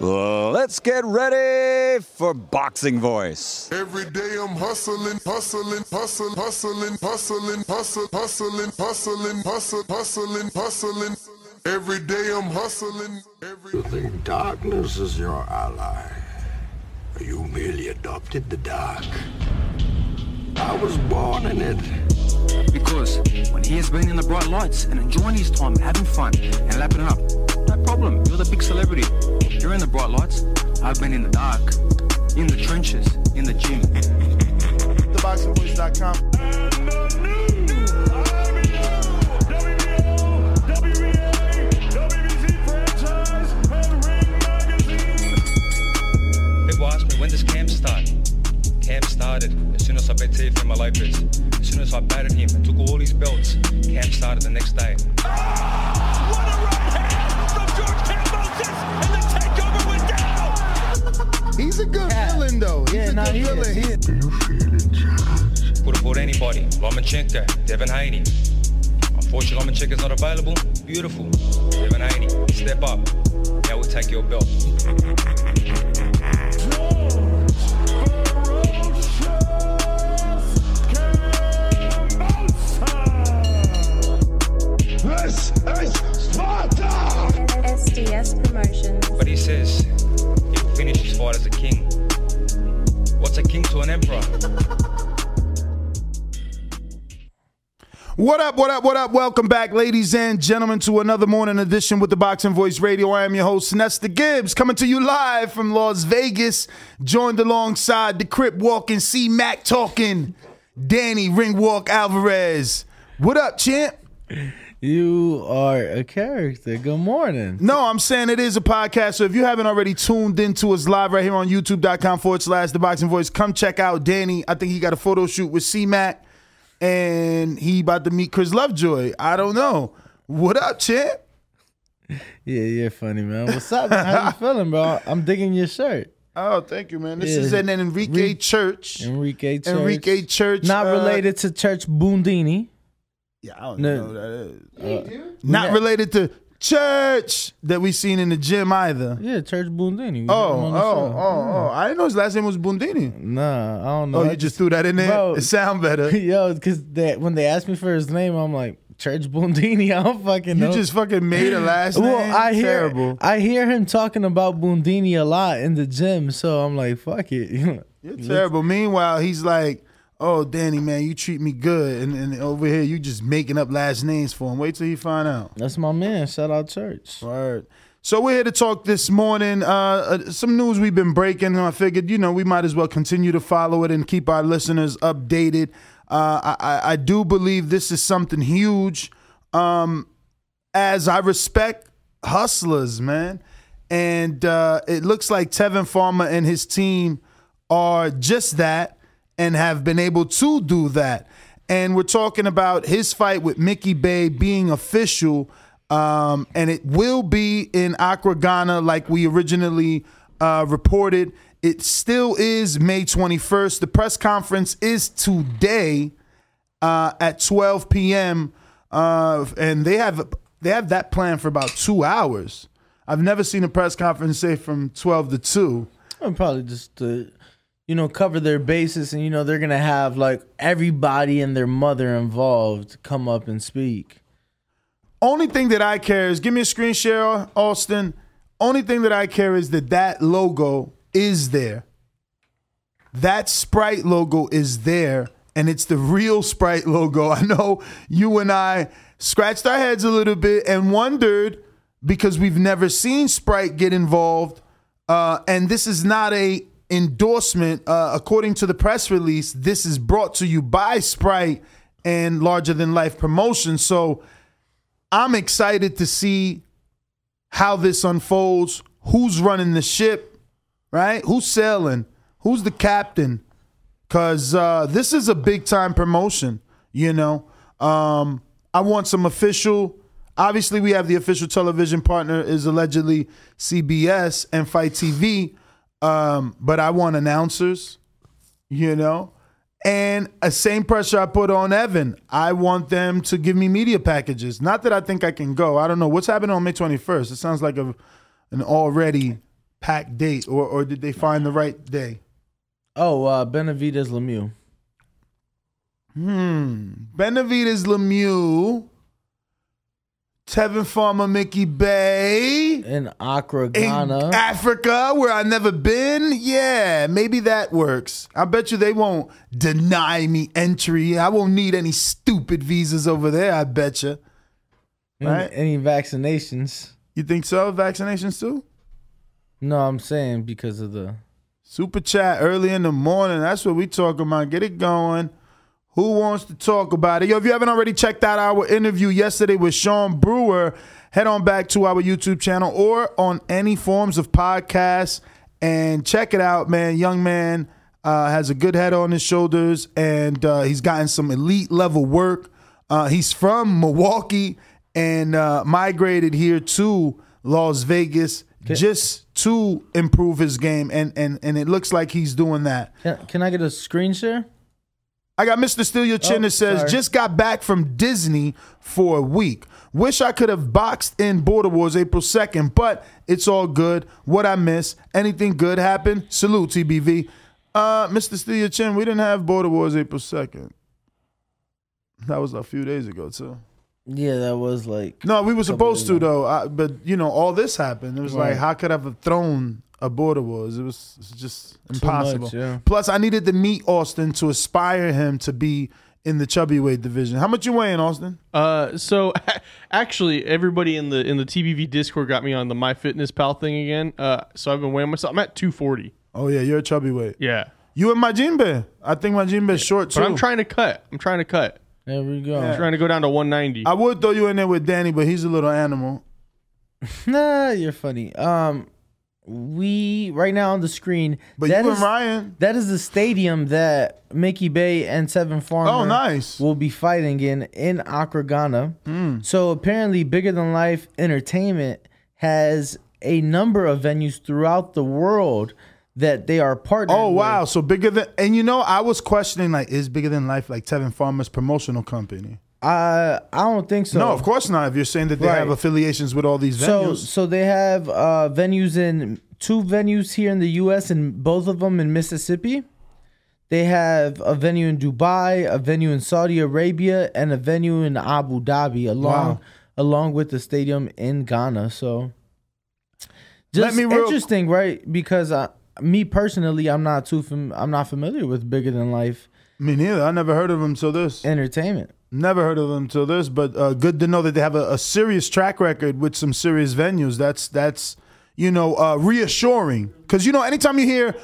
Let's get ready for Boxing Voice. Every day I'm hustling, hustling, hustling, hustling, hustling, hustling, hustling, hustling, hustling, hustling, hustling. Every day I'm hustling. Every You think darkness is your ally? You merely adopted the dark? I was born in it. Because when he has been in the bright lights and enjoying his time, having fun and lapping it up, no problem. You're the big celebrity. You're in the bright lights. I've been in the dark, in the trenches, in the gym. TheBoxingVoice.com. People ask me, when does camp start? Camp started as soon as I bet Teofimo Lopez. As soon as I battered him and took all his belts, camp started the next day. He's a good villain, though. He's Yeah, a nah, good he villain. He He- is. Do you feel in charge? Could have fought anybody. Lomachenko, Devin Haney. Unfortunately, Lomachenko's not available. Beautiful. Devin Haney, step up. Now we'll take your belt. SDS Promotions. But he says he'll finish his fight as a king. What's a king to an emperor? What up, what up, what up? Welcome back, ladies and gentlemen, to another morning edition with the Boxing Voice Radio. I am your host, Nesta Gibbs, coming to you live from Las Vegas, joined alongside the Crip walking, C Mac talking, Danny Ringwalk Alvarez. What up, champ? You are a character. Good morning. No, I'm saying it is a podcast. So if you haven't already tuned into us live right here on youtube.com forward slash the boxing voice, come check out Danny. I think he got a photo shoot with C Mac and he about to meet Chris Lovejoy. I don't know. What up, champ? Yeah, you're funny, man. What's up? man? How you feeling, bro? I'm digging your shirt. Oh, thank you, man. This Yeah. is an Enrique Re- Church. Enrique Church. Enrique Church. Not uh, related to Church Bundini. Yeah, I don't No. know who that is. Not Yeah. related to church that we seen in the gym either. Yeah, Church Bundini. We Oh, had him oh, on the oh, show. oh. oh. I didn't know his last name was Bundini. Nah, I don't know. Oh, I you just threw that in there? Bro. It sound better. Yo, because when they asked me for his name, I'm like, Church Bundini. I don't fucking You know. just fucking made a last name. well, I hear Terrible. I hear him talking about Bundini a lot in the gym, so I'm like, fuck it. You're terrible. Meanwhile, he's like, "Oh, Danny, man, you treat me good," and, and over here, you just making up last names for him. Wait till you find out. That's my man. Shout out Church. Word. So we're here to talk this morning. Uh, uh, some news we've been breaking. and I figured, you know, we might as well continue to follow it and keep our listeners updated. Uh, I, I, I do believe this is something huge. Um, as I respect hustlers, man, and uh, it looks like Tevin Farmer and his team are just that and have been able to do that. And we're talking about his fight with Mickey Bey being official, um, and it will be in Accra, Ghana, like we originally uh, reported. It still is May 21st. The press conference is today uh, at 12 p.m. Uh, and they have they have that plan for about two hours. I've never seen a press conference say from 12 to 2. I'm probably just to, you know, cover their bases, and you know they're gonna have like everybody and their mother involved come up and speak. Only thing that I care is give me a screen share, Austin. Only thing that I care is that that logo is there. That Sprite logo is there, and it's the real Sprite logo. I know you and I scratched our heads a little bit and wondered because we've never seen Sprite get involved. Uh, and this is not a endorsement. Uh, according to the press release, this is brought to you by Sprite and Larger Than Life Promotion. So I'm excited to see how this unfolds. Who's running the ship, right? Who's sailing? Who's the captain? Because uh, this is a big time promotion, you know. Um, I want some official. Obviously, we have the official television partner is allegedly CBS and FITE TV, um, but I want announcers, you know, and a same pressure I put on Evan. I want them to give me media packages. Not that I think I can go. I don't know what's happening on May twenty first. It sounds like a an already packed date, or or did they find the right day? Oh, uh, Benavidez Lemieux. Hmm. Benavidez Lemieux, Tevin Farmer, Mickey Bey. In Accra, In Ghana. Africa, where I've never been. Yeah, maybe that works. I bet you they won't deny me entry. I won't need any stupid visas over there, I bet you. Any- Right? Any vaccinations? You think so? Vaccinations too? No, I'm saying because of the Super chat early in the morning. That's what we talking about. Get it going. Who wants to talk about it? Yo, if you haven't already checked out our interview yesterday with Sean Brewer, head on back to our YouTube channel or on any forms of podcasts and check it out, man. Young man uh, has a good head on his shoulders and uh, he's gotten some elite level work. Uh, he's from Milwaukee and uh, migrated here to Las Vegas just to improve his game, and and and it looks like he's doing that. Can, can I get a screen share? I got Mr. Steal Your Chin Oh, that says, sorry. just got back from Disney for a week. Wish I could have boxed in Border Wars April 2nd, but it's all good. What I miss? Anything good happen? Salute, TBV. Uh, Mr. Steal Your Chin, we didn't have Border Wars April 2nd. That was a few days ago, too. Yeah, that was like No, we were supposed to, though. I, but, you know, all this happened. It was Right. like, how could I have thrown a Border was. It was, just impossible. much, yeah. Plus, I needed to meet Austin to aspire him to be in the chubby weight division. How much you weighing, Austin? Uh, so actually, everybody in the in the TBV Discord got me on the MyFitnessPal thing again. Uh, so I've been weighing myself. I'm at 240. Oh yeah, you're a chubby weight. Yeah, You and my Majimbe. I think my Majimbe is short too. but I'm trying to cut. I'm trying to cut. There we go. I'm trying to go down to 190. I would throw you in there with Danny, but he's a little animal. Nah, you're funny. Um, we right now on the screen. But that you is- and Ryan. That is the stadium that Mickey Bey and Tevin Farmer. Oh, nice. Will be fighting in in Accra, Ghana. Hmm. So apparently, Bigger Than Life Entertainment has a number of venues throughout the world that they are partnered. Oh wow, with. so bigger than and you know I was questioning like is bigger than life like Tevin Farmer's promotional company? I I don't think so. no, of course not. If you're saying that they have affiliations with all these So venues, so they have uh, venues in two venues here in the U.S. and both of them in Mississippi. They have a venue in Dubai, a venue in Saudi Arabia, and a venue in Abu Dhabi, along Wow. along with the stadium in Ghana. So just Let me real- interesting, right? Because uh, me personally, I'm not too fam- I'm not familiar with bigger than life me neither. I never heard of them till this. entertainment. Never heard of them till this, but uh, good to know that they have a, a serious track record with some serious venues. That's that's you know uh, reassuring because you know anytime you hear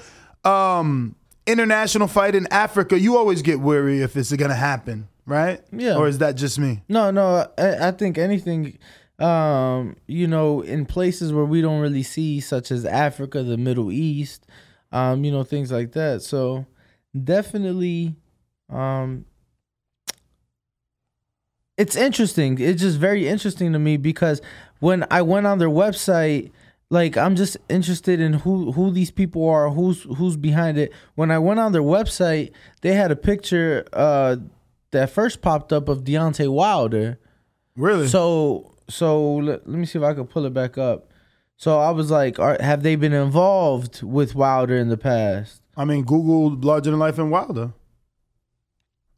um, international fight in Africa, you always get worried if it's gonna happen, right? Yeah. Or is that just me? No, no, I, I think anything, um, you know, in places where we don't really see, such as Africa, the Middle East, um, you know, things like that. So definitely, um, it's interesting. It's just very interesting to me because when I went on their website, like I'm just interested in who who these people are, who's who's behind it. When I went on their website, they had a picture uh that first popped up of Deontay Wilder. Really? So so let, let me see if I can pull it back up. So I was like, are, have they been involved with Wilder in the past? I mean, Google larger than life and Wilder.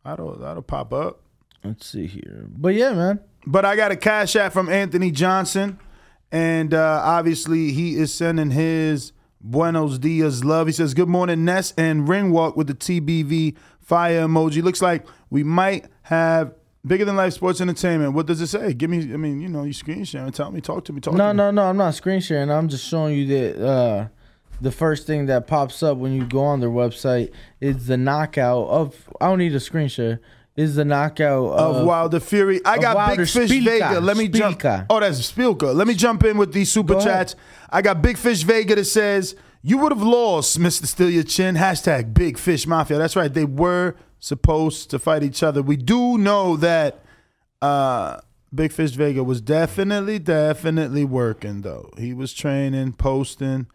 That'll that'll pop up. Let's see here. But yeah, man. But I got a cash app from Anthony Johnson, and uh, obviously he is sending his Buenos dias love. He says, "Good morning, Ness and Ringwalk with the TBV fire emoji. Looks like we might have bigger than life sports entertainment. What does it say? Give me. I mean, you know, you screen sharing. Tell me. Talk to me. Talk No, to me. no, no. I'm not screen sharing. I'm just showing you that uh, the first thing that pops up when you go on their website is the knockout of. I don't need a screen share. Is the knockout of Wilder Fury. I got Wilder Big Fish Spilka. Vega. Let me jump. Oh, that's Spilka. Let me jump in with these super Go ahead. chats. I got Big Fish Vega that says, You would have lost, Mr. Steal Your Chin. Hashtag Big Fish Mafia. That's right. They were supposed to fight each other. We do know that uh, Big Fish Vega was definitely, definitely working, though. He was training, posting.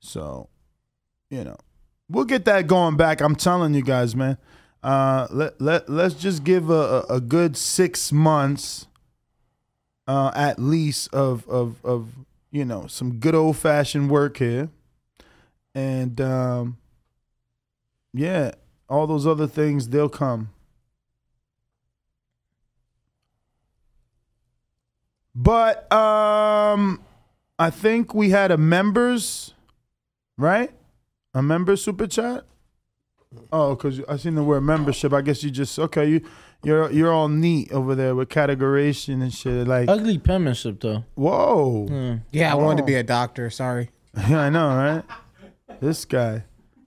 So, you know, we'll get that going back. I'm telling you guys, man. Uh, let let let's just give a, a, good six months, uh, at least of of of you know some good old fashioned work here, and um, yeah, all those other things they'll come. But um, I think we had a members, right? A member super chat. Oh, because I seen the word membership. I guess you just okay. You you're you're all neat over there with categorization and shit. Like ugly penmanship though. Whoa. Yeah, I wanted to be a doctor. Sorry. Yeah, I know, right? This guy,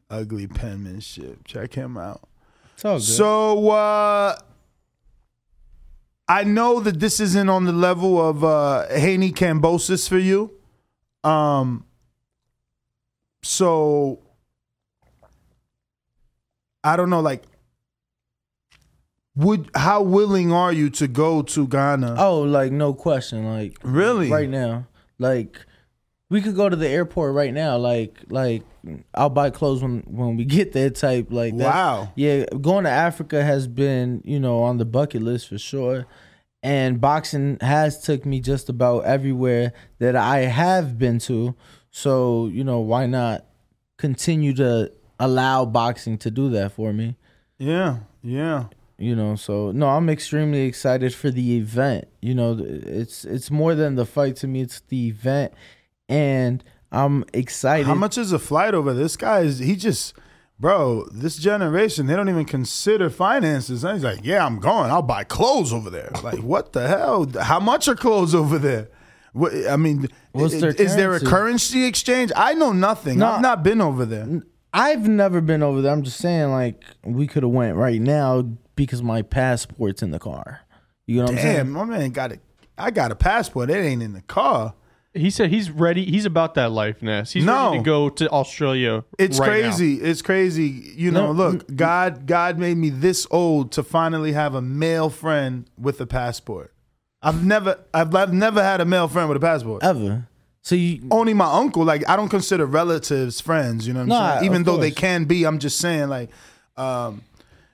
ugly penmanship. Check him out. It's all good. So uh I know that this isn't on the level of uh Haney Kambosos for you. Um so I don't know like would how willing are you to go to Ghana? Oh, like no question. Like Really? right now. Like we could go to the airport right now. Like like I'll buy clothes when when we get there. Type like that's- Wow. Yeah, going to Africa has been you know on the bucket list for sure. And boxing has took me just about everywhere that I have been to. So you know why not continue to allow boxing to do that for me? Yeah, yeah. you know so no i'm extremely excited for the event you know it's it's more than the fight to me it's the event and i'm excited How much is a flight over? This guy is he just bro, this generation, they don't even consider finances. And he's like, Yeah, I'm going. I'll buy clothes over there. Like, what the hell? How much are clothes over there? What, I mean, What's i- their is there a currency? currency exchange? I know nothing. No. I've not been over there. I've never been over there i'm just saying like we could have went right now because my passport's in the car you know what i'm saying? Damn, my man got a I got a passport. It ain't in the car. He said he's ready. He's about that life, Ness. He's No. ready to go to Australia. It's right now. crazy. It's crazy. You know, No, look, mm, mm. God God made me this old to finally have a male friend with a passport. I've never I've, I've never had a male friend with a passport. ever so you Only my uncle. Like I don't consider relatives friends, you know what I'm Nah, saying? Even though they can be, I'm just saying like um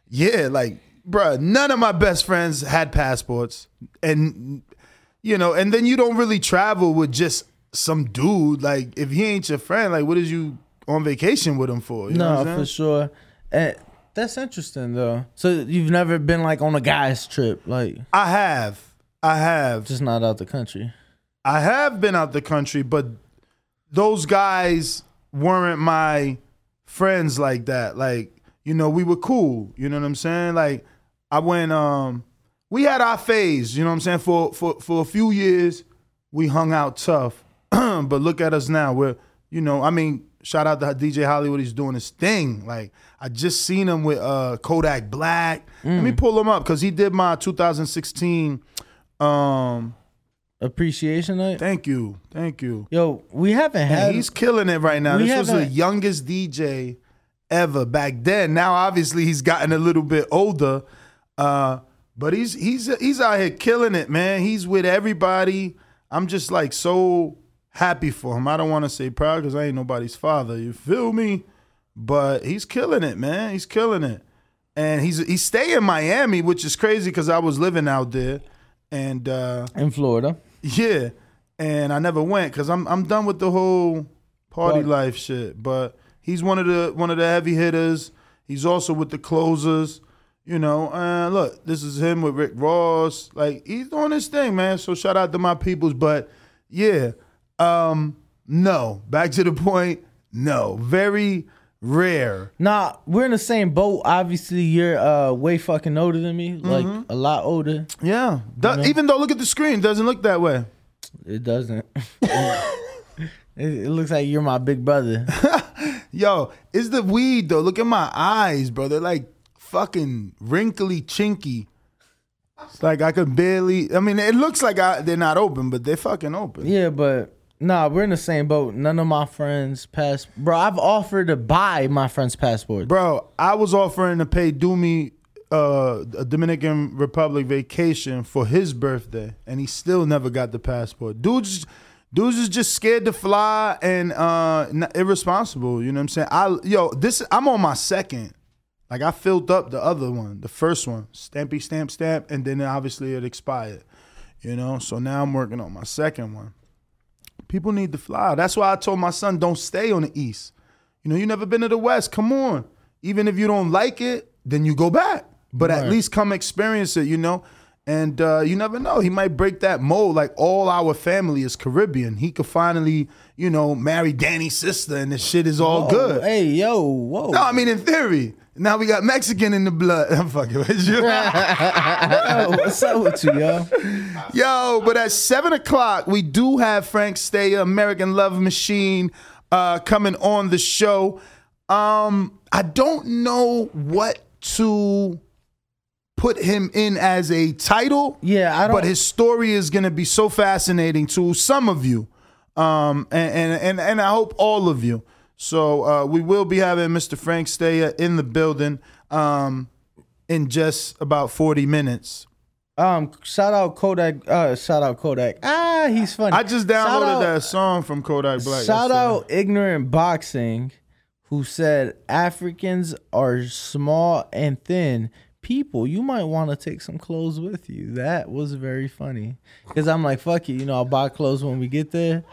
yeah, like bruh, none of my best friends had passports. And you know, and then you don't really travel with just some dude. Like if he ain't your friend, like what is you on vacation with him for? You know no what I'm saying? for sure and that's interesting though so you've never been like on a guy's trip like I have. I have. just not out the country I have been out the country, but those guys weren't my friends like that. Like, you know, we were cool. You know what I'm saying? Like, I went um we had our phase, you know what I'm saying? For for for a few years, we hung out tough. but look at us now. We're, you know, I mean, shout out to DJ Hollywood, he's doing his thing. Like, I just seen him with uh Kodak Black. Let me pull him up because he did my 2016 um appreciation night Thank you. Thank you. yo we haven't And had he's killing it right now. This was the youngest DJ ever back then. Now obviously he's gotten a little bit older. Uh but he's he's he's out here killing it, man. He's with everybody. I'm just like so happy for him. I don't want to say proud cuz I ain't nobody's father. You feel me? But he's killing it, man. He's killing it. And he's he's staying in Miami, which is crazy cuz I was living out there and uh in florida yeah. and I never went because I'm I'm done with the whole party Party. life shit. But he's one of the one of the heavy hitters. He's also with the closers. You know, uh, look, this is him with Rick Ross. Like he's doing his thing, man. So shout out to my peoples. But yeah, um, no. Back to the point. No, very rare. Nah, we're in the same boat. Obviously, you're uh, way fucking older than me, like a lot older. Yeah, Do- even though look at the screen, doesn't look that way. It doesn't. it, it looks like you're my big brother. Yo, it's the weed though. Look at my eyes, bro. They're like fucking wrinkly, chinky. It's like I could barely. I mean, it looks like I, they're not open, but they're fucking open. Yeah, but nah, we're in the same boat. None of my friends pass. Bro, I've offered to buy my friend's passport. Bro, I was offering to pay Doomy uh, a Dominican Republic vacation for his birthday, and he still never got the passport. Dude's dudes is just scared to fly and uh, irresponsible. You know what I'm saying? I yo, this I'm on my second. Like I filled up the other one, the first one, stampy stamp stamp, and then obviously it expired. You know, so now I'm working on my second one. People need to fly. That's why I told my son, don't stay on the east. You know, you never been to the west. Come on. Even if you don't like it, then you go back. But at least come experience it, you know? And uh, you never know. He might break that mold. Like all our family is Caribbean. He could finally, you know, marry Danny's sister and the shit is all Whoa, good. Hey, yo, whoa. No, I mean in theory. Now we got Mexican in the blood. I'm fucking with you. Yo, what's up with you, yo? Yo, but at seven o'clock, we do have Frank Stayer, American Love Machine, uh, coming on the show. Um, I don't know what to put him in as a title. Yeah, I don't. But his story is gonna be so fascinating to some of you. Um, and and and, and I hope all of you. So uh, we will be having Mr. Frank Stayer in the building um, in just about 40 minutes. Um, shout out Kodak. Uh, shout out Kodak. Ah, he's funny. I just downloaded out- that song from Kodak Black. Shout out ignorant boxing, who said Africans are small and thin. People, you might want to take some clothes with you. That was very funny because I'm like, fuck it, you know, I'll buy clothes when we get there,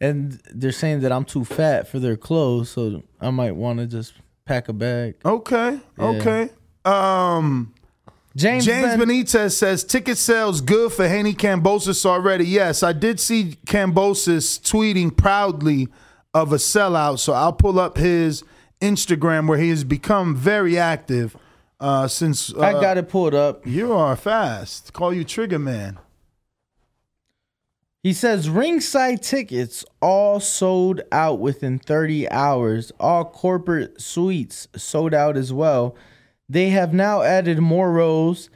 and they're saying that I'm too fat for their clothes, so I might want to just pack a bag. Okay, Yeah. okay. Um, James, James Ben- Benitez says ticket sales good for Haney Kambosos already. Yes, I did see Kambosos tweeting proudly of a sellout. So I'll pull up his Instagram where he has become very active uh, since. Uh, I got it pulled up. You are fast. Call you Trigger Man. He says ringside tickets all sold out within 30 hours. All corporate suites sold out as well. They have now added more rows,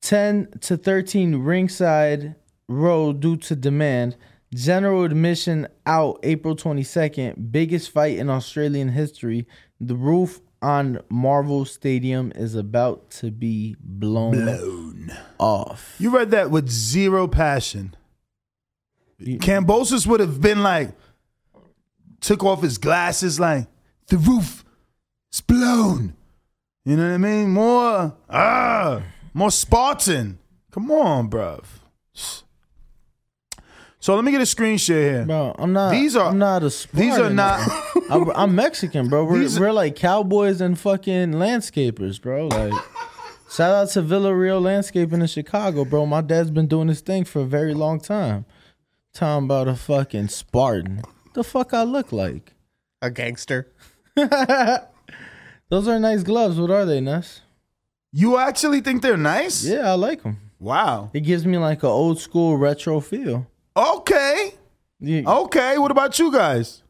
10 to 13 ringside row due to demand. General admission out April 22nd. Biggest fight in Australian history. The roof on Marvel Stadium is about to be blown, Blown. off. You read that with zero passion. Kambosos would have been like, took off his glasses, like, the roof is blown. You know what I mean? More, ah, more Spartan. Come on, bruv. So let me get a screen share here. Bro, I'm not. These are I'm not a. these are not. I'm, I'm Mexican, bro. We're, These- we're like cowboys and fucking landscapers, bro. Like, shout out to Villa Villarreal Landscaping in Chicago, bro. My dad's been doing this thing for a very long time. Talking about a fucking Spartan. The fuck I look like? A gangster. Those are nice gloves. What are they, Ness? You actually think they're nice? Yeah, I like them. Wow. It gives me like an old school retro feel. Okay. Okay. What about you guys?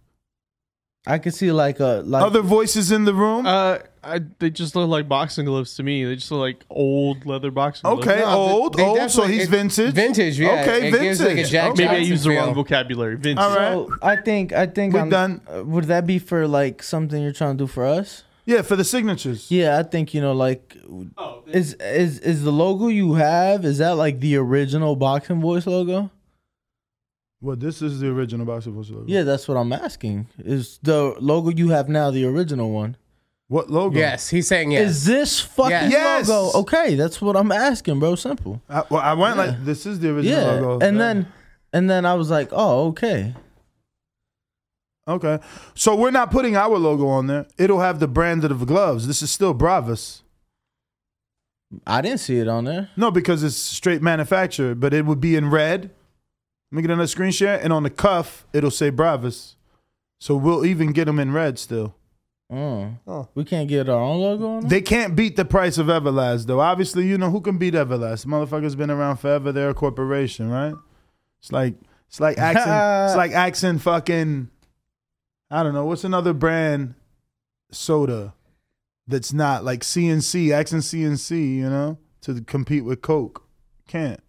I could see like a like Other voices in the room? Uh, I, they just look like boxing gloves to me. They just look like old leather boxing gloves. Okay, old, old. So he's vintage. Vintage, yeah. Okay, It vintage. gives like a Jack Okay. Maybe I Johnson used the wrong vocabulary. Vintage. All right. So I think I think We're I'm done. uh, would that be for like something you're trying to do for us? Yeah, for the signatures. Yeah, I think you know like is is is the logo you have is that like the original boxing voice logo? Well, this is the original basketball logo. Yeah, that's what I'm asking. Is the logo you have now the original one? What logo? Yes, he's saying yes. Is this fucking Yes. Yes. logo? Okay, that's what I'm asking, bro. Simple. I, well, I went like this is the original Yeah, logo. and then And then I was like, oh, okay. Okay. So we're not putting our logo on there. It'll have the brand of the gloves. This is still Bravas. I didn't see it on there. No, because it's straight manufactured, but it would be in red. Let me get another screen share. And on the cuff, it'll say Bravas. So we'll even get them in red still. Oh. We can't get our own logo on there? They can't beat the price of Everlast, though. Obviously, you know who can beat Everlast. Motherfucker's been around forever. They're a corporation, right? It's like it's like accent. it's like accent fucking. I don't know what's another brand soda that's not like CNC, accent CNC. You know, to compete with Coke, can't.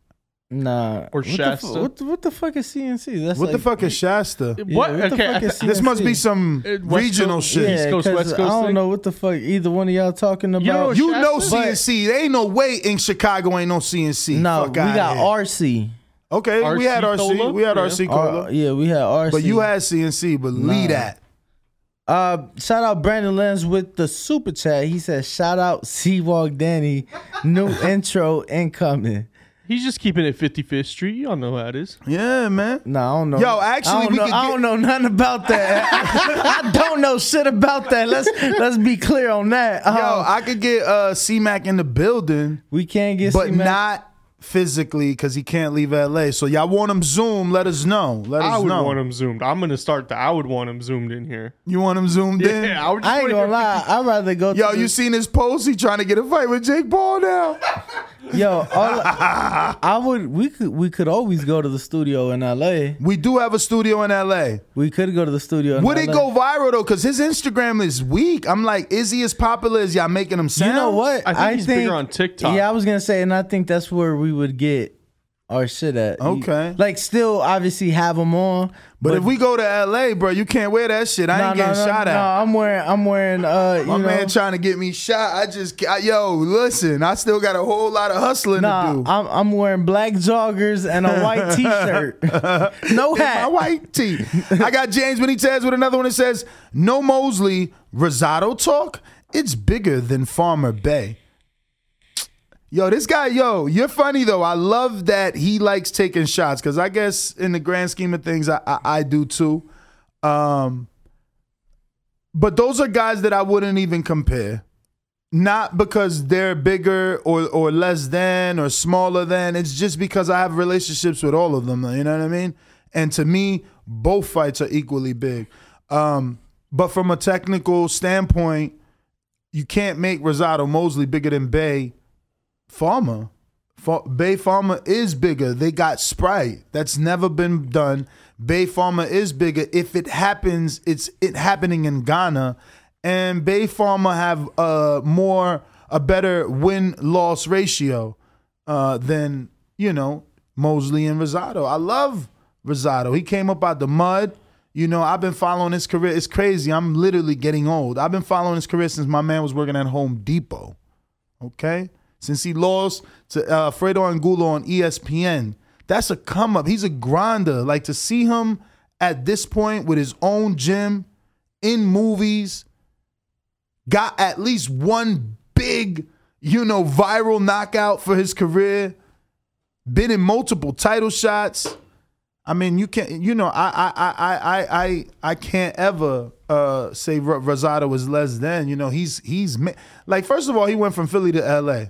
Nah. Or What the fu- Shasta. What the, what the fuck is CNC? That's what the like- fuck is Shasta? Yeah, what the fuck is This must be some Uh, West regional Coast- shit. East Coast, 'cause West Coast I don't thing? know what the fuck either one of y'all talking about. You know But- CNC. There ain't no way in Chicago ain't no CNC. No, Fuck we outta got here. RC. Okay, we had RC RC. Cola? We had Yeah. RC Cola. Uh, yeah, we had RC. But you had CNC, but lead Nah. that. Uh, shout out Brandon Lenz with the super chat. He said, "Shout out Seawalk Danny, new intro incoming." He's just keeping it 55th Street. You all know how it is. Yeah, man. No, I don't know. Yo, actually, I don't, we know, could I get- don't know nothing about that. I don't know shit about that. Let's let's be clear on that. Yo, Um, I could get uh C-Mac in the building. we can't get, but C-Mac. not physically because he can't leave LA. So y'all want him Zoom? Let us know. Let us I would know. want him zoomed. I'm gonna start the. I would want him zoomed in here. You want him zoomed in? Yeah, I would just I ain't gonna lie. I'd rather go. Yo, to you the- seen his post? He trying to get a fight with Jake Paul now. Yo, all, I would. We could. We could always go to the studio in L.A. We do have a studio in LA. We could go to the studio. In Would it go viral though? Because his Instagram is weak. I'm like, is he as popular as y'all making him sound? You know what? I think he's bigger on TikTok. Yeah, I was gonna say, and I think that's where we would get our shit at. You- Okay. like, still obviously have them on. But, if we go to LA, bro, you can't wear that shit. I no, ain't getting no, shot no, at. I'm wearing. I'm wearing. Uh, you My know, man trying to get me shot. I just, I, yo, listen, I still got a whole lot of hustling Nah, to do. I'm, I'm wearing black joggers and a white t-shirt. no my hat. white tee. I got James Benitez with another one that says, "No Mosley Rosado talk. It's bigger than Farmer Bey." Yo, this guy, yo, you're funny though. I love that he likes taking shots because I guess in the grand scheme of things, I, I, I do too. Um, but those are guys that I wouldn't even compare. Not because they're bigger or or less than or smaller than. It's just because I have relationships with all of them. You know what I mean? And to me, both fights are equally big. Um, but from a technical standpoint, you can't make Rosado Mosley bigger than Bey Fa- Bey Farmer is bigger. They got Sprite. That's never been done. Bey Farmer is bigger. If it happens, it's it happening in Ghana, and Bey Farmer have a more a better win loss ratio uh, than you know Mosley and Rosado. I love Rosado. He came up out the mud. You know, I've been following his career. It's crazy. I'm literally getting old. I've been following his career since my man was working at Home Depot. Okay? Since he lost to uh, Fredo Angulo on ESPN. That's a come up. He's a grinder. Like to see him at this point with his own gym, in movies, got at least one big, you know, viral knockout for his career, been in multiple title shots. I mean, you can't, you know, I, I, I, I, I, I can't ever uh, say Rosado is less than. You know, he's, he's like, first of all, he went from Philly to L.A.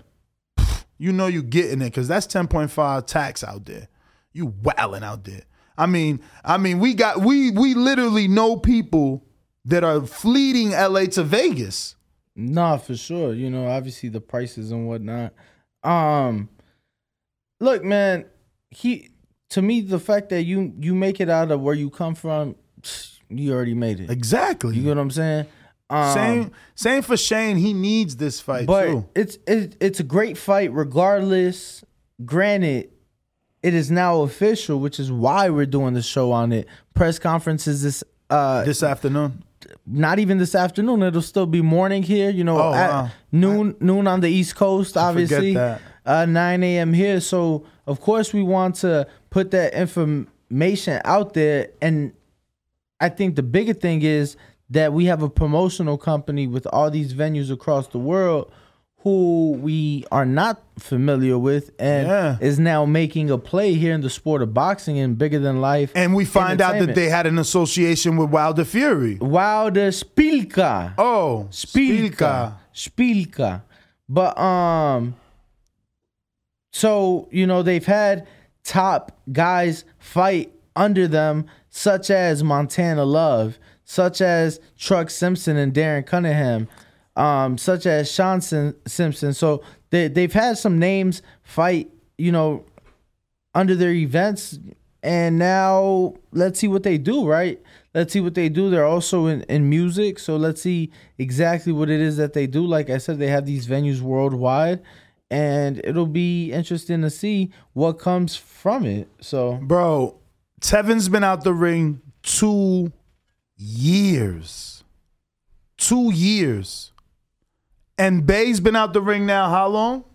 You know, you getting it because that's ten point five tax out there. You wilding out there. I mean, I mean, we got we we literally know people that are fleeting L.A. to Vegas. Nah, for sure. You know, obviously the prices and whatnot. Um, look, man, he to me the fact that you you make it out of where you come from, you already made it. Exactly. You get what I'm saying? Um, same same for Shane. He needs this fight but too. it's it, it's a great fight regardless. Granted, it is now official, which is why we're doing the show on it. Press conferences this uh this afternoon. Not even this afternoon. It'll still be morning here. You know, Oh, at wow. noon noon on the East Coast. Obviously, that. Uh, nine a.m. here. So of course we want to put that information out there. And I think the bigger thing is that we have a promotional company with all these venues across the world who we are not familiar with and Yeah. is now making a play here in the sport of boxing and bigger than life. And we find out that they had an association with Wilder Fury. Wilder Spilka. Oh, Spilka. Spilka. But um so, you know, they've had top guys fight under them, such as Montana Love, such as Truck Simpson and Darren Cunningham, um, such as Sean Sim- Simpson. So they they've had some names fight, you know, under their events. And now let's see what they do right? Let's see what they do. They're also in, in music. So let's see exactly what it is that they do. Like i said they have these venues worldwide. And it'll be interesting to see what comes from it. So Bro, Tevin's been out the ring two years. Two years. And Bay's been out the ring now how long?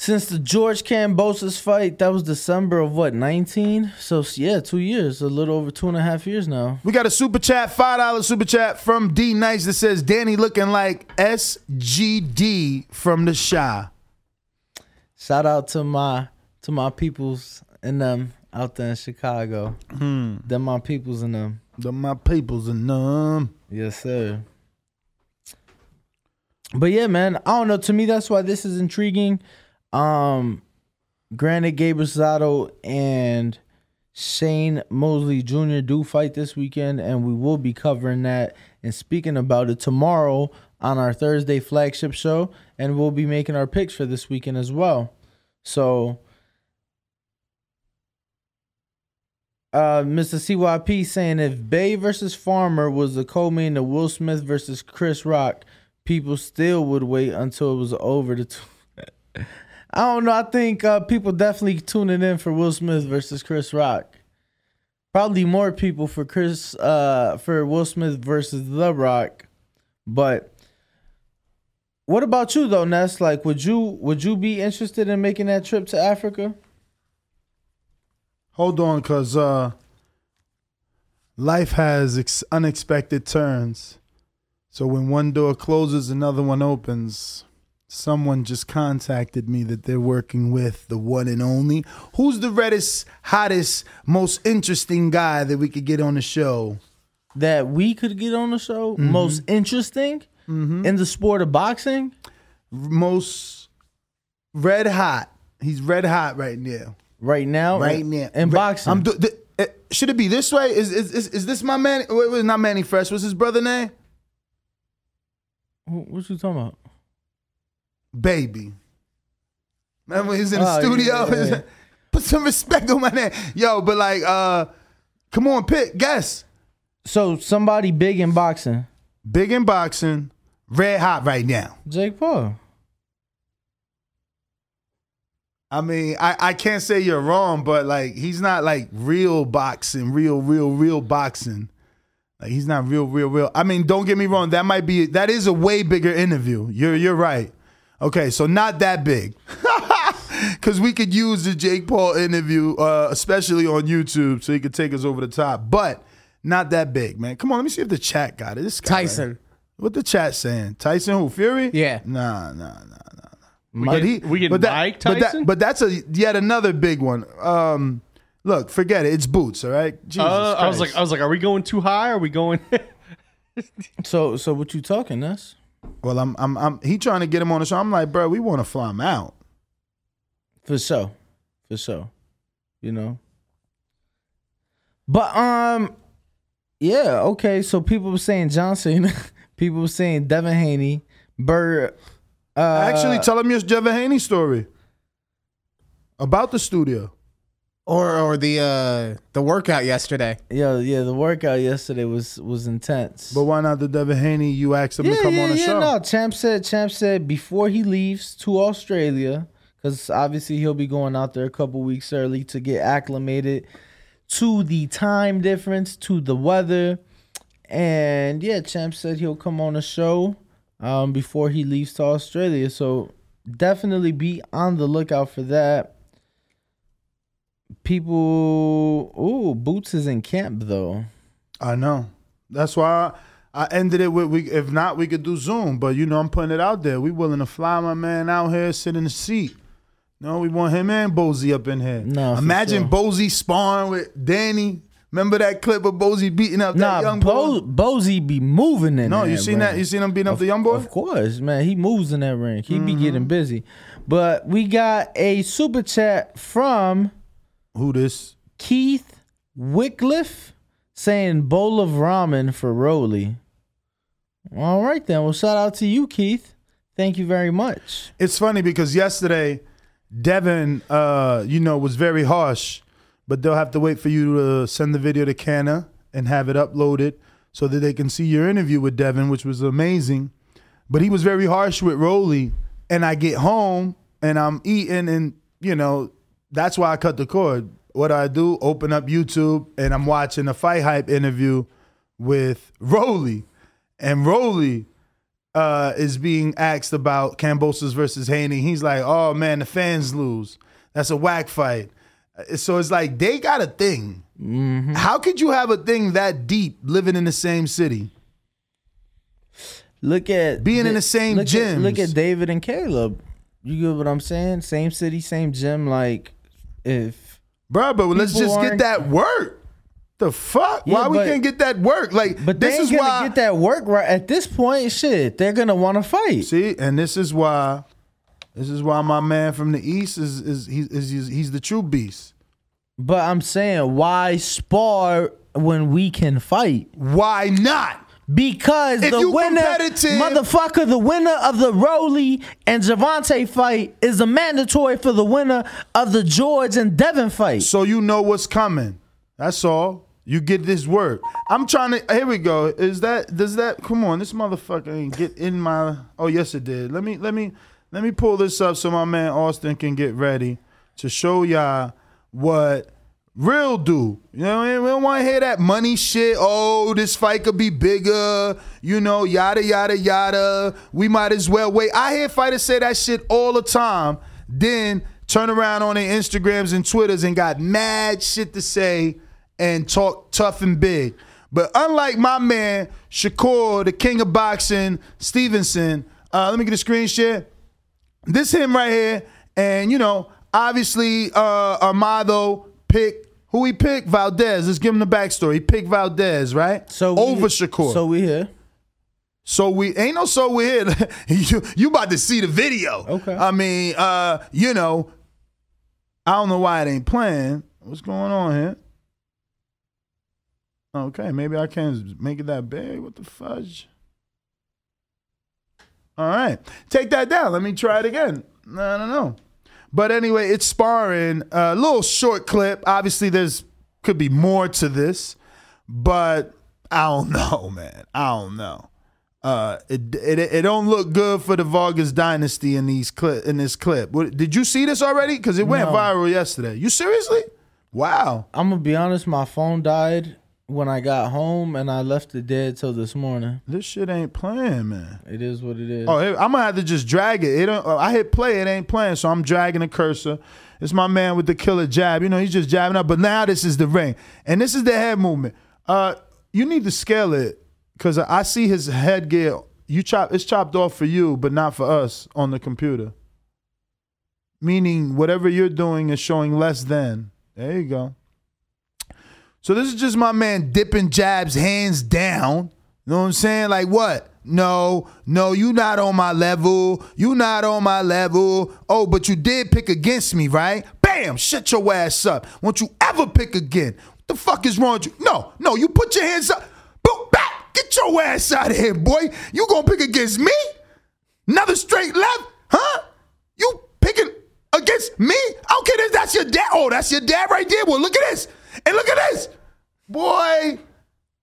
since the george kambosos fight that was december of what 19 so yeah two years a little over two and a half years now We got a super chat, five dollar super chat from D Nice that says Danny looking like SGD from the Chi. shout out to my to my peoples and them out there in chicago Hmm. them my peoples and them The my peoples and them. Yes, sir. But yeah, man, I don't know. To me, that's why this is intriguing. Um, granted, Gabriel Sato and Shane Mosley Jr. do fight this weekend, and we will be covering that and speaking about it tomorrow on our Thursday flagship show, and we'll be making our picks for this weekend as well. So, uh, Mr. CYP saying if Bey versus Farmer was the co-main of Will Smith versus Chris Rock, people still would wait until it was over to. T- I don't know. I think uh, people definitely tuning in for Will Smith versus Chris Rock. Probably more people for Chris uh, for Will Smith versus The Rock, but what about you though, Ness? Like, would you would you be interested in making that trip to Africa? Hold on, cause uh, life has ex- unexpected turns. So when one door closes, another one opens. Someone just contacted me that they're working with the one and only. Who's the reddest, hottest, most interesting guy that we could get on the show? That we could get on the show? Mhm. Most interesting in the sport of boxing? Most red hot. He's red hot right now. Right now? Right In- now. in boxing. I'm do- th- eh, should it be this way? Is is is, is this my man? Wait, wait, not Mannie Fresh. What's his brother name? Wh- What you talking about? Baby. Remember he's in the Oh, studio? yeah, yeah. Put some respect on my name. Yo, but like, uh, come on, pick, guess. So somebody big in boxing. Big in boxing, red hot right now. Jake Paul. I mean, I, I can't say you're wrong, but like he's not like real boxing, real, real, real boxing. Like he's not real, real, real. I mean, don't get me wrong. That might be that is a way bigger interview. You're you're right. Okay, so not that big. Cause we could use the Jake Paul interview, uh, especially on YouTube, so he could take us over the top. But not that big, man. Come on, let me see if the chat got it. This guy, Tyson. What the chat saying? Tyson who? Fury? Yeah. Nah, nah, nah. We But get, he- we get but that- Mike but that- Tyson. But, that's a yet another big one. Um, look, forget it. It's boots, all right. Jesus uh, I was like, I was like, are we going too high? Are we going? So so what you talking, us? well, I'm, I'm, I'm. He trying to get him on the show. I'm like, bro, we want to fly him out. For so, For so, You know. But um yeah, okay. So people were saying Johnson, people were saying Devin Haney, Bird uh Actually, tell him your Devin Haney story about the studio. Or or the uh the workout yesterday. Yeah, yeah, the workout yesterday was was intense. But why not the Devin Haney? You asked him yeah, to come yeah, on the yeah, show. No, Champ said Champ said before he leaves to Australia, because obviously he'll be going out there a couple weeks early to get acclimated to the time difference, to the weather. And yeah, Champ said he'll come on the show um, before he leaves to Australia. So definitely be on the lookout for that. People, ooh, Boots is in camp though. I know. That's why I ended it with we. If not, we could do Zoom. But you know, I'm putting it out there. We willing to fly my man out here, sit in the seat. No, we want him and Bozy up in here. No, imagine sure. Bozy sparring with Danny. Remember that clip of Bozy beating up that Nah, young boy? Bo- Bozy be moving in No, you seen bro. that? You seen him beating up the young boy? Of course, man. He moves in that ring. He be Mm-hmm. getting busy. But we got a super chat from Who this? Keith Wycliffe saying bowl of ramen for Roly. All right then. Well, shout out to you, Keith. Thank you very much. It's funny because yesterday, Devin, uh, you know, was very harsh, but they'll have to wait for you to send the video to Canna and have it uploaded so that they can see your interview with Devin, which was amazing. But he was very harsh with Rolly, and I get home and I'm eating, and you know, that's why I cut the cord. What I do? Open up YouTube and I'm watching a fight hype interview with Rolly, and Rolly uh, is being asked about Kambosos versus Haney. He's like, "Oh man, the fans lose. That's a whack fight." So it's like they got a thing. Mm-hmm. How could you have a thing that deep living in the same city? Look at Being in the same gym. Look at David and Caleb. You get what I'm saying? Same city, same gym. Like if Bruh, but let's just get that work. The fuck? Yeah, why we can't get that work? Like, But this they is gonna why. get that work right at this point. Shit, they're gonna want to fight. See, and this is why. This is why my man from the east is is he's is, he's, he's the true beast. But I'm saying, why spar when we can fight? Why not? Because If the winner, motherfucker, the winner of the Roly and Gervonta fight is a mandatory for the winner of the George and Devin fight. So you know what's coming. That's all. You get this work. I'm trying to. Here we go. Is that? Does that? Come on. This motherfucker ain't get in my. Oh yes, it did. Let me. Let me. Let me pull this up so my man Austin can get ready to show y'all what real do. You know, what I mean? we don't want to hear that money shit. Oh, this fight could be bigger. You know, yada yada yada. We might as well wait. I hear fighters say that shit all the time. Then turn around on their Instagrams and Twitters and got mad shit to say and talk tough and big. But unlike my man Shakur, the king of boxing, Stevenson, uh, let me get a screen share. This him right here, and you know, obviously, uh, Amado picked who he picked Valdez. Let's give him the backstory. He picked Valdez, right? So we- over Shakur. So we here. So we ain't no so we here. you you about to see the video. Okay. I mean, uh, you know, I don't know why it ain't playing. What's going on here? Okay, maybe I can't make it that big. What the fudge? All right, take that down. Let me try it again. I don't know. But anyway, it's sparring. A little short clip. Obviously, there's could be more to this, but I don't know, man. I don't know. Uh, it, it it don't look good for the Vargas dynasty in these clip in this clip. What, did you see this already? Because it went No. viral yesterday. You seriously? Wow. I'm gonna be honest. My phone died when I got home, and I left it dead till this morning. This shit ain't playing, man. It is what it is. Oh, I'm gonna have to just drag it. It don't, uh, I hit play, it ain't playing, so I'm dragging the cursor. It's my man with the killer jab. You know, he's just jabbing up. But now this is the ring, and this is the head movement. Uh, you need to scale it because I see his headgear. You chop, it's chopped off for you, but not for us on the computer. Meaning, whatever you're doing is showing less than. There you go. So this is just my man dipping jabs hands down. You know what I'm saying? Like what? No, no, you not on my level. You not on my level. Oh, but you did pick against me, right? Bam! Shut your ass up. Won't you ever pick again? What the fuck is wrong with you? No, no, you put your hands up. Boom, back! Get your ass out of here, boy. You gonna pick against me? Another straight left? Huh? You picking against me? Okay, that's your dad. Oh, that's your dad right there. Well, look at this. And look at this. Boy,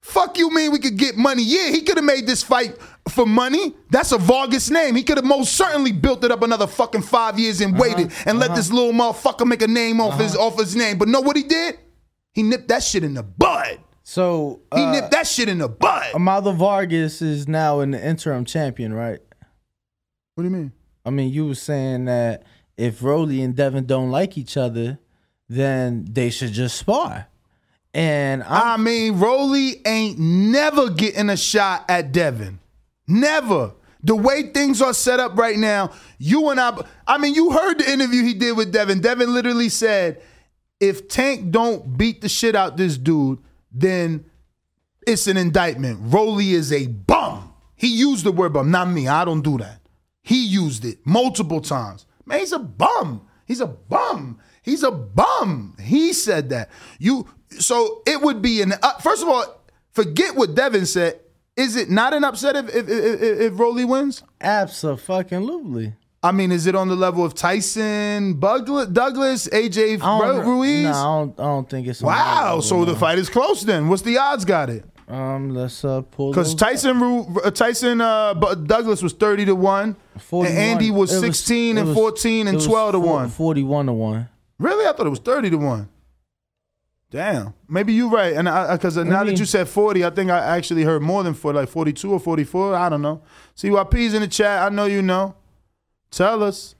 fuck you mean we could get money. Yeah, he could have made this fight for money. That's a Vargas name. He could have most certainly built it up another fucking five years and uh-huh, waited and let uh-huh. this little motherfucker make a name off his uh-huh. off his name. But know what he did? He nipped that shit in the bud. So He uh, nipped that shit in the bud. Amado Vargas is now an interim champion, right? What do you mean? I mean, you were saying that if Rolly and Devin don't like each other, then they should just spar. And i mean, Rolly ain't never getting a shot at Devin. Never. The way things are set up right now, you and I. I mean, you heard the interview he did with Devin. Devin literally said, "If Tank don't beat the shit out this dude, then it's an indictment. Rolly is a bum." He used the word bum, not me. I don't do that. He used it multiple times. Man, he's a bum. He's a bum. He's a bum. He said that. You so it would be an uh, first of all, forget what Devin said. Is it not an upset if if if, if Rolly wins? Absolutely. I mean, is it on the level of Tyson, Douglas, Douglas AJ I don't- Ruiz? No, I don't, I don't think it's. on that Wow, level, so the no. fight is close then. What's the odds got it? Um, let's uh pull Because those Tyson Ru- uh, Tyson uh, Bu- Douglas was thirty to one, and 41. Andy was It sixteen it and was- fourteen it and was twelve to four- one. Forty-one to one. Really, I thought it was thirty to one. Damn, maybe you're right. And because now that you said forty, I think I actually heard more than forty, like forty-two or forty-four. I don't know. CYP's in the chat. I know you know. Tell us.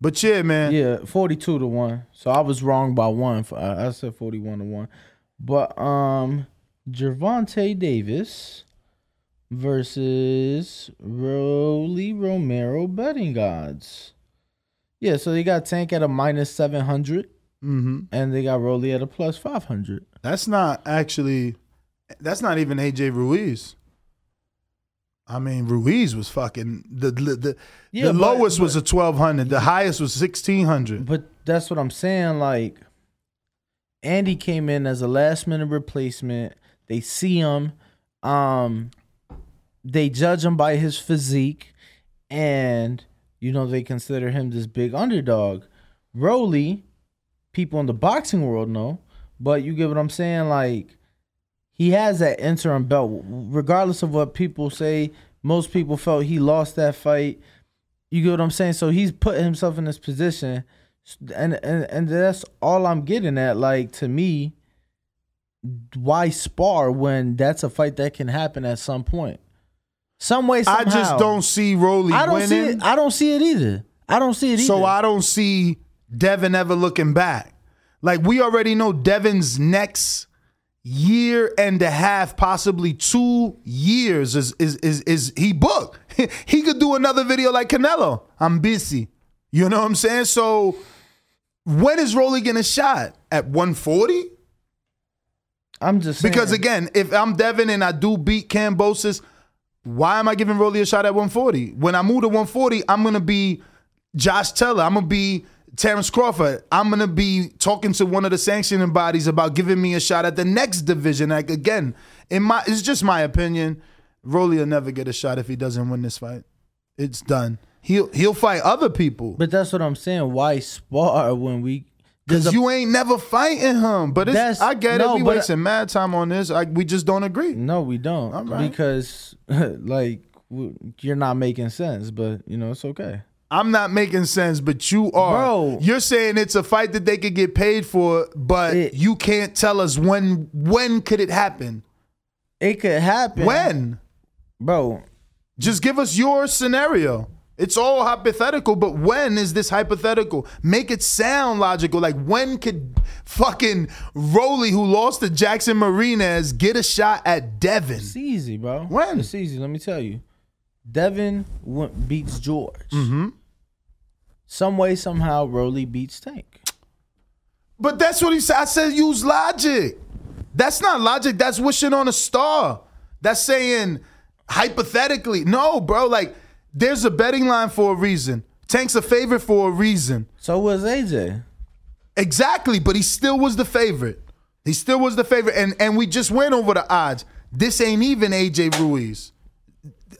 But yeah, man. Yeah, forty-two to one. So I was wrong by one. For, I said forty-one to one. But um, Gervonta Davis versus Rolly Romero betting odds. Yeah, so they got Tank at a minus seven hundred, Mm-hmm. and they got Rolly at a plus five hundred. That's not actually. That's not even AJ Ruiz. I mean, Ruiz was fucking the the the, Yeah, the but- lowest was a twelve hundred. The highest was sixteen hundred. But that's what I'm saying. Like, Andy came in as a last minute replacement. They see him. Um, they judge him by his physique, and you know they consider him this big underdog. Rolly, people in the boxing world know, but you get what I'm saying. Like, he has that interim belt, regardless of what people say. Most people felt he lost that fight. You get what I'm saying? So he's putting himself in this position, and and and that's all I'm getting at. Like to me, why spar when that's a fight that can happen at some point, some way. Somehow. I just don't see Rolly I don't winning. see it. I don't see it either. I don't see it either. So I don't see Devin ever looking back. Like we already know Devin's next year and a half, possibly two years is is is, is he booked. he could do another video like Canelo. I'm busy. You know what I'm saying? So when is Rolly getting a shot? At 140? I'm just Because again, if I'm Devin and I do beat Kambosos, why am I giving Rolly a shot at 140? When I move to 140, I'm gonna be Josh Taylor. I'm gonna be Terrence Crawford. I'm gonna be talking to one of the sanctioning bodies about giving me a shot at the next division. Like again, in my it's just my opinion. Rolly will never get a shot if he doesn't win this fight. It's done. He'll he'll fight other people. But that's what I'm saying. Why spar when we? Cause a- you ain't never fighting him. But it's, I get no, it. We wasting mad time on this. I, we just don't agree. No, we don't. Right. Because like you're not making sense. But you know it's okay. I'm not making sense, but you are. Bro. You're saying it's a fight that they could get paid for, but you can't tell us when when could it happen? It could happen. When? Bro. Just give us your scenario. It's all hypothetical, but when is this hypothetical? Make it sound logical. Like when could fucking Rolly, who lost to Jackson Martinez, get a shot at Devin? It's easy, bro. When? It's easy. Let me tell you. Devin went, beats George. Mm-hmm. Some way, somehow, Rolly beats Tank. But that's what he said. I said use logic. That's not logic. That's wishing on a star. That's saying hypothetically. No, bro. Like there's a betting line for a reason. Tank's a favorite for a reason. So was AJ. Exactly, but he still was the favorite. He still was the favorite, and and we just went over the odds. This ain't even AJ Ruiz.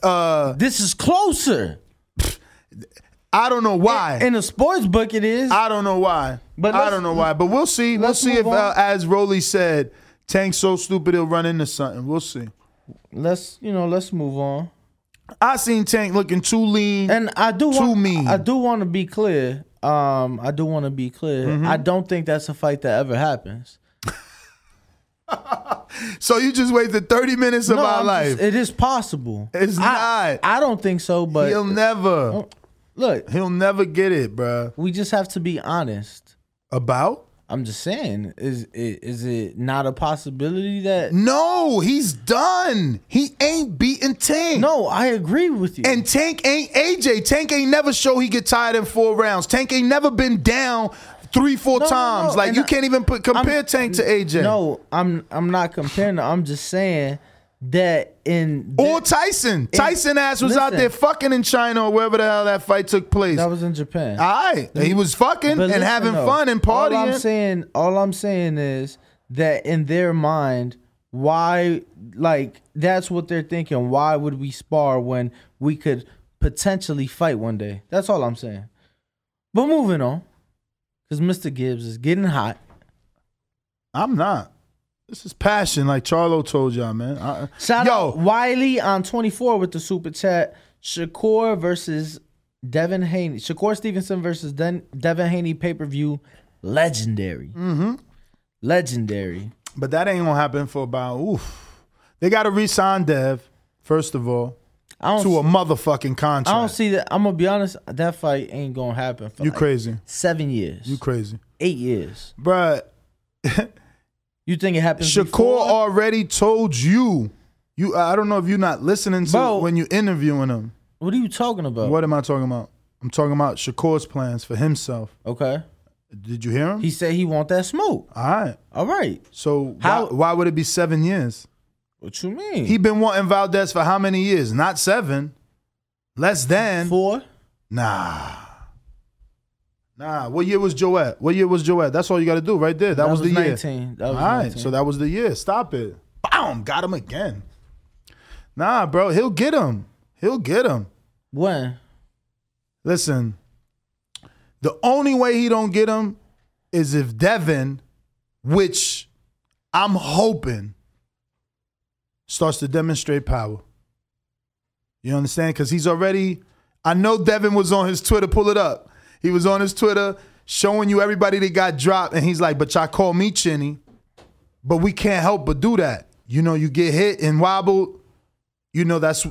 Uh, this is closer. I don't know why. In a sports book, it is. I don't know why. But I don't know why. But we'll see. We'll see if, uh, as Rolly said, Tank's so stupid he'll run into something. We'll see. Let's you know. Let's move on. I seen Tank looking too lean, and I do too want, mean. I do want to be clear. Um, I do want to be clear. Mhm. I don't think that's a fight that ever happens. So you just wasted thirty minutes of No, our I'm life. just- it is possible. It's I, I don't think so, but he'll never look. He'll never get it, bruh. We just have to be honest About I'm just saying, is is, is it not a possibility that? No, he's done. He ain't beating Tank. No, I agree with you. And Tank ain't AJ. Tank ain't never show he get tired in four rounds. Tank ain't never been down three, four No, no, times. no, Like and you I- can't even put compare I'm- Tank to AJ. No, I'm I'm not comparing. I'm just saying that in oh, Or Tyson. Tyson ass was out there fucking in China or wherever the hell that fight took place. that was in Japan. All right. He was fucking But and listen, having though, fun and partying. All I'm saying, all I'm saying is that in their mind, why, like, that's what they're thinking. Why would we spar when we could potentially fight one day? That's all I'm saying. But moving on, because Mr. Gibbs is getting hot. I'm not. This is passion, like Charlo told y'all, man. I- Shout Yo, out Wiley on 24 with the super chat. Shakur versus Devin Haney. Shakur Stevenson versus Den- Devin Haney pay per view. Legendary. Mm-hmm. Legendary. But that ain't gonna happen for about oof. They gotta re-sign Dev, first of all, I don't to a motherfucking contract. I don't see that. I'm gonna be honest. That fight ain't gonna happen. For You like crazy. Seven years. You crazy. Eight years. Bruh, You think it happens? Shakur before? already told you. You I don't know if you're not listening to Bro. when you're interviewing him. What are you talking about? What am I talking about? I'm talking about Shakur's plans for himself. Okay. Did you hear him? He said he want that smoke. All right. All right. So How- why, why would it be seven years? What you mean? He been wanting Valdez for how many years? Not seven. Less than four. Nah. Nah. What year was Joet? What year was Joet? That's all you got to do right there. That, That was, was the year. 19. That was all right. 19. So that was the year. Stop it. Boom. Got him again. Nah, bro. He'll get him. He'll get him. When? Listen. The only way he don't get him is if Devin, which I'm hoping, starts to demonstrate power. You understand? Because he's already. I know Devin was on his Twitter. Pull it up. He was on his Twitter showing you everybody that got dropped, and he's like, "But y'all call me Chinny, but we can't help but do that. You know, you get hit and wobbled. You know, that's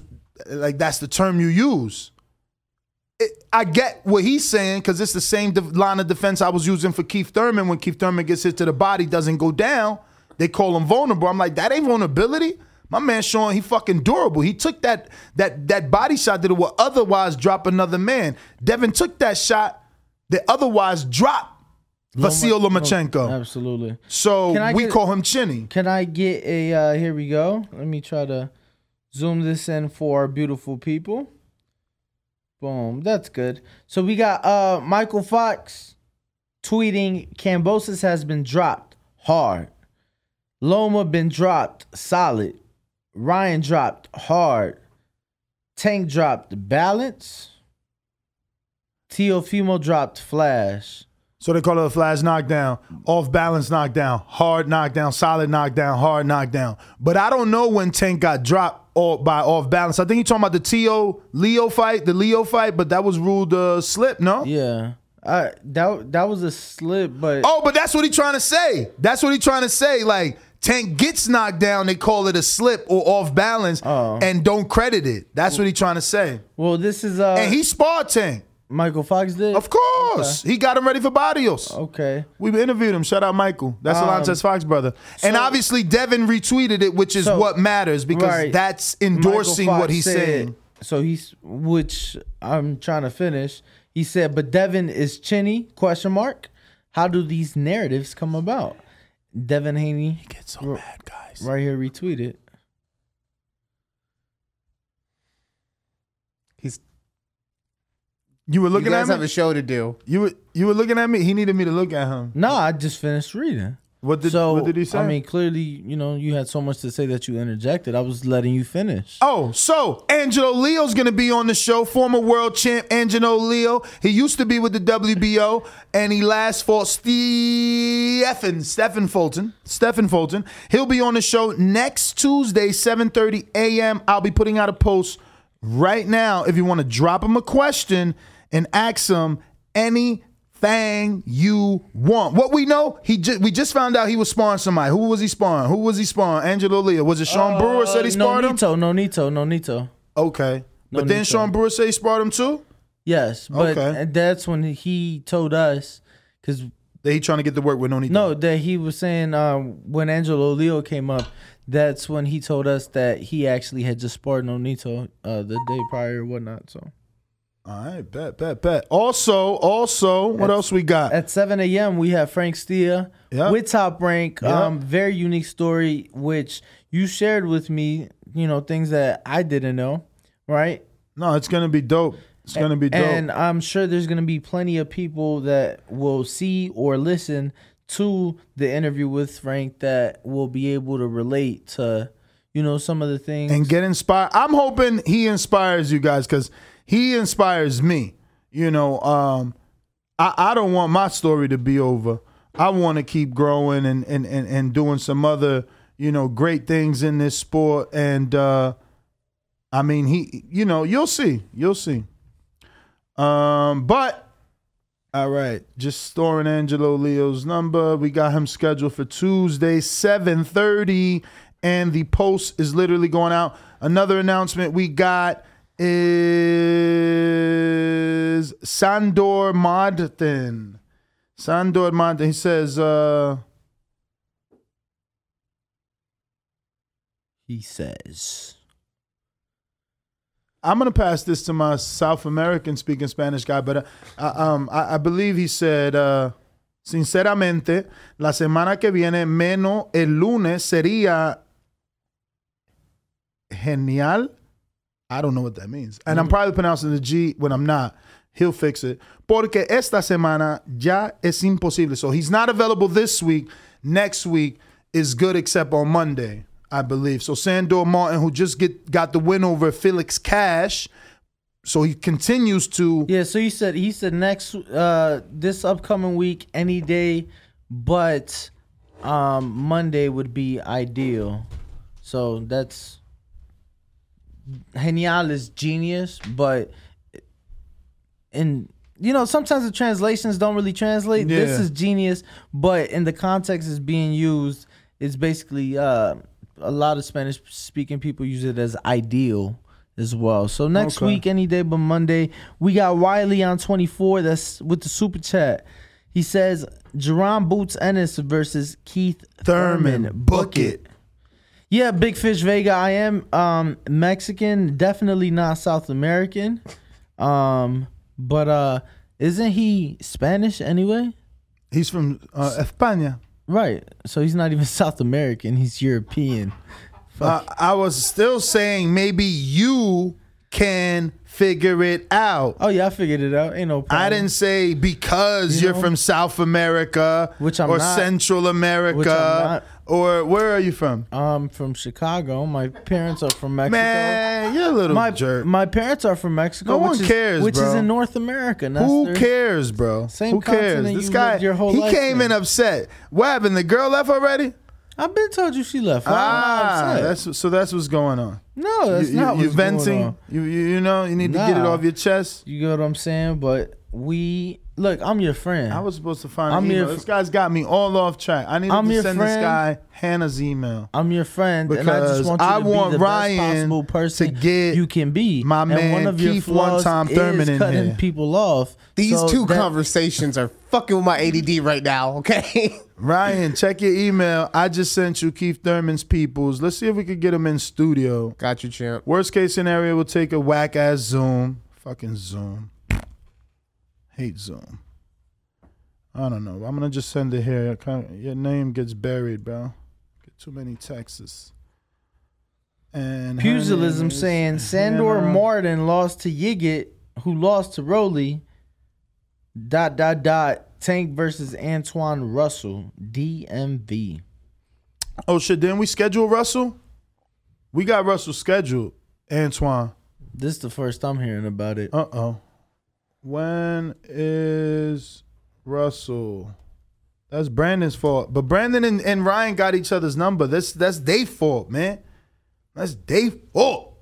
like that's the term you use. It, I get what he's saying because it's the same line of defense I was using for Keith Thurman. When Keith Thurman gets hit to the body, doesn't go down, they call him vulnerable. I'm like, that ain't vulnerability. My man showing he fucking durable. He took that that that body shot that would otherwise drop another man. Devin took that shot that otherwise dropped Vasil Lomachenko. Absolutely. So we get- call him Chinny. Can I get a? Uh, here we go. Let me try to zoom this in for our beautiful people. Boom. That's good. So we got uh Michael Fox tweeting Kambosos has been dropped hard. Loma been dropped solid. Ryan dropped hard. Tank dropped balance. Teofimo dropped flash. So they call it a flash knockdown, off balance knockdown, hard knockdown, solid knockdown, hard knockdown. But I don't know when Tank got dropped or by off balance. I think you're talking about the T.O. Leo fight, the Leo fight, but that was ruled uh, slip, no? Yeah. I that that was a slip, but Oh, but that's what he trying to say. That's what he trying to say. Like Tank gets knocked down, they call it a slip or off balance, and don't credit it. That's what he trying to say. Well, this is uh and he sparred Tank. Michael Fox did. Of course, he got him ready for Barrios. Okay, we interviewed him. Shout out Michael. That's Um, Alantez Fox brother. and obviously Devin retweeted it, which is So- what matters because Right. that's endorsing what he's said- saying. So he's which I'm trying to finish. He said, "But Devin is chinny?" Question mark. How do these narratives come about? Devin Haney. He gets so mad, guys. Right here, retweeted. You were looking you guys at me. have a show to do. You were you were looking at me. He needed me to look at him. No, I just finished reading. What did so, what did he say? I mean, clearly, you know, you had so much to say that you interjected. I was letting you finish. Oh, so Angelo Leo's gonna be on the show. Former world champ Angelo Leo. He used to be with the WBO, and he last fought Stephen Stephen Fulton. Stephen Fulton. He'll be on the show next Tuesday, 7:30 a.m. I'll be putting out a post right now. If you want to drop him a question and ask him anything you want. What we know, he just we just found out he was sparring somebody. Who was he sparring? Who was he sparring? Angelo Leo. Was it Sean Brewer said he sparred him? Uh, Nonito, no Nito. Okay. But then Sean. Brewer said he sparred him too? Yes, but Okay. that's when he told us because That he trying to get to work with Nonito. No, that he was saying um, when Angelo Leo came up, that's when he told us that he actually had just sparred Nonito uh, the day prior or whatnot. So All right, bet, bet, bet. Also, also, what else we got? At 7 a.m., we have Frank Stia Yep. with Top Rank. Yep. Um, very unique story, which you shared with me, you know, things that I didn't know, right? No, it's going to be dope. It's going to be dope. And I'm sure there's going to be plenty of people that will see or listen to the interview with Frank that will be able to relate to, you know, some of the things. and get inspired. I'm hoping he inspires you guys because he inspires me. You know, um, I, I don't want my story to be over. I want to keep growing and, and, and, and doing some other, you know, great things in this sport. And uh, I mean, he, you know, you'll see, you'll see. Um, but all right, just storing Angelo Leo's number. We got him scheduled for Tuesday, 7:30, and the post is literally going out. Another announcement we got is Sandor Martin. Sandor Martin. He says, uh, he says, I'm gonna pass this to my South American speaking Spanish guy, but uh, I, um, I, I believe he said, uh, sinceramente, la semana que viene, menos el lunes sería genial. I don't know what that means, and I'm probably pronouncing the G when I'm not. He'll fix it. Porque esta semana ya es imposible. So he's not available this week. Next week is good except on Monday, I believe. So Sandor Martin, who just get got the win over Felix Cash, so he continues to. Yeah, so he said he said next uh this upcoming week any day but um Monday would be ideal. So that's genial is genius, but in you know, sometimes the translations don't really translate. This is genius, but in the context it's being used, it's basically uh a lot of Spanish speaking people use it as ideal as well. So next Okay. week, any day but Monday, we got Wiley on 24. That's with the super chat. He says Jaron Boots Ennis versus Keith Thurman. Thurman. Book it. Yeah, Big Fish Vega. I am um Mexican, definitely not South American. Um, but uh isn't he Spanish anyway? He's from uh, España. Right. So he's not even South American, he's European. Uh, I was still saying maybe you can figure it out. Oh yeah, I figured it out. Ain't no problem. I didn't say because You are from South America, Which I'm or not. Central America, Which I'm not. Or where are you from? I'm from Chicago. My parents are from Mexico. Man, you're a little my, jerk. My parents are from Mexico. No which one is, cares, Which is in North America. Who cares, bro? Same Who cares? This you guy, your whole he life came in upset. What happened? The girl left already? I've been told you she left. Why Ah, upset? that's so. That's what's going on. No, that's you, not you, what's venting. You, you you know you need to get it off your chest. You get what I'm saying? But we look. I'm your friend. I was supposed to find I'm an email. your this guy's got me all off track. I need I'm to your send this guy Hannah's email. I'm your friend, and I Because just want you I to want be the Ryan best possible person to get you can be. my and man one of your Keith flaws One-Time Thurman is in cutting here. people off. These So two that- conversations are fucking with my ADD right now, okay? Ryan, check your email. I just sent you Keith Thurman's peoples. Let's see if we could get him in studio. Got you, champ. Worst case scenario, we'll take a whack ass Zoom. Fucking Zoom. Hate Zoom. I don't know. I'm gonna just send it here. Kind of- Your name gets buried, bro. Get too many texts. And Pugilism is saying Sandor Hannah- Martin lost to Yigit, who lost to Rolly. Dot dot dot. Tank versus Antuanne Russell. DMV. Oh shit! Didn't we schedule Russell? We got Russell scheduled. Antuanne. This is the first I'm hearing about it. Uh oh. When is Russell? That's Brandon's fault. But Brandon and, and Ryan got each other's number. That's that's their fault, man. That's their fault.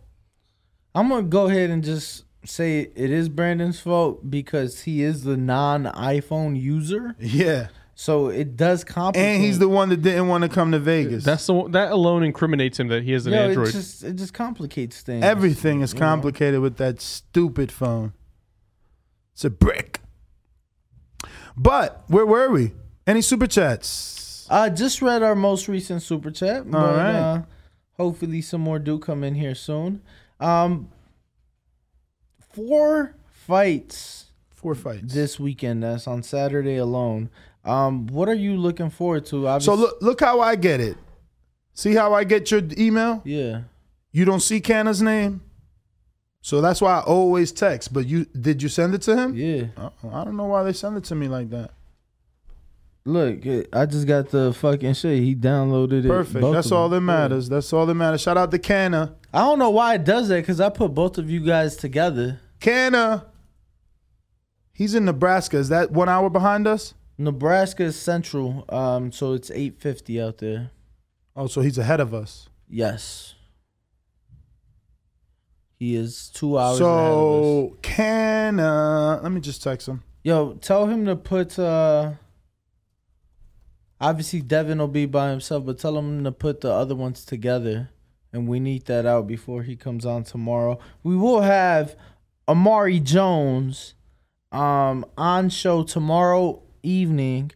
I'm gonna go ahead and just say it is Brandon's fault because he is the non-iPhone user. Yeah. So it does complicate. And he's the one that didn't want to come to Vegas. That's the one- that alone incriminates him that he has an Yo, Android. It just it just complicates things. Everything is you know? complicated with that stupid phone. It's a brick. But where were we? Any super chats? I just read our most recent super chat. But, right. uh, hopefully, some more do come in here soon. Um, four fights. Four fights this weekend. That's on Saturday alone. Um, what are you looking forward to? So look, look how I get it. See how I get your email? Yeah. You don't see Canna's name, so that's why I always text. But you did you send it to him? Yeah. I don't know why they send it to me like that. Look, I just got the fucking shit. He downloaded it. Perfect. both That's all that matters. That's all that matters. Shout out to Canna. I don't know why it does that because I put both of you guys together. Canna. He's in Nebraska. Is that one hour behind us? Nebraska is central, um, so it's eight fifty out there. Oh, so he's ahead of us. Yes, he is two hours. So can uh, Let me just text him. Yo, tell him to put. uh Obviously, Devin will be by himself, but tell him to put the other ones together, and we need that out before he comes on tomorrow. We will have Amari Jones um on show tomorrow evening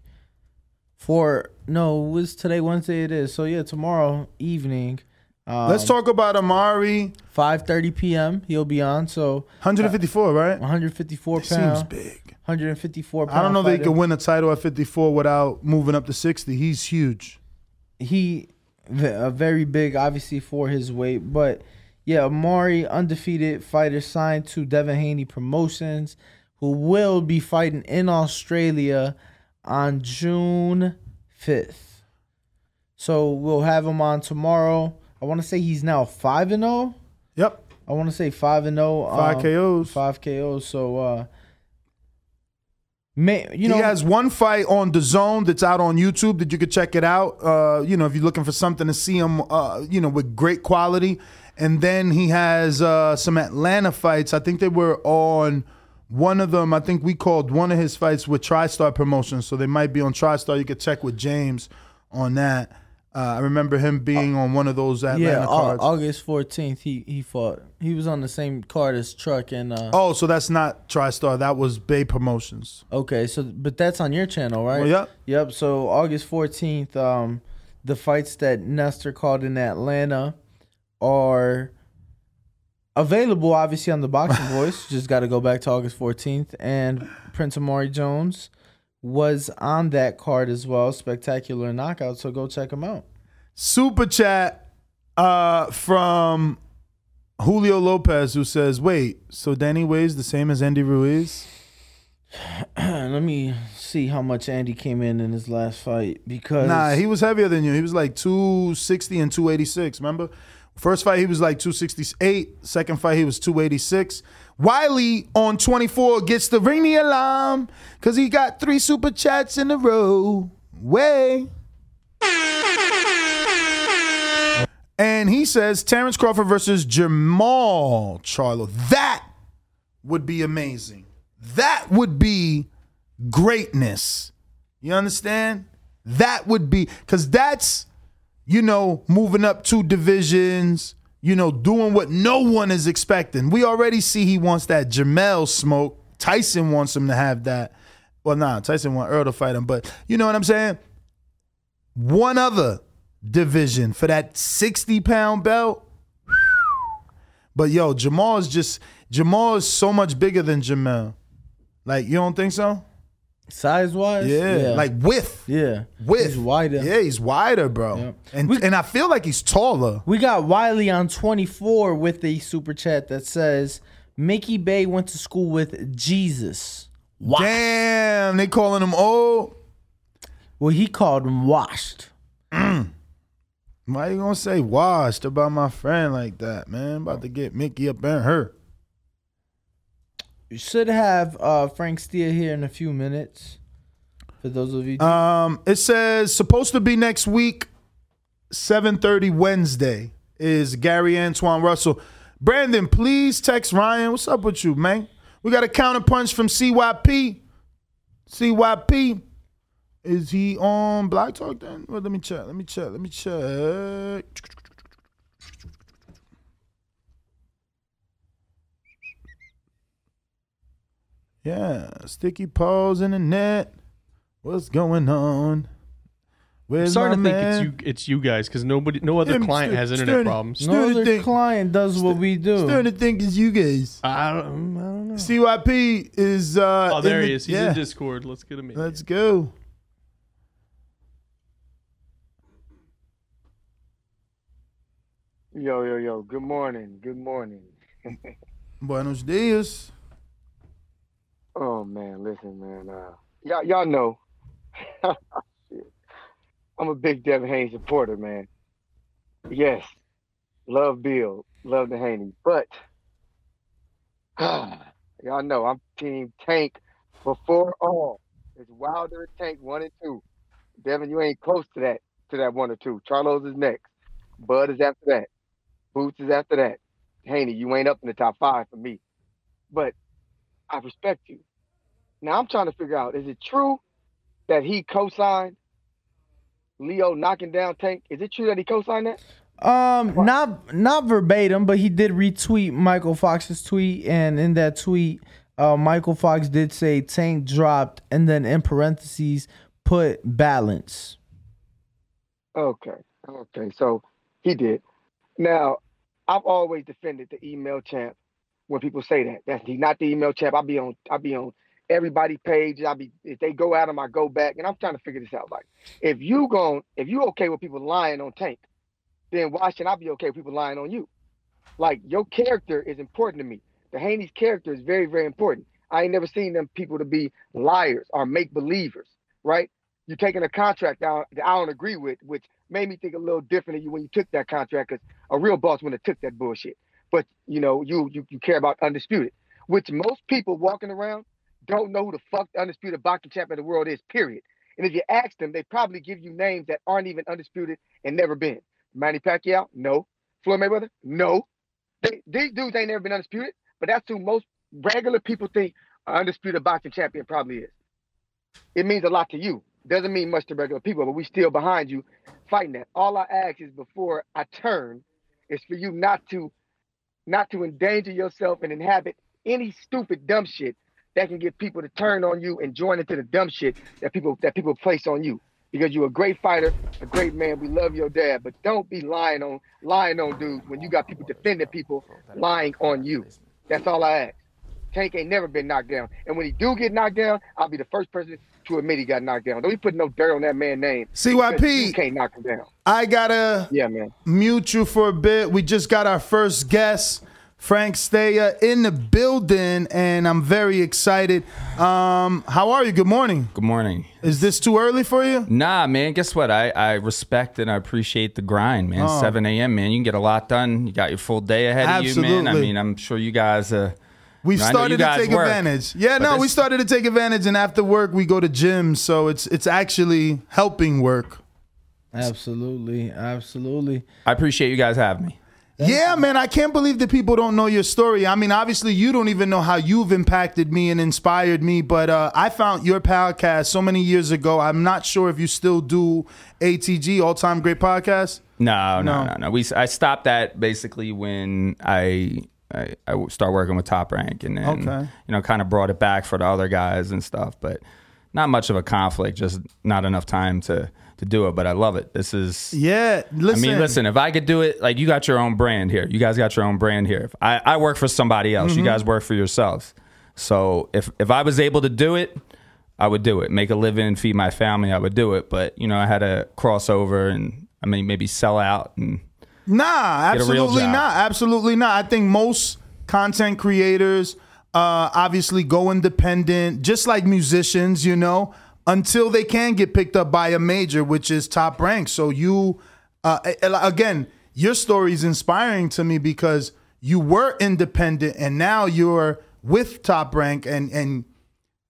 for no, was today Wednesday? It is. So yeah, tomorrow evening. Um, Let's talk about Amari. 5:30 p.m. He'll be on. So 154, right? 154 That pounds. seems big. 154 pounds. I don't know that he can win a title at 54 without moving up to 60. He's huge. He a very big, obviously for his weight, but yeah, Amari undefeated fighter signed to Devin Haney Promotions, who will be fighting in Australia on June 5th. So we'll have him on tomorrow. I want to say he's now five and zero. Yep. I want to say five and zero. Five KOs. Five KOs. So, uh, may you know he has one fight on the zone that's out on YouTube that you could check it out. Uh, you know, if you're looking for something to see him, uh, you know, with great quality. And then he has uh, some Atlanta fights. I think they were on one of them. I think we called one of his fights with TriStar Promotions, so they might be on TriStar. You could check with James on that. Uh, I remember him being on one of those Atlanta yeah, cards. August 14th, he he fought. He was on the same card as Truck and. Uh, oh, so that's not TriStar. That was Bay Promotions. Okay, so but that's on your channel, right? Well, yep. Yep. So August 14th, um, the fights that Nestor called in Atlanta are available, obviously on the Boxing Voice. Just got to go back to August 14th, and Prince Amari Jones was on that card as well. Spectacular knockout. So go check him out. Super chat uh, from Julio Lopez who says, "Wait, so Danny weighs the same as Andy Ruiz?" Let me see how much Andy came in in his last fight because Nah, he was heavier than you. He was like 260 and 286. Remember? First fight he was like 268. Second fight he was 286. Wiley on 24 gets the ring the alarm because he got three super chats in a row. Way. And he says Terrence Crawford versus Jermall Charlo. That would be amazing. That would be greatness. You understand? That would be because that's, you know, moving up two divisions, you know, doing what no one is expecting. We already see he wants that Jermell smoke. Tyson wants him to have that. Well, nah, Tyson want Earl to fight him, but you know what I'm saying? One other division for that 60 pound belt. But yo, Jermall is just Jermall is so much bigger than Jamel. Like, you don't think so? Size wise, Yeah, like width. Yeah, Width. He's wider. Yeah, he's wider, bro. And and I feel like he's taller. We got Wiley on 24 with a super chat that says Mickey Bey went to school with Jesus. Damn, they calling him old. Well, he called him washed. Mm. Why you gonna say washed about my friend like that, man? About to get Mickey up and hurt. Should have uh, Frank Steele here in a few minutes. For those of you, Um, it says supposed to be next week, seven thirty Wednesday is Gary Antuanne Russell. Brandon, please text Ryan. What's up with you, man? We got a counter punch from CYP. CYP. Is he on Black Talk then? Well, let me check. Let me check. Let me check. Yeah, sticky paws in the net. What's going on? I'm Where's starting to my think man? it's you. It's you guys because nobody, no other Yeah, client st- has internet starting- problems. No Starting other think- client does what we do. Starting to think it's you guys. I don't, I don't know. CYP is. uh Oh, there in he the- is. He's yeah. in Discord. Let's get him in. Let's go. Yo, yo, yo. Good morning. Good morning. Buenos dias. Oh man, listen, man. Uh, y'all, y'all know. I'm a big Devin Haney supporter, man. Yes, love Bill, love the Haney, but y'all know I'm Team Tank before all. It's Wilder Tank one and two. Devin, you ain't close to that to that one or two. Charlos is next. Bud is after that. Boots is after that. Haney, you ain't up in the top five for me. But I respect you. Now I'm trying to figure out, is it true that he co-signed Leo knocking down Tank? Is it true that he co-signed that? Um, not not verbatim, but he did retweet Michael Fox's tweet, and in that tweet, uh, Michael Fox did say Tank dropped, and then in parentheses put balance. Okay. Okay. So he did. Now, I've always defended the email champ when people say that. That's he's not the email champ. I'll be on I'll be on everybody page. I'll be if they go at him, I go back. And I'm trying to figure this out. Like if you gon' if you okay with people lying on Tank, then why should I be okay with people lying on you? Like your character is important to me. The Haney's character is very, very important. I ain't never seen them people to be liars or make believers, right? You're taking a contract that I don't agree with, which made me think a little different of you when you took that contract, because a real boss wouldn't have took that bullshit. But you know, you you you care about undisputed, which most people walking around don't know who the fuck the undisputed boxing champion of the world is, period. And if you ask them, they probably give you names that aren't even undisputed and never been. Manny Pacquiao, no. Floyd Mayweather, no. They, these dudes ain't never been undisputed, but that's who most regular people think an undisputed boxing champion probably is. It means a lot to you. Doesn't mean much to regular people, but we still behind you fighting that. All I ask is before I turn is for you not to not to endanger yourself and inhabit any stupid dumb shit that can get people to turn on you and join into the dumb shit that people that people place on you. Because you're a great fighter, a great man. We love your dad, but don't be lying on lying on dudes when you got people defending people lying on you. That's all I ask. Tank ain't never been knocked down, and when he do get knocked down, I'll be the first person to admit he got knocked down. Don't be putting no dirt on that man's name. CYP. because You can't knock him down. I gotta Yeah, man. mute you for a bit. We just got our first guest, Frank Staya, in the building, and I'm very excited. Um, how are you? Good morning. Good morning. Is this too early for you? Nah, man. Guess what? I, I respect and I appreciate the grind, man. Oh. 7 a.m., man. You can get a lot done. You got your full day ahead of you, man. I mean, I'm sure you guys. Uh, We've I know you started to take work, advantage. Yeah, but no, we started to take advantage, and after work we go to gyms, so it's it's actually helping work. Absolutely, absolutely. I appreciate you guys having me. Yeah, man, I can't believe that people don't know your story. I mean, obviously, you don't even know how you've impacted me and inspired me, but uh, I found your podcast so many years ago. I'm not sure if you still do ATG, All Time Great Podcast. No, No. no, no, no. We I stopped that basically when I I, I start working with Top Rank, and then Okay. you know kind of brought it back for the other guys and stuff. But not much of a conflict, just not enough time to to do it. But I love it. This is Yeah, listen. I mean, listen, if I could do it, like you got your own brand here. You guys got your own brand here. If I, I work for somebody else. Mhm. You guys work for yourselves. So if if I was able to do it, I would do it. Make a living, feed my family, I would do it. But you know, I had to cross over and I mean maybe sell out and Nah, Get absolutely not. Absolutely not. I think most content creators uh, obviously go independent, just like musicians, you know, until they can get picked up by a major, which is top rank. So you, uh, again, your story is inspiring to me because you were independent and now you're with top rank and and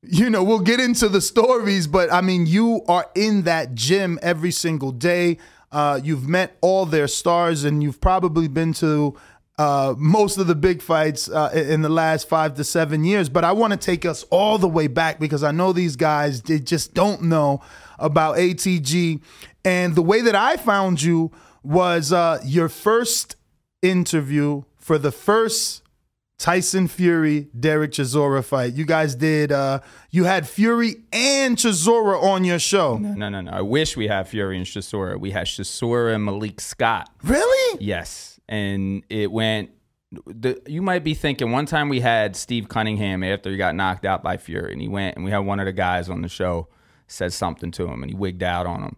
you know, we'll get into the stories, but I mean, you are in that gym every single day. Uh, you've met all their stars, and you've probably been to uh, most of the big fights uh, in the last five to seven years. But I want to take us all the way back because I know these guys they just don't know about ATG. And the way that I found you was uh, your first interview for the first Tyson Fury, Derek Chisora fight. You guys did. Uh, you had Fury and Chisora on your show. No, no, no. no. I wish we had Fury and Chisora. We had Chisora and Malik Scott. Really? Yes, and it went. The, you might be thinking one time we had Steve Cunningham after he got knocked out by Fury, and he went and we had one of the guys on the show said something to him, and he wigged out on him,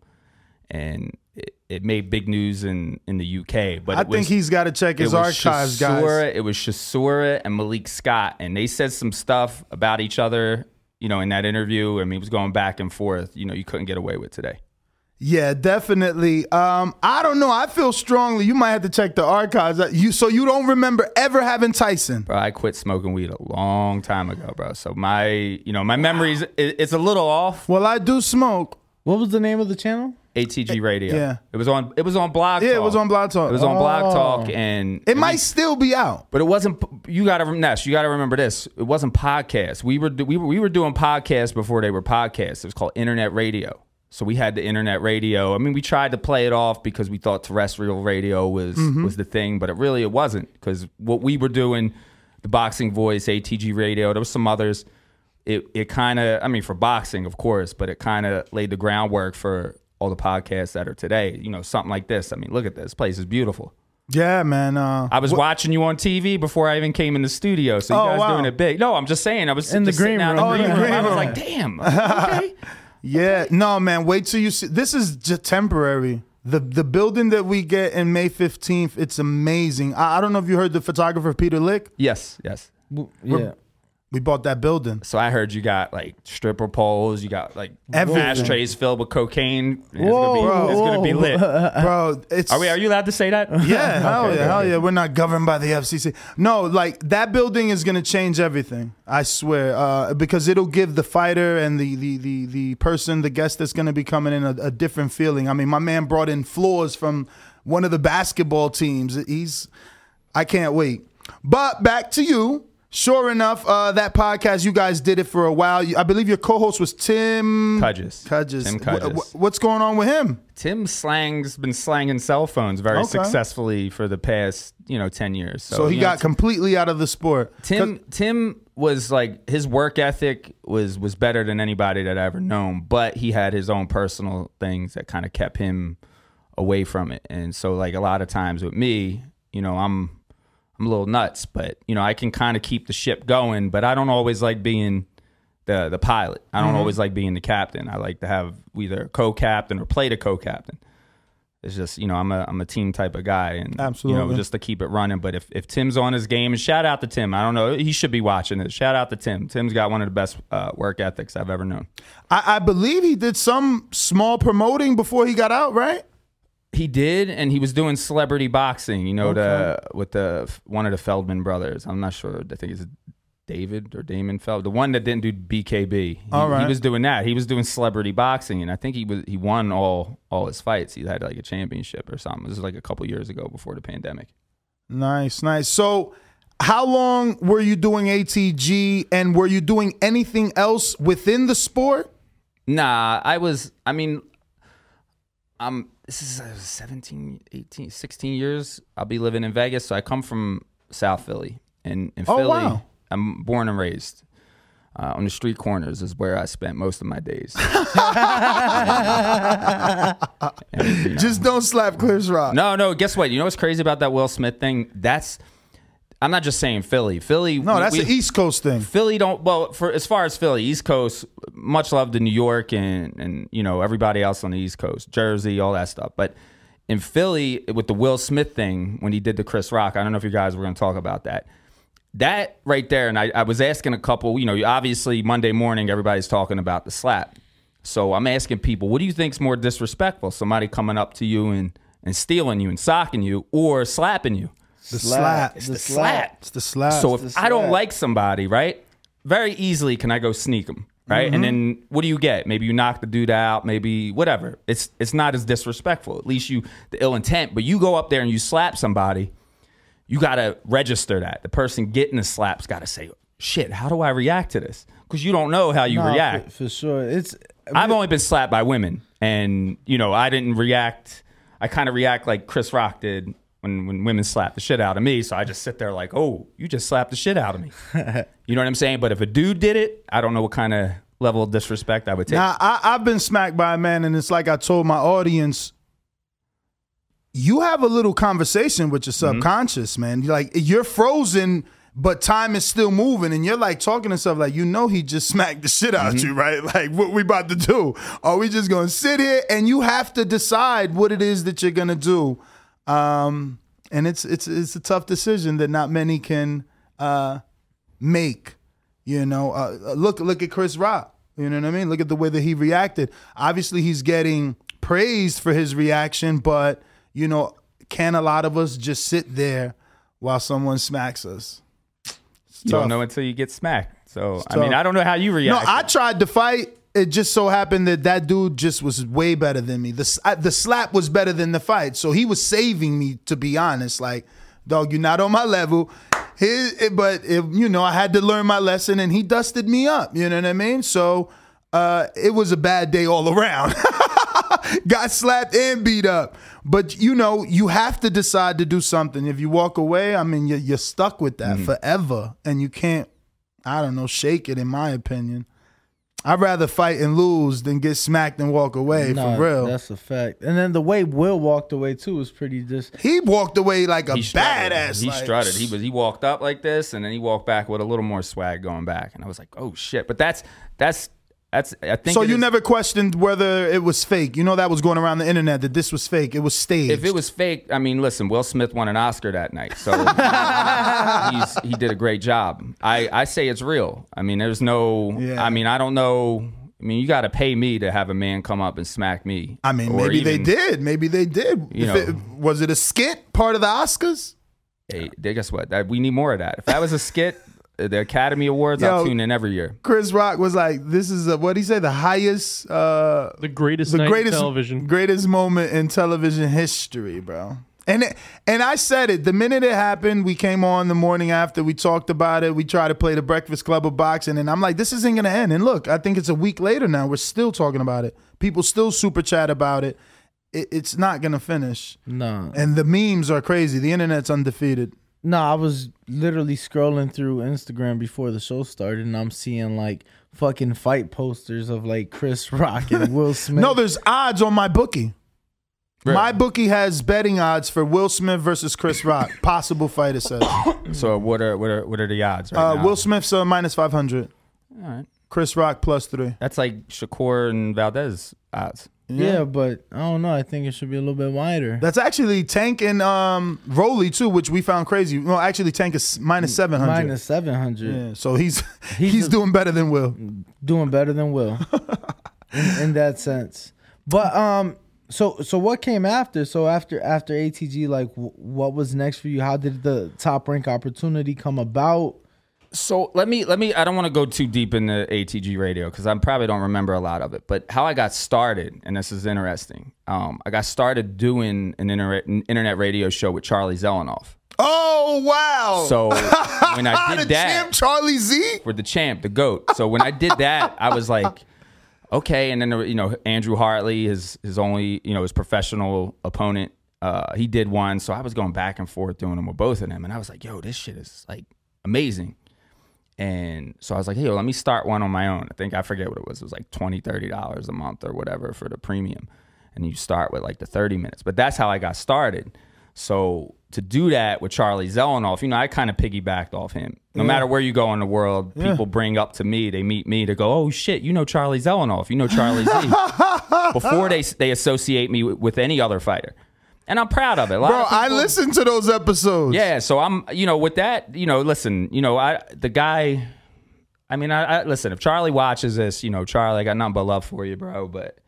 and it, it made big news in in the UK. But I was- think he's got to check his it was archives, guys. It was Chisora and Malik Scott, and they said some stuff about each other. You know, in that interview, I mean, it was going back and forth. You know, you couldn't get away with today. Yeah, definitely. Um, I don't know. I feel strongly. You might have to check the archives. Uh, You so you don't remember ever having Tyson? Bro, I quit smoking weed a long time ago, bro. So my, you know, my memories, it, it's a little off. Well, I do smoke. What was the name of the channel? ATG Radio. yeah. it was on. It was on Blog. Talk. Yeah, it was on Blog Talk. It was on Blog Oh. Talk, and It might still be out. But it wasn't. You got to Ness. You got to remember this. It wasn't podcast. We were we were we were doing podcasts before they were podcasts. It was called internet radio. So we had the internet radio. I mean, we tried to play it off because we thought terrestrial radio was Mhm. was the thing, but it really it wasn't because what we were doing, the Boxing Voice, ATG Radio, there was some others. It it kind of, I mean, for boxing, of course, but it kind of laid the groundwork for all the podcasts that are today. You know, something like this. I mean, look at this place is beautiful. Yeah, man. Uh, I was watching you on TV before I even came in the studio. So you Oh, guys wow. doing it big. No, I'm just saying. I was In the green room. in the Oh, green the room. I was like, damn. Okay. Yeah, no, man. Wait till you see. This is just temporary. The the building that we get in May fifteenth, it's amazing. I, I don't know if you heard the photographer Peter Lik. yes, yes. We're- we bought that building. So I heard you got like stripper poles. You got like Everything. ashtrays filled with cocaine. It's Whoa, gonna be, it's gonna be lit, bro. It's Are we? Are you allowed to say that? Yeah, hell Okay, yeah, hell yeah. We're not governed by the FCC. No, like that building is gonna change everything. I swear, uh, because it'll give the fighter and the the the the person, the guest that's gonna be coming in, a, a different feeling. I mean, my man brought in floors from one of the basketball teams. He's, I can't wait. But back to you. Sure enough, uh, that podcast you guys did it for a while. You- I believe your co-host was Tim Cudges. Cudges. Tim Wh- Cudges. wh- what's going on with him? Tim slang's been slanging cell phones very Okay. successfully for the past you know ten years. So, So, he you know, got completely out of the sport. Tim Tim was like his work ethic was was better than anybody that I ever known, but he had his own personal things that kind of kept him away from it. And so like a lot of times with me, you know, I'm I'm a little nuts, but you know, I can kind of keep the ship going, but I don't always like being the the pilot. I don't Mhm. always like being the captain. I like to have either a co-captain or play the co-captain. It's just you know I'm a I'm a team type of guy, and Absolutely. you know just to keep it running. But if, if Tim's on his game, and shout out to Tim, I don't know he should be watching this. Shout out to Tim. Tim's got one of the best uh, work ethics I've ever known. I, I believe he did some small promoting before he got out, right? He did, and he was doing celebrity boxing. You know the with the one of the Feldman brothers. I'm not sure. I think it's David or Damon Feld, the one that didn't do BKB. He, All right. he was doing that. He was doing celebrity boxing, and I think he was he won all all his fights. He had like a championship or something. This was like a couple years ago before the pandemic. Nice, nice. So, how long were you doing ATG, and were you doing anything else within the sport? Nah, I was, I mean, um, this is uh, 17, 18, 16 years. I'll be living in Vegas. So I come from South Philly. And in Oh, Philly, wow. I'm born and raised. Uh, on the street corners is where I spent most of my days. Just don't slap Chris Rock. No, no. Guess what? You know what's crazy about that Will Smith thing? That's I'm not just saying Philly. Philly. No, we- that's we- the East Coast thing. Philly don't. Well, for as far as Philly, East Coast, much love to New York and and you know everybody else on the East Coast, Jersey, all that stuff. But in Philly, with the Will Smith thing, when he did the Chris Rock, I don't know if you guys were going to talk about that. That right there, and I, I was asking a couple. You know, obviously Monday morning, everybody's talking about the slap. So I'm asking people, what do you think's more disrespectful? Somebody coming up to you and and stealing you and socking you, or slapping you? The slap. It's the slap. It's the slap. So if I don't like somebody, right, very easily can I go sneak them, right? And Mhm. then what do you get? Maybe you knock the dude out, maybe whatever. It's it's not as disrespectful. At least you the ill intent, but you go up there and you slap somebody, you gotta register that. The person getting the slap's gotta say, "Shit, how do I react to this?" Because you don't know how you Nah, react. for, for sure. It's I've only been slapped by women, and you know I didn't react. I kind of react like Chris Rock did when when women slap the shit out of me. So I just sit there like, oh, you just slapped the shit out of me. you know what I'm saying? But if a dude did it, I don't know what kind of level of disrespect I would take. Now I, I've been smacked by a man, and it's like I told my audience. You have a little conversation with your Mm-hmm. subconscious, man. You're like you're frozen, but time is still moving, and you're like talking to stuff like you know he just smacked the shit out Mm-hmm. you, right? Like what we about to do? Are we just gonna sit here and you have to decide what it is that you're gonna do? Um, and it's it's it's a tough decision that not many can uh, make. You know, uh, look look at Chris Rock. You know what I mean? Look at the way that he reacted. Obviously, he's getting praised for his reaction, but you know, can a lot of us just sit there while someone smacks us? It's you tough. don't know until you get smacked. So It's I mean. I don't know how you react. No, I tried to fight. It just so happened that that dude just was way better than me. The I- the slap was better than the fight, so he was saving me. To be honest, like dog, you're not on my level. His, but if, you know, I had to learn my lesson, and he dusted me up. You know what I mean? So uh, it was a bad day all around. Got slapped and beat up. But you know, you have to decide to do something. If you walk away, I mean, you're, you're stuck with that forever, and you can't. I don't know, shake it. In my opinion, I'd rather fight and lose than get smacked and walk away. Nah, for real, That's a fact. And then the way Will walked away too was pretty just. he walked away like a he strutted. badass. He like, strutted. He was he walked up like this, and then he walked back with a little more swag going back. And I was like, oh shit. But that's that's that's. I think. So you is- never questioned whether it was fake. You know that was going around the internet that this was fake. It was staged. If it was fake, I mean, listen, Will Smith won an Oscar that night, so he's, he did a great job. I, I say it's real. I mean, there's no. Yeah. I mean, I don't know. I mean, you got to pay me to have a man come up and smack me. I mean, maybe they did. Maybe they did. You If know. it, was it a skit part of the Oscars? Hey, they- guess what? That, we need more of that. If that was a skit, the Academy Awards, I'll tune in every year. Chris Rock was like, "This is a, what he say? The highest, uh, The greatest the night greatest in television. greatest moment in television history, bro." And it, and I said it the minute it happened. We came on the morning after. We talked about it. We tried to play the Breakfast Club of boxing, and I'm like, "This isn't gonna end." And look, I think it's a week later now. We're still talking about it. People still super chat about it. it it's not gonna finish. No. And the memes are crazy. The internet's undefeated. No, I was literally scrolling through Instagram before the show started, and I'm seeing like fucking fight posters of like Chris Rock and Will Smith. No, there's odds on my bookie. Really? My bookie has betting odds for Will Smith versus Chris Rock. Possible fight, it says. So what are what are what are the odds right Uh, now? Will Smith's uh, minus 500. All right. Chris Rock plus three. That's like Shakur and Valdez odds. Yeah. but I don't know. I think it should be a little bit wider. That's actually Tank and um, Rolly, too, which we found crazy. No, actually, Tank is minus 700. Minus seven hundred. Yeah, so he's He's he's, a- doing better than Will. doing better than Will in, in that sense. But um, so so what came after? So after after ATG, like w- what was next for you? How did the top rank opportunity come about? So let me let me. I don't want to go too deep into ATG radio because I probably don't remember a lot of it. But how I got started, and this is interesting. Um, I got started doing an internet an internet radio show with Charlie Zelenoff. Oh, wow. So when I the did that, champ, Charlie Z? for the champ, the goat. So when I did that, I was like, okay. And then you know Andrew Hartley, his his only you know his professional opponent, uh, he did one. So I was going back and forth doing them with both of them, and I was like, yo, this shit is like amazing. And so I was like, hey, let me start one on my own. I think I forget what it was. It was like 20 dollars a month or whatever for the premium. And you start with like the 30 minutes. But that's how I got started. So to do that with Charlie Zelenoff, you know, I kind of piggybacked off him. No Yeah. matter where you go in the world, Yeah. people bring up to me, they meet me to go, oh shit, you know Charlie Zelenoff, you know Charlie Z. Before they they associate me with, with any other fighter. And I'm proud of it. Bro, of I listened to those episodes. yeah, so I'm, you know, with that, you know, listen, you know, I the guy, I mean, I, I listen. If Charlie watches this, you know, Charlie, I got nothing but love for you, bro. But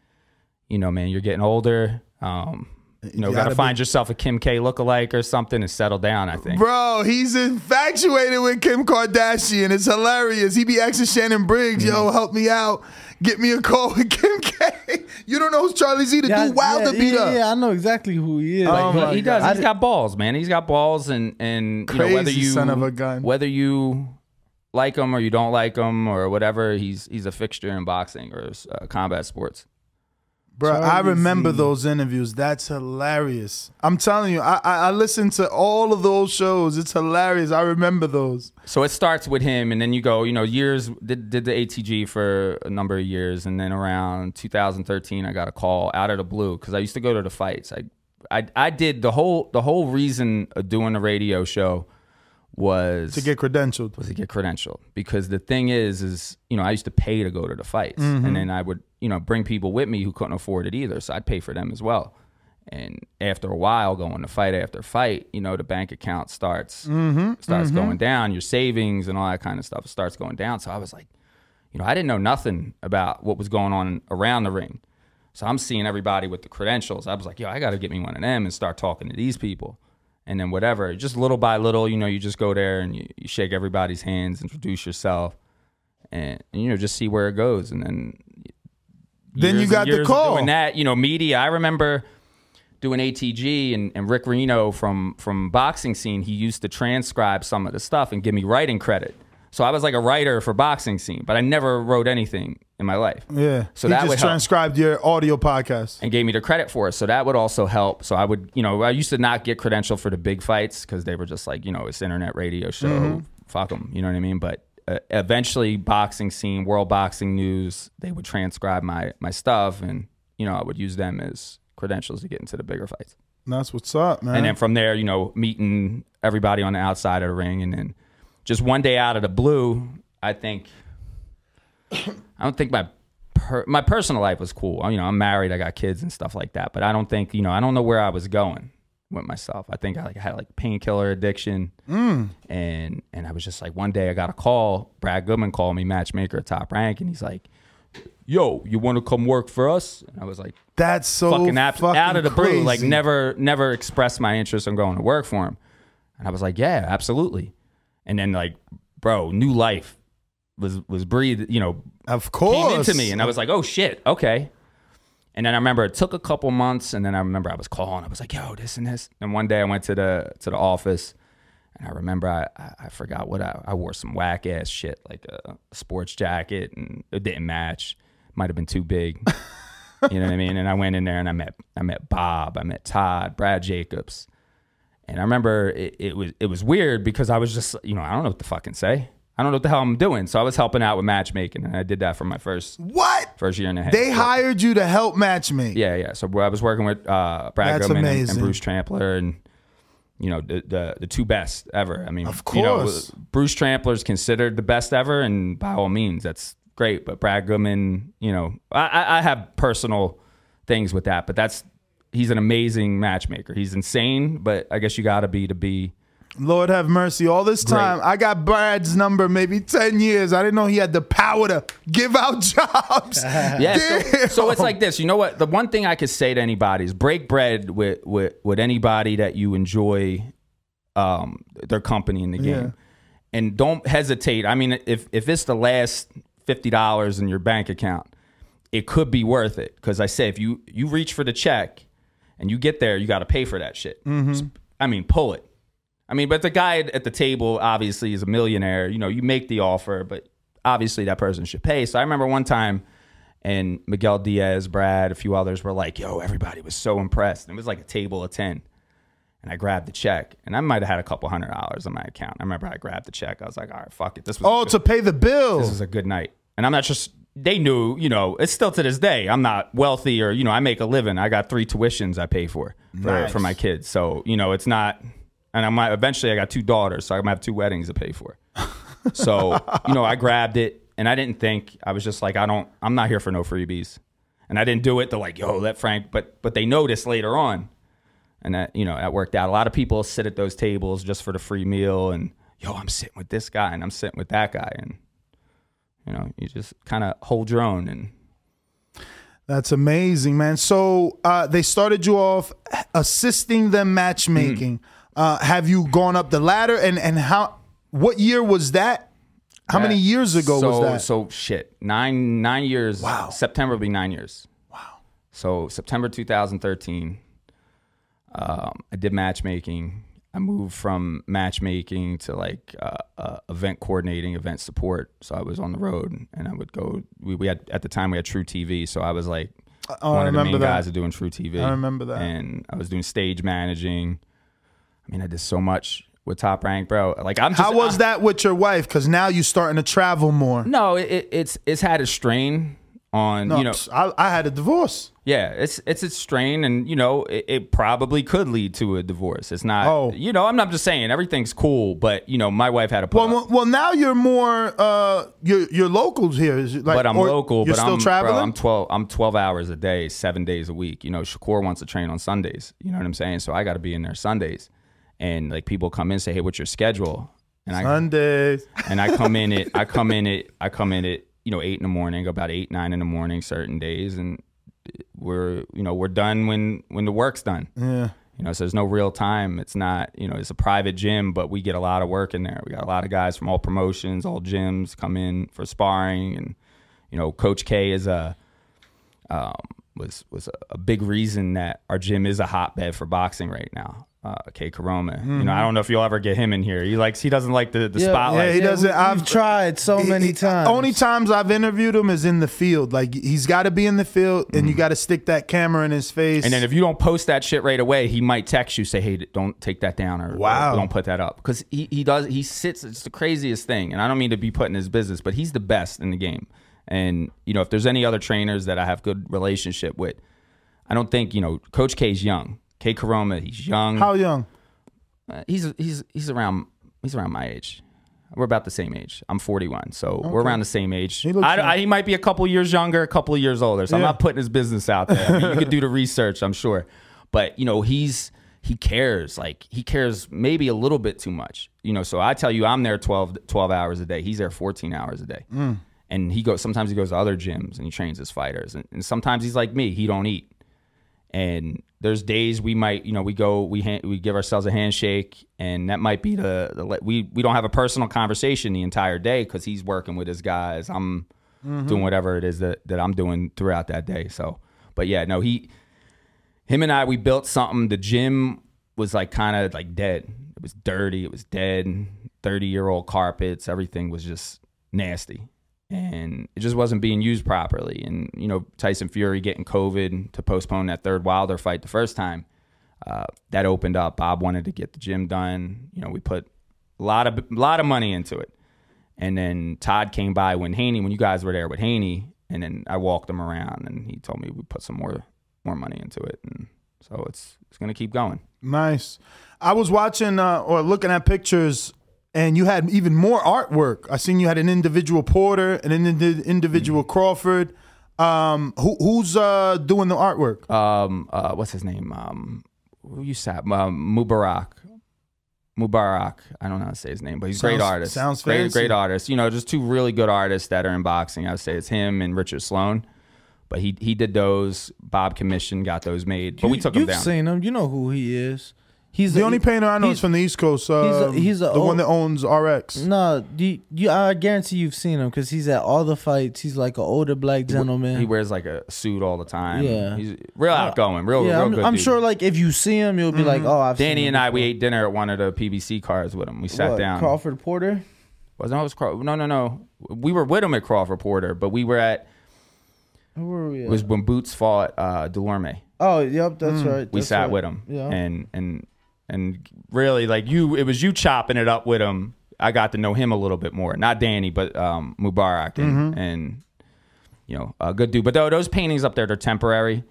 you know, man, you're getting older. Um, you know, got gotta to find be- yourself a Kim K lookalike or something and settle down. I think. Bro, he's infatuated with Kim Kardashian. It's hilarious. He be asking Shannon Briggs, yo, help me out. Get me a call with Kim K. You don't know who's Charlie Z, the Yeah, dude wild yeah, to beat yeah, up. Yeah, I know exactly who he is. Oh Like, he- my does. He's got balls, man. He's got balls, and and you know whether you son of a gun. whether you like him or you don't like him or whatever, he's he's a fixture in boxing or uh, combat sports. Bro, I remember Z. those interviews. That's hilarious. I'm telling you, I, I I listened to all of those shows. It's hilarious. I remember those. So it starts with him, and then you go, you know, years did, did the ATG for a number of years, and then around 2013, I got a call out of the blue because I used to go to the fights. I, I, I did the whole the whole reason of doing the radio show was To get credentialed. was to get credentialed because the thing is, is you know, I used to pay to go to the fights, Mhm. and then I would you know bring people with me who couldn't afford it either, so I'd pay for them as well. And after a while, going to fight after fight, you know, the bank account starts Mhm, starts mhm. going down, your savings and all that kind of stuff starts going down. So I was like, you know, I didn't know nothing about what was going on around the ring. So I'm seeing everybody with the credentials. I was like, yo, I got to get me one of them and start talking to these people. And then whatever, just little by little, you know, you just go there and you, you shake everybody's hands, introduce yourself, and, and, you know, just see where it goes. And then Then you got the call. Doing that, you know, media. I remember doing ATG and, and Rick Reeno from from boxing scene. He used to transcribe some of the stuff and give me writing credit. So I was like a writer for boxing scene, but I never wrote anything in my life. Yeah. So he that just would help. transcribed your audio podcast. and gave me the credit for it. So that would also help. So I would, you know, I used to not get credential for the big fights because they were just like, you know, it's internet radio show. Mhm. Fuck them. You know what I mean? But uh, eventually, boxing scene, world boxing news, they would transcribe my my stuff, and you know, I would use them as credentials to get into the bigger fights. That's what's up, man. And then from there, you know, meeting everybody on the outside of the ring, and then just one day out of the blue, I think I don't think my per, my personal life was cool. You know, I'm married, I got kids and stuff like that, but I don't think you know, I don't know where I was going with myself. I think I like had like painkiller addiction, Mm. and and I was just like one day I got a call. Brad Goodman called me, matchmaker at Top Rank, and he's like. Yo, you want to come work for us? And I was like, That's so fucking, fucking out of the blue, like never, never expressed my interest in going to work for him. And I was like, yeah, absolutely. And then like, bro, new life was was breathed, you know, of course, came into me, and I was like, oh shit, okay. And then I remember it took a couple months, and then I remember I was calling. I was like, yo, this and this. And one day I went to the to the office, and I remember I I, I forgot what I, I wore some whack ass shit like a sports jacket, and it didn't match. Might have been too big. you know what I mean? And I went in there and I met I met Bob, I met Todd, Brad Jacobs. And I remember it, it was it was weird because I was just you know I don't know what to fucking say. I don't know what the hell I'm doing. So I was helping out with matchmaking, and I did that for my first what first year and a half. They hired you to help match me. yeah, yeah. So I was working with uh, Brad That's Goodman and, and. Bruce Trampler, and you know the, the the two best ever. I mean, Of you know, course. Bruce Trampler is considered the best ever, and by all means, that's great. But Brad Goodman, you know, I, I have personal things with that, but that's he's an amazing matchmaker. He's insane, but I guess you got to be to be. Lord have mercy. All this Great. time, I got Brad's number maybe 10 years. I didn't know he had the power to give out jobs. Yeah, so, so it's like this. You know what? The one thing I could say to anybody is break bread with with, with anybody that you enjoy um, their company in the game, Yeah. and don't hesitate. I mean, if if it's the last fifty dollars in your bank account, it could be worth it. Because I say if you you reach for the check and you get there, you got to pay for that shit. Mhm. I mean, pull it. I mean, but the guy at the table obviously is a millionaire. You know, you make the offer, but obviously that person should pay. So I remember one time, and Miguel Diaz, Brad, a few others were like, "Yo, everybody was so impressed." And it was like a table of ten, and I grabbed the check, and I might have had a couple hundred dollars on my account. I remember I grabbed the check. I was like, "All right, fuck it. This was Oh, to pay the bill. this was a good night." And I'm not just. They knew, you know, it's still to this day. I'm not wealthy or, you know, I make a living. I got three tuitions I pay for for, Nice. for my kids. So, you know, it's not, and I might eventually I got two daughters, so I'm gonna have two weddings to pay for. So, you know, I grabbed it and I didn't think I was just like, I don't, I'm not here for no freebies, and I didn't do it They're like, yo, let Frank, but but they noticed later on, and that you know that worked out. A lot of people sit at those tables just for the free meal, and yo, I'm sitting with this guy and I'm sitting with that guy, and you know, you just kind of hold your own and. That's amazing, man. So uh, they started you off assisting them matchmaking. Uh, have you gone up the ladder, and and how? What year was that? How many years ago so, was that? So shit, nine nine years. Wow. September will be nine years. Wow. So September 2013, um, I did matchmaking. I moved from matchmaking to like uh, uh, event coordinating, event support. So I was on the road, and I would go. We, we had at the time we had truTV, so I was like Oh, I one of the main remember that. guys of doing truTV. I remember that. And I was doing stage managing. I mean, I did so much with Top Rank, bro. Like I'm. Just, How was that with your wife? Because now you're starting to travel more. No, it, it's it's had a strain on No, you know. I, I had a divorce. Yeah, it's it's a strain, and you know it, it probably could lead to a divorce. It's not. Oh. you know, I'm not just saying everything's cool, but you know, my wife had a. Well, well, well, now you're more uh, you're you're locals here. Is like, but I'm local. You're but still I'm, traveling. Bro, I'm twelve. I'm twelve hours a day, seven days a week. You know, Shakur wants to train on Sundays. You know what I'm saying? So I got to be in there Sundays, and like people come in and say, "Hey, what's your schedule?" And I Sundays. and I come in it. I come in it. I come in at you know eight in the morning, about eight nine in the morning certain days, and we're you know we're done when when the work's done. Yeah. You know, so there's no real time. It's not, you know, it's a private gym, but we get a lot of work in there. We got a lot of guys from all promotions, all gyms come in for sparring, and you know, Coach K is a um, was was a, a big reason that our gym is a hotbed for boxing right now. Uh, Kay Koroma, you know, I Mhm. don't know if you'll ever get him in here. He likes he doesn't like the, the Yeah, spotlight. Yeah, he doesn't. I've tried so many times. Only times I've interviewed him is in the field. Like he's got to be in the field, and you got to stick that camera in his face. Mm-hmm. And then if you don't post that shit right away, he might text you say, "Hey, don't take that down or, or Wow. don't put that up." Because he, he does he sits. It's the craziest thing, and I don't mean to be put in his business, but he's the best in the game. And you know, if there's any other trainers that I have good relationship with, I don't think you know Coach K is young. Kay Koroma, he's young. how young? Uh, he's he's he's around he's around my age. We're about the same age. I'm 41, so we're around the same age. He I. I, he might be a couple years younger, a couple of years older. So I'm not putting his business out there. I mean, you could do the research, I'm sure. But you know, he's he cares. Like he cares maybe a little bit too much. You know, so I tell you, I'm there 12, 12 hours a day. He's there 14 hours a day. Mm. And he goes. Sometimes he goes to other gyms and he trains his fighters. And, and sometimes he's like me. He don't eat. And there's days we might, you know, we go, we hand, we give ourselves a handshake, and that might be the, the we we don't have a personal conversation the entire day because he's working with his guys. I'm Mhm. doing whatever it is that that I'm doing throughout that day. So, but yeah, no, he, him and I, we built something. The gym was like kind of like dead. It was dirty. It was dead. Thirty year old carpets. Everything was just nasty, and it just wasn't being used properly. And you know, Tyson Fury getting COVID to postpone that third Wilder fight the first time. Uh, that opened up. Bob wanted to get the gym done. You know, we put a lot of a lot of money into it. And then Todd came by when Haney, when you guys were there with Haney, and then I walked him around, and he told me we put some more more money into it, and so it's it's gonna keep going. Nice. I was watching uh, or looking at pictures, and you had even more artwork. I seen you had an individual Porter and an indi- individual Mm-hmm. Crawford. Um, who, who's uh, doing the artwork? Um, uh, what's his name? Um, who you sat? Um, Mubarak. Mubarak. I don't know how to say his name, but he's a great Sounds- artist. sounds great, fancy. great artist. You know, just two really good artists that are in boxing. I would say it's him and Richard Slone. But he he did those. Bob commissioned, got those made. But we took them You've down. seen him. You know who he is. He's the a- only painter I know is from the East Coast. Uh, he's a- he's a the old- one that owns RX. No, you, you, I guarantee you've seen him because he's at all the fights. He's like an older black gentleman. He wears like a suit all the time. Yeah. he's real outgoing. Real, yeah, real I'm, good. I'm dude. sure like if you see him, you'll be like, oh, I've Danny seen and him I we ate dinner at one of the PBC cars with him. We sat What, down. Crawford Porter. Was no, it was Craw- no, no, no. We were with him at Crawford Porter, but we were at. Where were we? It was when Boots fought uh, Dulorme. oh, yep, that's right. we sat right. with him. Yeah. And and and really like you, it was you chopping it up with him. I got to know him a little bit more. Not Danny, but um, Mubarak and, Mhm. and you know a good dude. But tho- those paintings up there, they're temporary.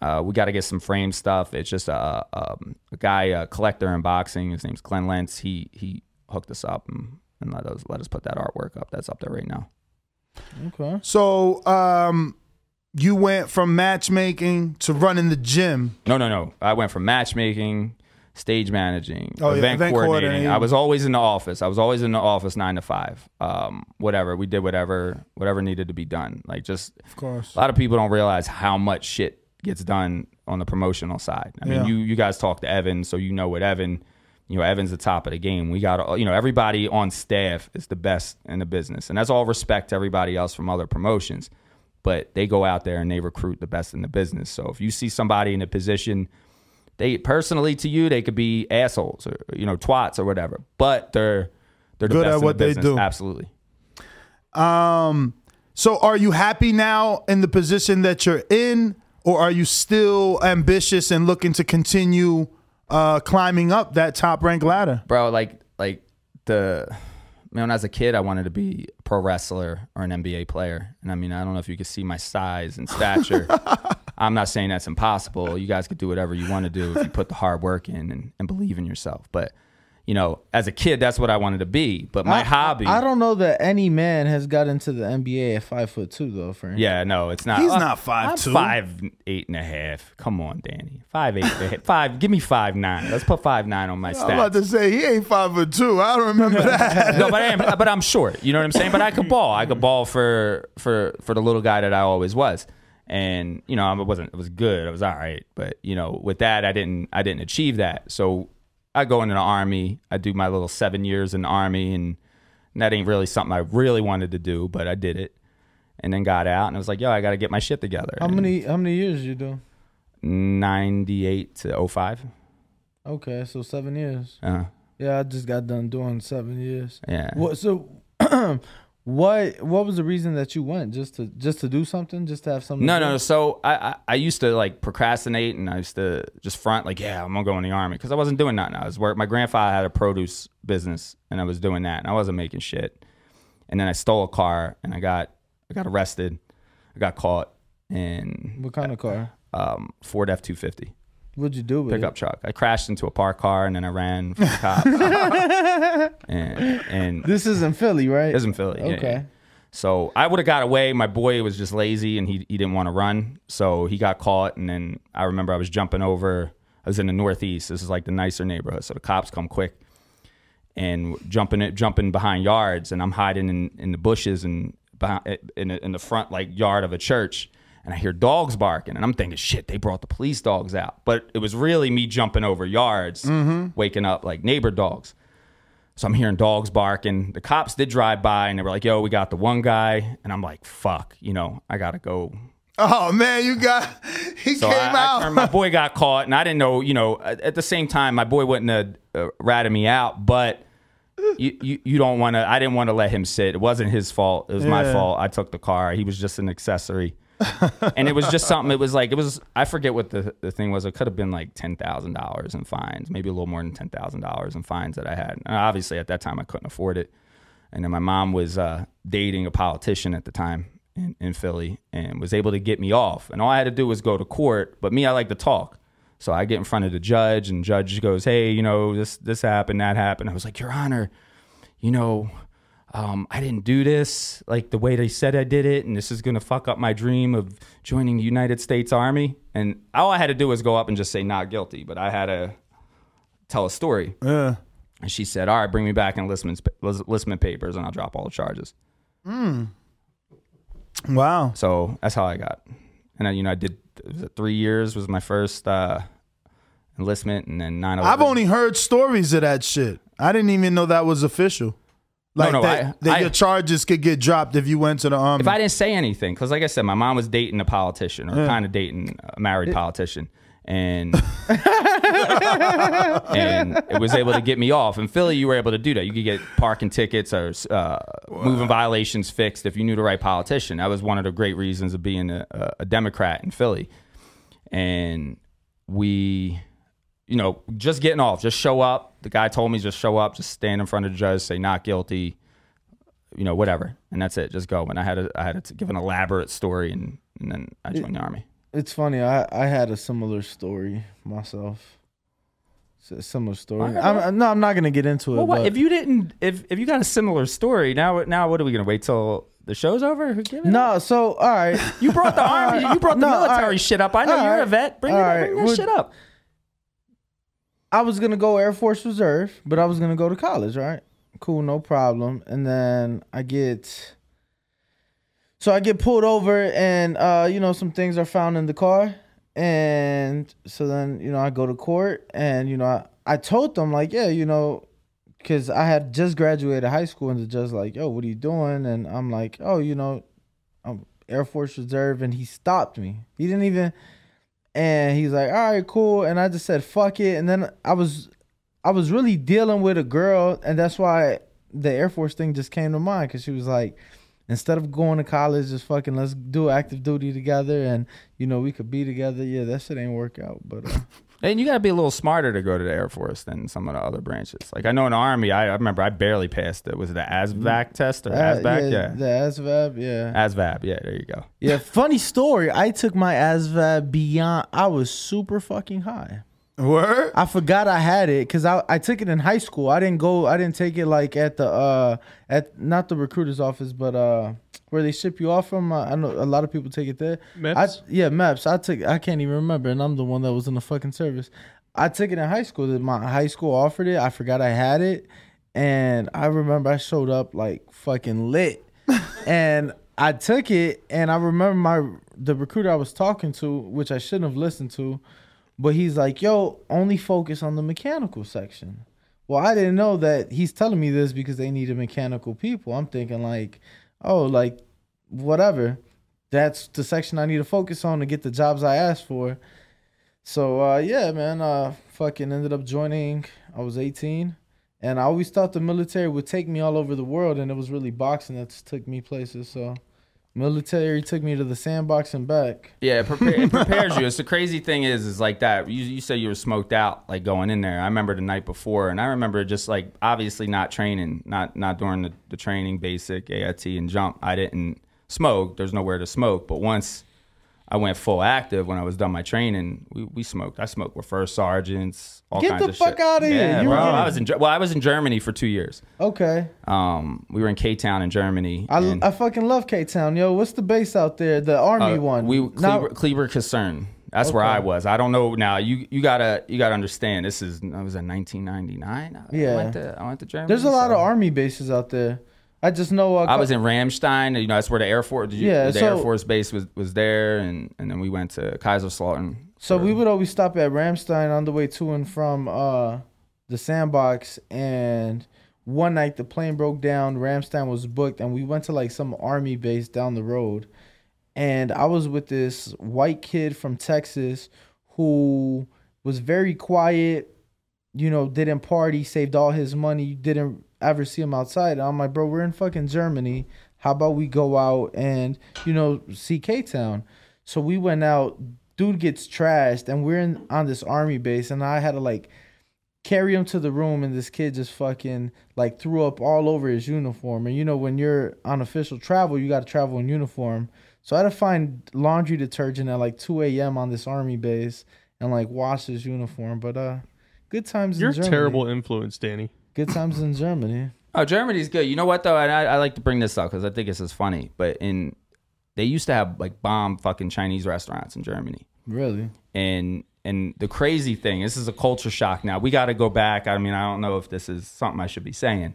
Uh, we got to get some frame stuff. It's just a, um, a guy, a collector in boxing. His name's Glenn Lentz. He he hooked us up and, and let us let us put that artwork up. That's up there right now. Okay. So, um, you went from matchmaking to running the gym. No, no, no. I went from matchmaking, stage managing, Oh, yeah, event, event coordinating. coordinating. I was always in the office. I was always in the office nine to five. Um, whatever we did, whatever whatever needed to be done. Like just, Of course. a lot of people don't realize how much shit gets done on the promotional side. I mean, Yeah. you you guys talk to Evan, so you know what Evan. You know, Evan's the top of the game. We got, you know, everybody on staff is the best in the business. And that's all respect to everybody else from other promotions. But they go out there and they recruit the best in the business. So if you see somebody in a position, they personally to you, they could be assholes or, you know, twats or whatever. But they're they're the Good best at what the they do. Absolutely. Um, So are you happy now in the position that you're in, or are you still ambitious and looking to continue uh, climbing up that top rank ladder? bro. Like like the man, when I was a kid, I wanted to be a pro wrestler or an NBA player. And I mean, I don't know if you could see my size and stature. I'm not saying that's impossible. You guys could do whatever you want to do if you put the hard work in and, and believe in yourself. But you know, as a kid, that's what I wanted to be. But my I- hobby, I don't know that any man has got into the NBA at five foot two though. Frank. Yeah, no, it's not. He's uh, not 5'2". I'm Five eight and a half. Come on, Danny. Five eight and a half. Five. Give me five nine. Let's put five nine on my I'm about to say he ain't five foot two. I don't remember that. no, but I am, but I'm short. You know what I'm saying? But I could ball. I could ball for for for the little guy that I always was. And you know, I wasn't. It was good. I was all right. But you know, with that, I didn't. I didn't achieve that. So I go into the army. I do my little seven years in the army, and that ain't really something I really wanted to do, but I did it. And then got out, and I was like, yo, I got to get my shit together. How many how many years you do? Ninety eight to 05. Okay, so seven years. Uh, Yeah, I just got done doing seven years. Yeah. What? So, what? What was the reason that you went? Just to just to do something? Just to have something? No, no. So I, I I used to like procrastinate, and I used to just front like, yeah, I'm gonna go in the army because I wasn't doing nothing. I was work. My grandfather had a produce business, and I was doing that, and I wasn't making shit. And then I stole a car, and I got I got arrested. I got caught, and What kind of car? um, Ford F two fifty What'd you do with pickup it? truck. I crashed into a parked car, and then I ran from the cops. and and This is in Philly, right? This is in Philly. Okay. yeah. So I would have got away. My boy was just lazy and he, he didn't want to run. So he got caught. And then I remember I was jumping over. I was in the Northeast. This is like the nicer neighborhood. So the cops come quick and jumping it, jumping behind yards. And I'm hiding in, in the bushes and behind, in, the- in the front like yard of a church. And I hear dogs barking. And I'm thinking, shit, they brought the police dogs out. But it was really me jumping over yards, Mhm. waking up like neighbor dogs. So I'm hearing dogs barking. The cops did drive by and they were like, yo, we got the one guy. And I'm like, fuck, you know, I got to go. Oh man, you got he So came I, I out. turned- my boy got caught and I didn't know, you know, at, at the same time, my boy wouldn't have uh, ratted me out, but you, you, you don't want to, I didn't want to let him sit. It wasn't his fault. It was my fault. I took the car. He was just an accessory. And it was just something. It was like it was. I forget what the the thing was. It could have been like ten thousand dollars in fines, maybe a little more than ten thousand dollars in fines that I had. And obviously, at that time, I couldn't afford it. And then my mom was uh, dating a politician at the time in, in Philly, and was able to get me off. And all I had to do was go to court. But me, I like to talk. So I get in front of the judge, and judge goes, "Hey, you know this this happened, that happened." I was like, "Your Honor, you know." Um, I didn't do this like the way they said I did it, and this is gonna fuck up my dream of joining the United States Army. And all I had to do was go up and just say not guilty, but I had to tell a story. Yeah. And she said, "All right, bring me back enlistment enlistment papers, and I'll drop all the charges." Mm. Wow. So that's how I got. And then you know I did three years was my first uh, enlistment, and then nine. I've only heard stories of that shit. I didn't even know that was official. No, Like no, that, I- that I- your charges could get dropped if you went to the army. If I didn't say anything, because like I said, my mom was dating a politician or Yeah. kind of dating a married politician, and and it was able to get me off. In Philly, you were able to do that. You could get parking tickets or uh, moving violations fixed if you knew the right politician. That was one of the great reasons of being a- a Democrat in Philly. And we, you know, just getting off, just show up. The guy told me just show up, just stand in front of the judge, say not guilty you know, whatever, and that's it. Just go. And I had to, I had to give an elaborate story, and, and then I joined the army. It's funny. I I had a similar story myself. It's a similar story. Alright, I'm, no, I'm not gonna get into it. Well, what, if you didn't, if if you got a similar story, now now what are we gonna wait till the show's over? It no, so all right. You brought the army, you brought the No, military right. shit up. I know All you're a vet. Bring, it, right. bring that Well, shit up. I was gonna go Air Force Reserve, but I was gonna go to college, right? Cool, no problem. And then I get so I get pulled over and uh, you know, some things are found in the car. And so then, you know, I go to court and, you know, I, I told them like, yeah, you know, because I had just graduated high school and the judge like, yo, what are you doing? And I'm like, oh, you know, I'm Air Force Reserve, and he stopped me. He didn't even, and he's like, all right, cool. And I just said, fuck it. And then I was, I was really dealing with a girl, and that's why the Air Force thing just came to mind because she was like, instead of going to college, just fucking let's do active duty together, and you know we could be together. Yeah, that shit ain't work out, but. Uh, And you got to be a little smarter to go to the Air Force than some of the other branches. Like I know in the Army, I, I remember I barely passed it. Was it the ASVAC test or Uh, ASVAC? Yeah, the ASVAB, yeah. ASVAB. Yeah, there you go. Yeah, funny story. I took my ASVAB beyond. I was super fucking high. Word? I forgot I had it because I, I took it in high school. I didn't go. I didn't take it like at the uh at not the recruiter's office, but uh where they ship you off from. Uh, I know a lot of people take it there. MEPS? I, yeah, maps. I took. I can't even remember, and I'm the one that was in the fucking service. I took it in high school. That My high school offered it. I forgot I had it, and I remember I showed up like fucking lit, and I took it, and I remember my the recruiter I was talking to, which I shouldn't have listened to, but he's like, "Yo, only focus on the mechanical section." Well, I didn't know that he's telling me this because they needed mechanical people. I'm thinking like, oh, like whatever. That's the section I need to focus on to get the jobs I asked for. So uh, yeah, man, uh, fucking ended up joining. I was 18, and I always thought the military would take me all over the world, and it was really boxing that took me places. So, military took me to the sandbox and back. Yeah, it, prepare, it prepares you. It's the crazy thing is, is like that. You you said you were smoked out, like going in there. I remember the night before, and I remember just like obviously not training, not not during the, the training, basic AIT and jump. I didn't smoke. There's nowhere to smoke. But once I went full active, when I was done my training, we, we smoked. I smoked with first sergeants, all Get kinds the of fuck shit. outta here. Yeah, You bro. I was in well, I was in Germany for two years. Okay, Um, we were in K Town in Germany. I, and- I fucking love K Town, yo. What's the base out there? The army uh, one. We Kleber, Kaserne. That's where I was. I don't know now. You you gotta you gotta understand. This is I was in 1999. I Yeah. went to, I went to Germany. There's a lot so- of army bases out there. I just know. Uh, I was in Ramstein. You know, that's where the Air Force. Yeah, the Air Force base was was there, and and then we went to Kaiserslautern. So we would always stop at Ramstein on the way to and from uh, the sandbox. And one night the plane broke down. Ramstein was booked, and we went to like some army base down the road. And I was with this white kid from Texas who was very quiet. You know, didn't party, saved all his money, didn't ever see him outside. And I'm like, bro, we're in fucking Germany. How about we go out and you know see K Town? So we went out. Dude gets trashed, and we're in on this army base, and I had to like carry him to the room, and this kid just fucking like threw up all over his uniform. And you know when you're on official travel, you got to travel in uniform. So I had to find laundry detergent at like 2 a.m. on this army base and like wash his uniform. But uh, good times You're in Germany. terrible influence, Danny. Good times in Germany. Oh, Germany's good. You know what though? And I, I like to bring this up because I think this is funny. But in they used to have like bomb fucking Chinese restaurants in Germany. Really? and and the crazy thing this is a culture shock now we got to go back i mean i don't know if this is something i should be saying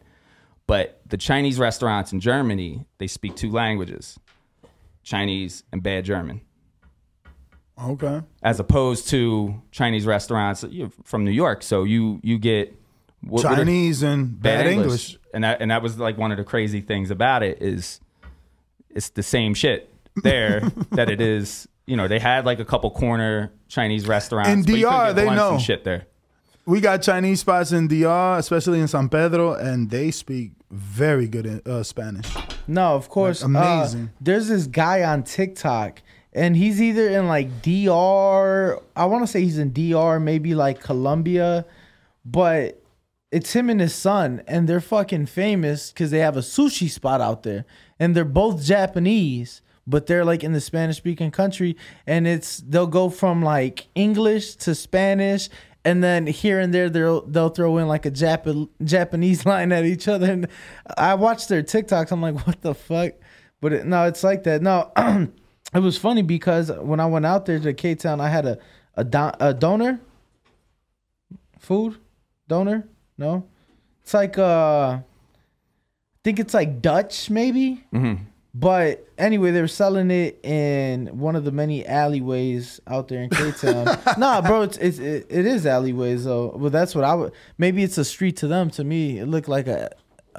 but the chinese restaurants in germany they speak two languages chinese and bad german Okay. as opposed to chinese restaurants you're from new york so you you get what- what are- Chinese and bad English. and that and that was like one of the crazy things about it is it's the same shit there that it is you know they had like a couple corner chinese restaurants In but you couldn't DR, they lunch and know. shit there We got Chinese spots in DR, especially in San Pedro, and they speak very good in, uh, Spanish. No, of course. Like, amazing. Uh, there's this guy on TikTok, and he's either in like DR. I want to say he's in DR, maybe like Colombia, but it's him and his son, and they're fucking famous because they have a sushi spot out there, and they're both Japanese. But they're like in the Spanish speaking country, and it's they'll go from like English to Spanish, and then here and there they'll they'll throw in like a Jap- Japanese line at each other. And I watched their TikToks. I'm like, what the fuck? But it, no, it's like that. No, it was funny because when I went out there to K Town, I had a a, don- a doner food doner. No, it's like uh, I think it's like Dutch maybe. Mm-hmm. But anyway, they were selling it in one of the many alleyways out there in K Town. nah, bro, it's, it's it, it is alleyways though. Well, that's what I would. Maybe it's a street to them. To me, it looked like a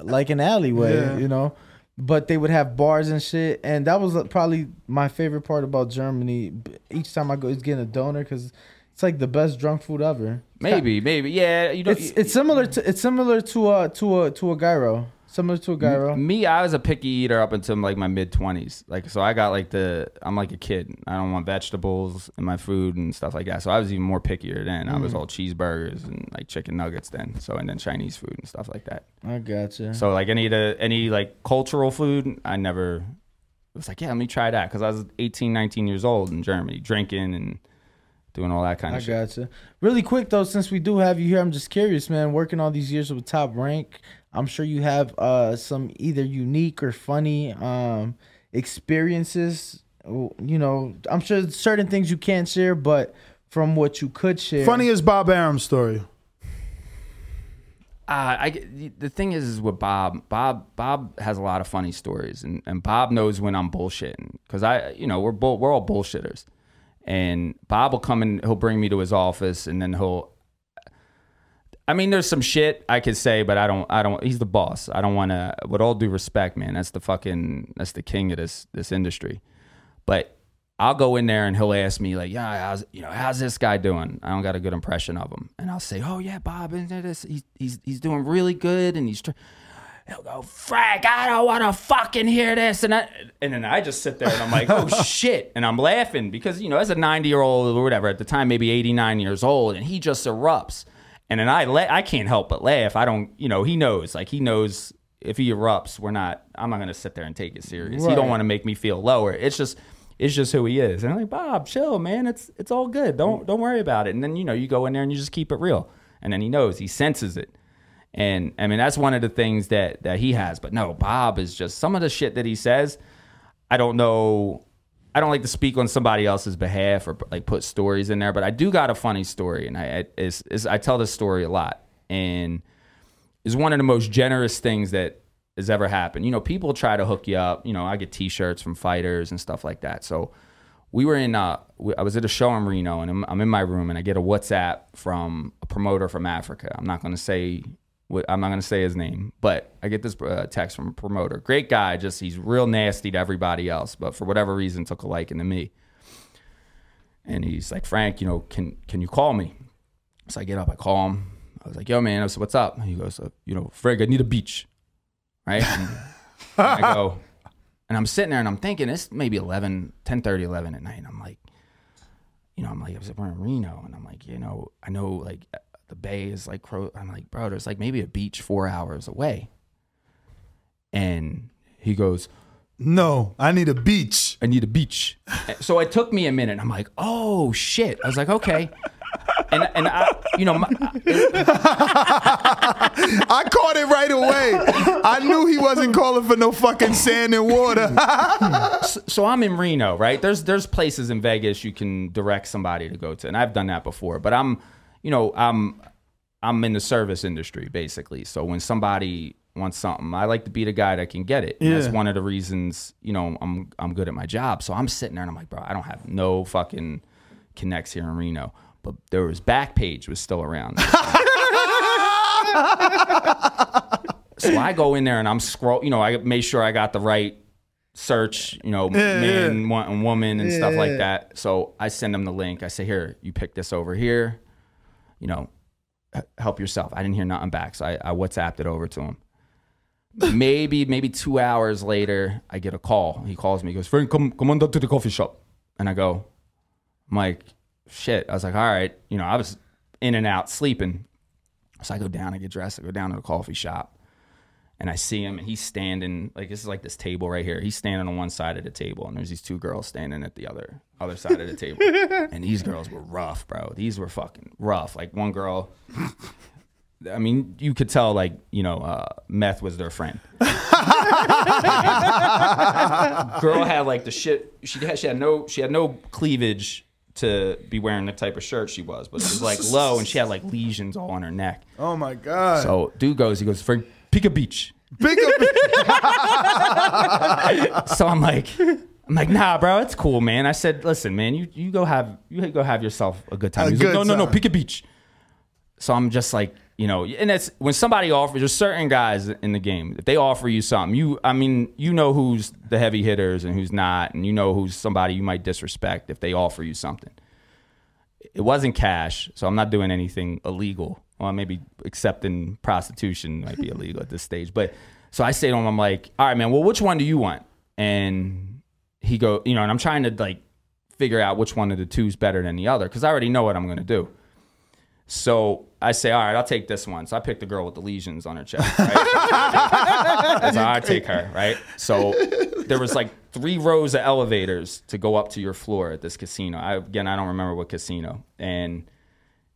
like an alleyway, Yeah. you know. But they would have bars and shit, and that was uh, probably my favorite part about Germany. Each time I go, is getting a doner because it's like the best drunk food ever. Maybe maybe yeah you know It's it's similar to it's similar to a to a to a gyro. Similar to a gyro. Me, I was a picky eater up until like my mid twenties. Like, so I got like the I'm like a kid. I don't want vegetables in my food and stuff like that. So I was even more pickier then. I was Mm. all cheeseburgers and like chicken nuggets then. So and then Chinese food and stuff like that. I gotcha. So like any of the any like cultural food, I never it was like yeah, let me try that because I was 18, 19 years old in Germany, drinking and doing all that kind I of shit. I gotcha. Really quick though, since we do have you here, I'm just curious, man. Working all these years with Top Rank, I'm sure you have uh some either unique or funny um experiences. You know, I'm sure certain things you can't share, but from what you could share, Funny as Bob Arum story. Uh, I the thing is, is with Bob. Bob Bob has a lot of funny stories, and, and Bob knows when I'm bullshitting because I, you know, we're bull, we're all bullshitters, and Bob will come and he'll bring me to his office, and then he'll. I mean, there's some shit I could say, but I don't. I don't. He's the boss. I don't want to. With all due respect, man, that's the fucking. That's the king of this this industry. But I'll go in there and he'll ask me like, yeah, how's you know how's this guy doing? I don't got a good impression of him, and I'll say, oh yeah, Bob, and this he's he's he's doing really good, and he's. Tr-. He'll go, Frank, I don't want to fucking hear this, and I, and then I just sit there and I'm like, oh shit, and I'm laughing because you know as a 90 year old or whatever at the time, maybe 89 years old, and he just erupts, and then I la- I can't help but laugh. I don't, you know, he knows, like he knows if he erupts, we're not. I'm not gonna sit there and take it serious. He don't want to make me feel lower. It's just it's just who he is. And I'm like, Bob, chill, man. It's it's all good. Don't don't worry about it. And then you know you go in there and you just keep it real. And then he knows, he senses it. And I mean that's one of the things that that he has. But no, Bob is just some of the shit that he says. I don't know. I don't like to speak on somebody else's behalf or like put stories in there, but I do got a funny story, and I I tell this story a lot, and is one of the most generous things that has ever happened. You know, people try to hook you up. You know, I get T-shirts from fighters and stuff like that. So we were in. Uh, I was at a show in Reno, and I'm, I'm in my room, and I get a WhatsApp from a promoter from Africa. I'm not going to say. I'm not going to say his name, but I get this uh, text from a promoter. Great guy, just he's real nasty to everybody else, but for whatever reason took a liking to me. And he's like, Frank, you know, can can you call me? So I get up, I call him. I was like, yo, man, I said, what's up? And he goes, uh, you know, Frank, I need a beach. Right? And I go, and I'm sitting there and I'm thinking, it's maybe 11, 10 30, 11 at night. And I'm like, you know, I'm like, I was like, we're in Reno. And I'm like, you know, I know like the bay is like, cro- I'm like, bro, there's like maybe a beach four hours away. And he goes, No, I need a beach. I need a beach. so it took me a minute. I'm like, oh shit. I was like, okay. And and I, you know, my, I caught it right away. I knew he wasn't calling for no fucking sand and water. so, so I'm in Reno, right? There's there's places in Vegas you can direct somebody to go to, and I've done that before. But I'm, you know, I'm I'm in the service industry basically. So when somebody wants something, I like to be the guy that can get it. And That's one of the reasons, you know, I'm I'm good at my job. So I'm sitting there and I'm like, bro, I don't have no fucking connects here in Reno. But there was Backpage was still around. so I go in there and I'm scroll. You know, I made sure I got the right search. You know, Yeah, man, yeah. and woman, and stuff Yeah. like that. So I send them the link. I say, here, you pick this over here. You know, help yourself. I didn't hear nothing back, so I, I WhatsApped it over to him. maybe maybe two hours later, I get a call. He calls me. He goes, Frank, come come on down to the coffee shop. And I go, I'm like, shit. I was like, all right. You know, I was in and out sleeping. So I go down, I get dressed, I go down to the coffee shop. And I see him, and he's standing like this is like this table right here. He's standing on one side of the table, and there's these two girls standing at the other other side of the table. and these girls were rough, bro. These were fucking rough. Like one girl, I mean, you could tell like you know, uh, meth was their friend. girl had like the shit. She had she had no she had no cleavage to be wearing the type of shirt she was, but it was like low, and she had like lesions all on her neck. oh my god. So dude goes, he goes, Frank, pick a beach. Big so I'm like, I'm like, nah, bro, it's cool, man. I said, listen, man, you you go have you go have yourself a good time. A He's like, good no, no, no, time. pick a beach. So I'm just like, you know, and it's when somebody offers. There's certain guys in the game. If they offer you something, you, I mean, you know who's the heavy hitters and who's not, and you know who's somebody you might disrespect if they offer you something. It wasn't cash, so I'm not doing anything illegal. Well, maybe accepting prostitution might be illegal at this stage, but So I say to him, I'm like, all right, man, well, which one do you want? And he go, you know, and I'm trying to like figure out which one of the two is better than the other because I already know what I'm going to do. So I say, all right, I'll take this one. So I pick the girl with the lesions on her chest. Right? I take her, right? So there was like three rows of elevators to go up to your floor at this casino. I, again, I don't remember what casino. And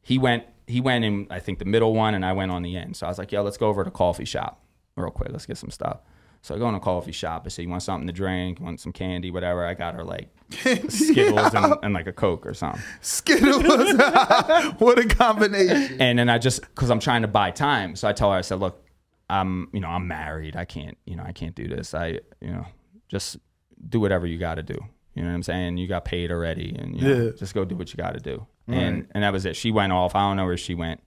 he went, he went in, I think the middle one, and I went on the end. So I was like, yo, let's go over to coffee shop real quick. Let's get some stuff. So I go in a coffee shop. I say, you want something to drink? You want some candy, whatever? I got her like Skittles and, and like a Coke or something. Skittles. what a combination. And then I just because I'm trying to buy time, so I tell her, I said, look, I'm you know I'm married. I can't you know I can't do this. I you know just do whatever you got to do. You know what I'm saying? You got paid already, and you know, Yeah. just go do what you got to do. Right. And and that was it. She went off. I don't know where she went.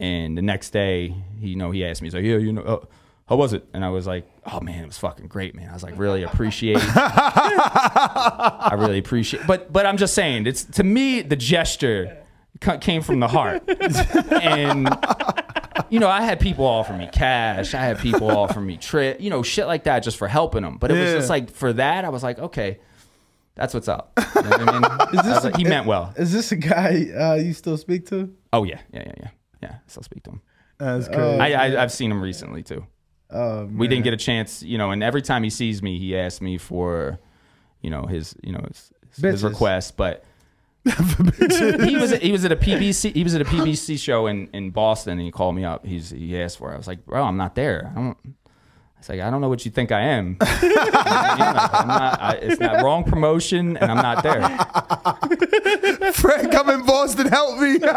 And the next day, he you know he asked me, he's like, yeah, you know. Uh, how was it? And I was like, oh man, it was fucking great, man. I was like, really appreciate. I really appreciate. But but I'm just saying, it's to me the gesture ca- came from the heart, and you know I had people offer me cash, I had people offer me trip, you know, shit like that, just for helping them. But it was just like for that, I was like, okay, that's what's up. You know what I mean? I was like, he meant well. Is this a guy uh, you still speak to? Oh yeah, yeah, yeah, yeah, yeah. I still speak to him. That's crazy. I, I I've seen him recently too. Oh, we didn't get a chance, you know. And every time he sees me, he asks me for, you know, his, you know, his, his request. But he was he was at a PBC he was at a PBC show in, in Boston, and he called me up. He's he asked for it. I was like, bro, I'm not there. I don't. I was like, I don't know what you think I am. I'm not, I, it's not wrong promotion, and I'm not there. Frank, I'm in Boston. Help me. So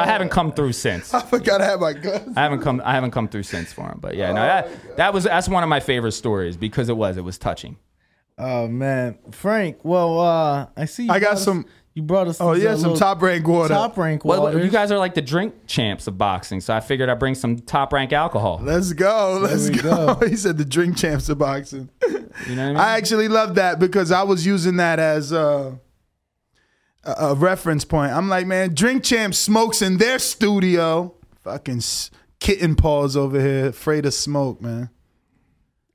I haven't come through since. I forgot I had my gun. I haven't come. I haven't come through since for him. But yeah, no, that that was that's one of my favorite stories because it was it was touching. Oh man, Frank. Well, uh, I see. You I got brought us- some- You brought us. Oh, yeah, some top rank water. Top rank Well, water. you guys are like the drink champs of boxing, so I figured I'd bring some top rank alcohol. Let's go. Let's go. go. He said the drink champs of boxing. You know what I mean? I actually love that because I was using that as uh, a, a reference point. I'm like, man, Drink Champ smokes in their studio. Fucking kitten paws over here, afraid of smoke, man.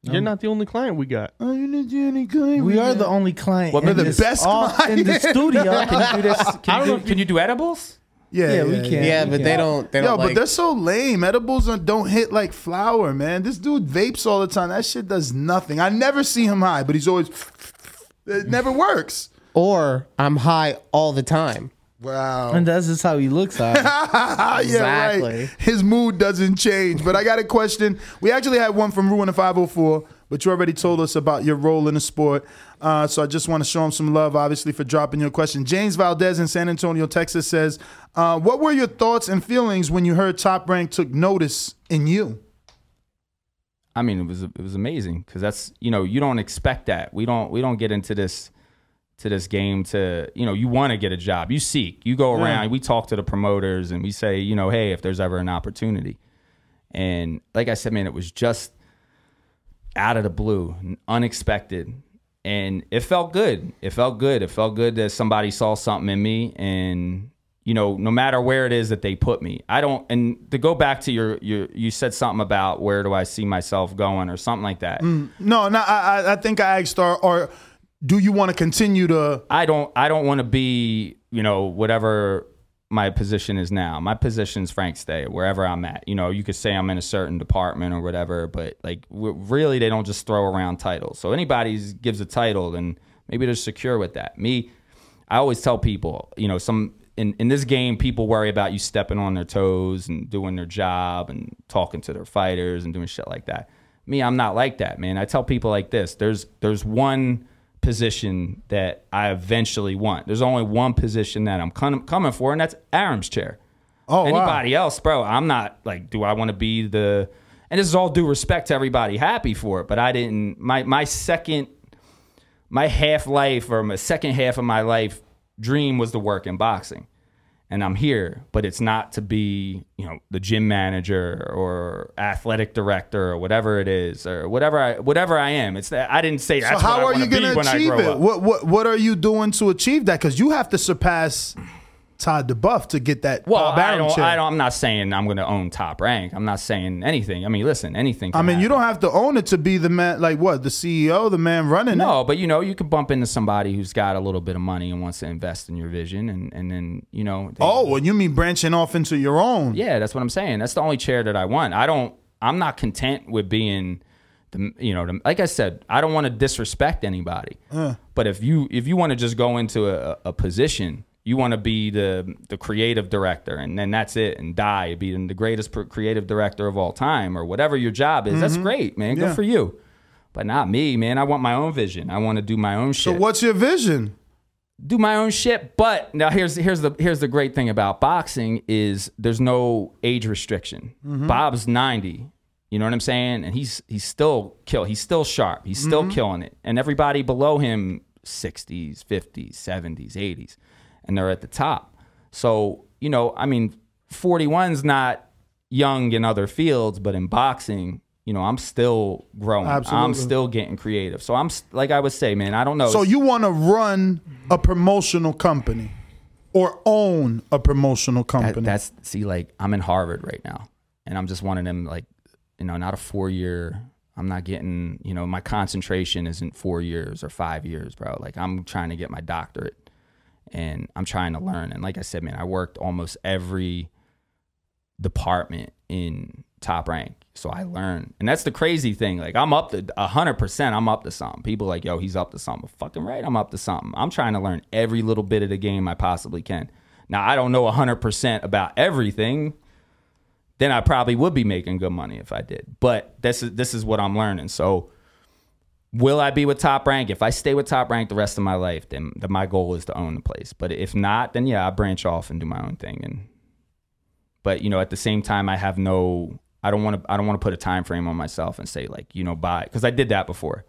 You're um, not the only client we got. Oh, you didn't do any good. we are the only client. Well, we're the this, best off- in the studio. Can you do this? Can you do, can you do edibles? Yeah, Yeah, we can. Yeah, we but can. they don't. They Yo, don't but like. they're so lame. Edibles don't- don't hit like flour, man. This dude vapes all the time. That shit does nothing. I never see him high, but he's always. It never works. Or I'm high all the time. Wow. And that's just how he looks. At. yeah, Exactly. right. His mood doesn't change. But I got a question. We actually had one from Ruin the 504, but you already told us about your role in the sport. Uh, so I just want to show him some love, obviously, for dropping your question. James Valdez in San Antonio, Texas says, uh, What were your thoughts and feelings when you heard Top Rank took notice in you? I mean, it was it was amazing because that's you know you don't expect that. We don't we don't get into this to this game to you know you want to get a job. You seek. You go around. We talk to the promoters and we say you know hey if there's ever an opportunity. And like I said, man, it was just out of the blue, unexpected, and it felt good. It felt good. It felt good that somebody saw something in me and you know, no matter where it is that they put me. I don't and to go back to your your you said something about where do I see myself going or something like that. Mm, no, no, I, I- I think I asked, or, or do you want to continue to. I don't I don't want to be, you know, whatever my position is now. My position's Frank Stay, wherever I'm at. You know, you could say I'm in a certain department or whatever, but like really they don't just throw around titles. So anybody gives a title then maybe they're secure with that. Me, I always tell people, you know, some in, in this game, people worry about you stepping on their toes and doing their job and talking to their fighters and doing shit like that. Me, I'm not like that, man. I tell people like this: there's there's one position that I eventually want. There's only one position that I'm com- coming for, and that's Arum's chair. Oh, wow. Anybody else, bro? I'm not like, do I want to be the? And this is all due respect to everybody, happy for it, but I didn't. My my second, my half life or my second half of my life dream was to work in boxing, and I'm here, but it's not to be, you know, the gym manager or athletic director or whatever it is or whatever I whatever I am. It's that I didn't say So how what I are you going to achieve it? up. What what what are you doing to achieve that? Because you have to surpass Todd duBoef to get that Well, I don't. I don't. I'm not saying I'm going to own Top Rank. I'm not saying anything. I mean, listen, anything. I mean, you don't have to own it to be the man. Like what? The CEO, the man running it. No, but you know, you could bump into somebody who's got a little bit of money and wants to invest in your vision, and and then you know. they- Oh, well, you mean branching off into your own? Yeah, that's what I'm saying. That's the only chair that I want. I don't. I'm not content with being the. You know, like I said, I don't want to disrespect anybody. Uh. But if you if you want to just go into a, a position, you want to be the the creative director, and then that's it, and die, being the greatest creative director of all time, or whatever your job is. That's Mhm. great, man. Good for you. But not me, man. I want my own vision. I want to do my own shit. So what's your vision? do my own shit. But now here's here's the here's the great thing about boxing is there's no age restriction. Mhm. Bob's 90. You know what I'm saying? And he's he's still kill. He's still sharp. He's still Mhm. killing it. And everybody below him 60s, 50s, 70s, 80s. And they're at the top. So, you know, I mean 41's not young in other fields, but in boxing, you know, I'm still growing. Absolutely. I'm still getting creative. So I'm like I would say, man, I don't know. So you want to run a promotional company or own a promotional That- company? that's see, like I'm in Harvard right now, and I'm just one of them. Like, you know, not a four year. I'm not getting. You know, my concentration isn't four years or five years, bro. Like I'm trying to get my doctorate, and I'm trying to learn. And like I said, man, I worked almost every department in top rank. So I learned. And that's the crazy thing. Like I'm up to hundred percent, I'm up to something. People like, yo, he's up to something. Fucking right, I'm up to something. I'm trying to learn every little bit of the game I possibly can. Now I don't know hundred percent about everything. Then I probably would be making good money if I did. But this is this is what I'm learning. So will I be with top rank? If I stay with top rank the rest of my life, then, my goal is to own the place. But if not, then yeah, I branch off and do my own thing and but you know at the same time i have no i don't want to i don't want to put a time frame on myself and say like you know buy because i did that before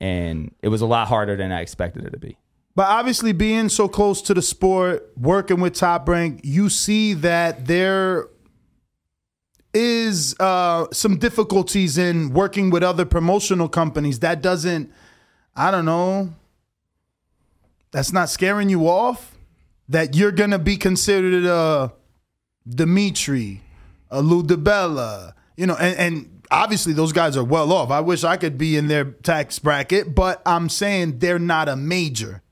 and it was a lot harder than i expected it to be But obviously, being so close to the sport, working with Top Rank, you see that there is uh, some difficulties in working with other promotional companies. That doesn't, I don't know, that's not scaring you off. That you're gonna be considered a Dimitri, a Lou you know, and, and obviously those guys are well off. I wish I could be in their tax bracket, but I'm saying they're not a major.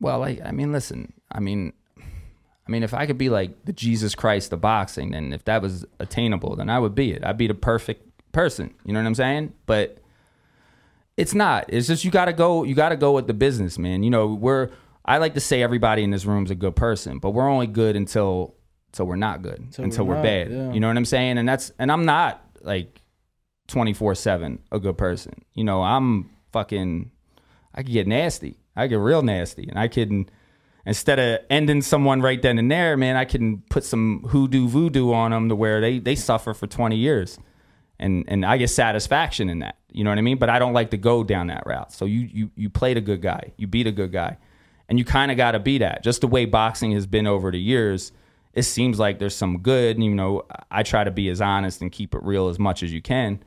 well i, I mean listen i mean i mean if i could be like the jesus christ of boxing then if that was attainable then i would be it. I'd be the perfect person. You know what i'm saying? But it's not. It's just you gotta go you gotta go with the business man. You know we're i like to say everybody in this room is a good person but we're only good until until we're not good Until until we're we're, not, bad. yeah. you know what i'm saying? And that's and i'm not like 24-7 a good person. You know i'm fucking i could get nasty. I get real nasty and i can instead of ending someone right then and there man i can put some hoodoo voodoo on them to where they they suffer for 20 years and and I get satisfaction in that. You know what I mean? But I don't like to go down that route. So you you you played a good guy, you beat a good guy, and you kind of got to be that. Just the way boxing has been over the years, it seems like there's some good. And, you know, I try to be as honest and keep it real as much as you can.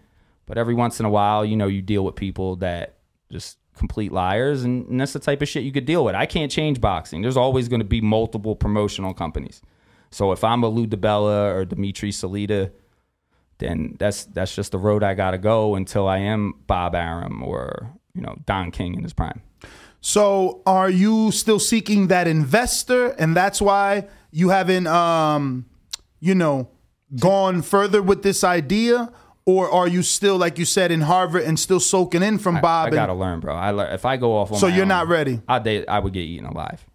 But every once in a while, you know, you deal with people that just complete liars, and, and that's the type of shit you could deal with. I can't change boxing. There's always going to be multiple promotional companies. So if I'm a Lou DiBella or Dimitri Salita, then that's that's just the road I gotta go until I am Bob Arum or you know Don King in his prime. So are you still seeking that investor, and that's why you haven't, um, you know, gone further with this idea, or are you still, like you said, in Harvard and still soaking in from I- Bob? I, and- gotta learn, bro. I learn, if I go off on So you're own, not ready? I they, I would get eaten alive.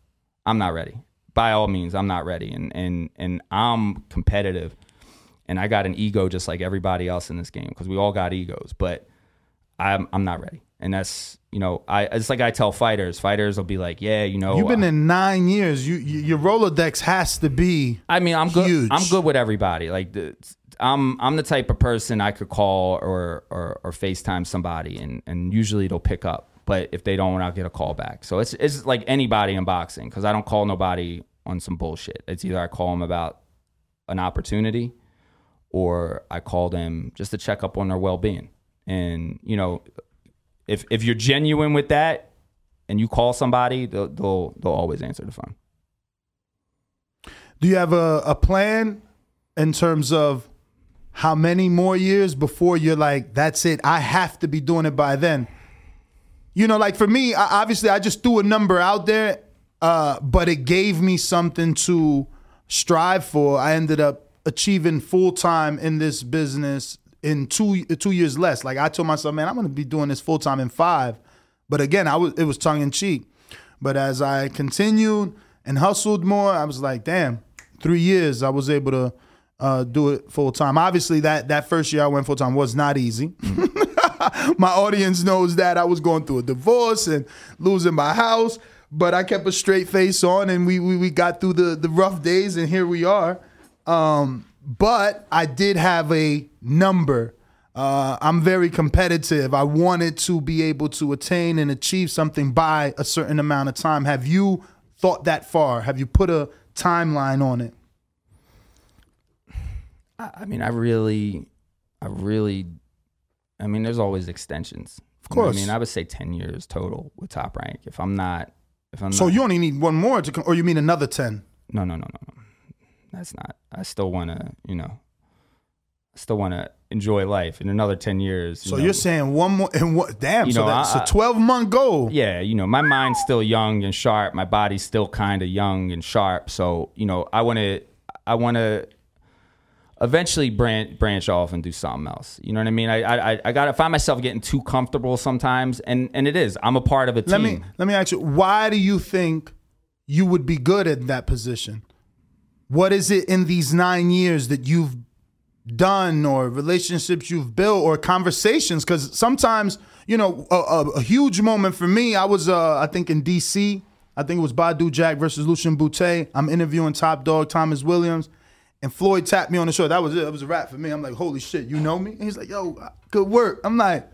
I'm not ready. By all means, I'm not ready, and and and I'm competitive, and I got an ego just like everybody else in this game because we all got egos, but I'm I'm not ready, and that's you know I it's like I tell fighters. Fighters will be like, yeah, you know, You've been uh, in nine years. You, you your Rolodex has to be. I mean, I'm good. I'm good with everybody. Like the, I'm I'm the type of person I could call or or, or FaceTime somebody and and usually they'll pick up. But if they don't, I'll get a call back. So it's it's like anybody in boxing because I don't call nobody on some bullshit. It's either I call them about an opportunity or I call them just to check up on their well being. And you know, if if you're genuine with that and you call somebody, they'll they'll, they'll always answer the phone. Do you have a, a plan in terms of how many more years before you're like, that's it, I have to be doing it by then? You know, like for me, I, obviously, I just threw a number out there, uh, but it gave me something to strive for. I ended up achieving full time in this business in two two years less. Like I told myself, man, I'm gonna be doing this full time in five. But again, I was it was tongue in cheek. But as I continued and hustled more, I was like, damn, three years I was able to uh, do it full time. Obviously, that that first year I went full time was not easy. my audience knows that I was going through a divorce and losing my house, but I kept a straight face on, and we we, we got through the the rough days, and here we are. Um, but I did have a number. Uh, I'm very competitive. I wanted to be able to attain and achieve something by a certain amount of time. Have you thought that far? Have you put a timeline on it? I mean, I really, I really, I mean, there's always extensions. Of course. I mean, I would say ten years total with Top Rank. If I'm not, if I'm So not, you only need one more to, come, or you mean another ten? no, no, no, no, no. That's not. I still want to, you know, I still want to enjoy life in another ten years. you So know. you're saying one more and what? Damn. You so know, that's I- a 12 month goal. Yeah, you know, my mind's still young and sharp. My body's still kind of young and sharp. So, you know, I want to, I want to eventually branch branch off and do something else. You know what I mean? I I I got to find myself getting too comfortable sometimes, and and it is. I'm a part of a team. Let me let me ask you. Why do you think you would be good at that position? What is it in these nine years that you've done, or relationships you've built, or conversations? Because sometimes, you know, a, a, a huge moment for me. I was, uh, I think, in D.C. I think it was Badou Jack versus Lucian Bute. I'm interviewing Top Dog Thomas Williams. And Floyd tapped me on the shoulder. That was it. It was a wrap for me. I'm like, holy shit, you know me? And he's like, yo, good work. I'm like,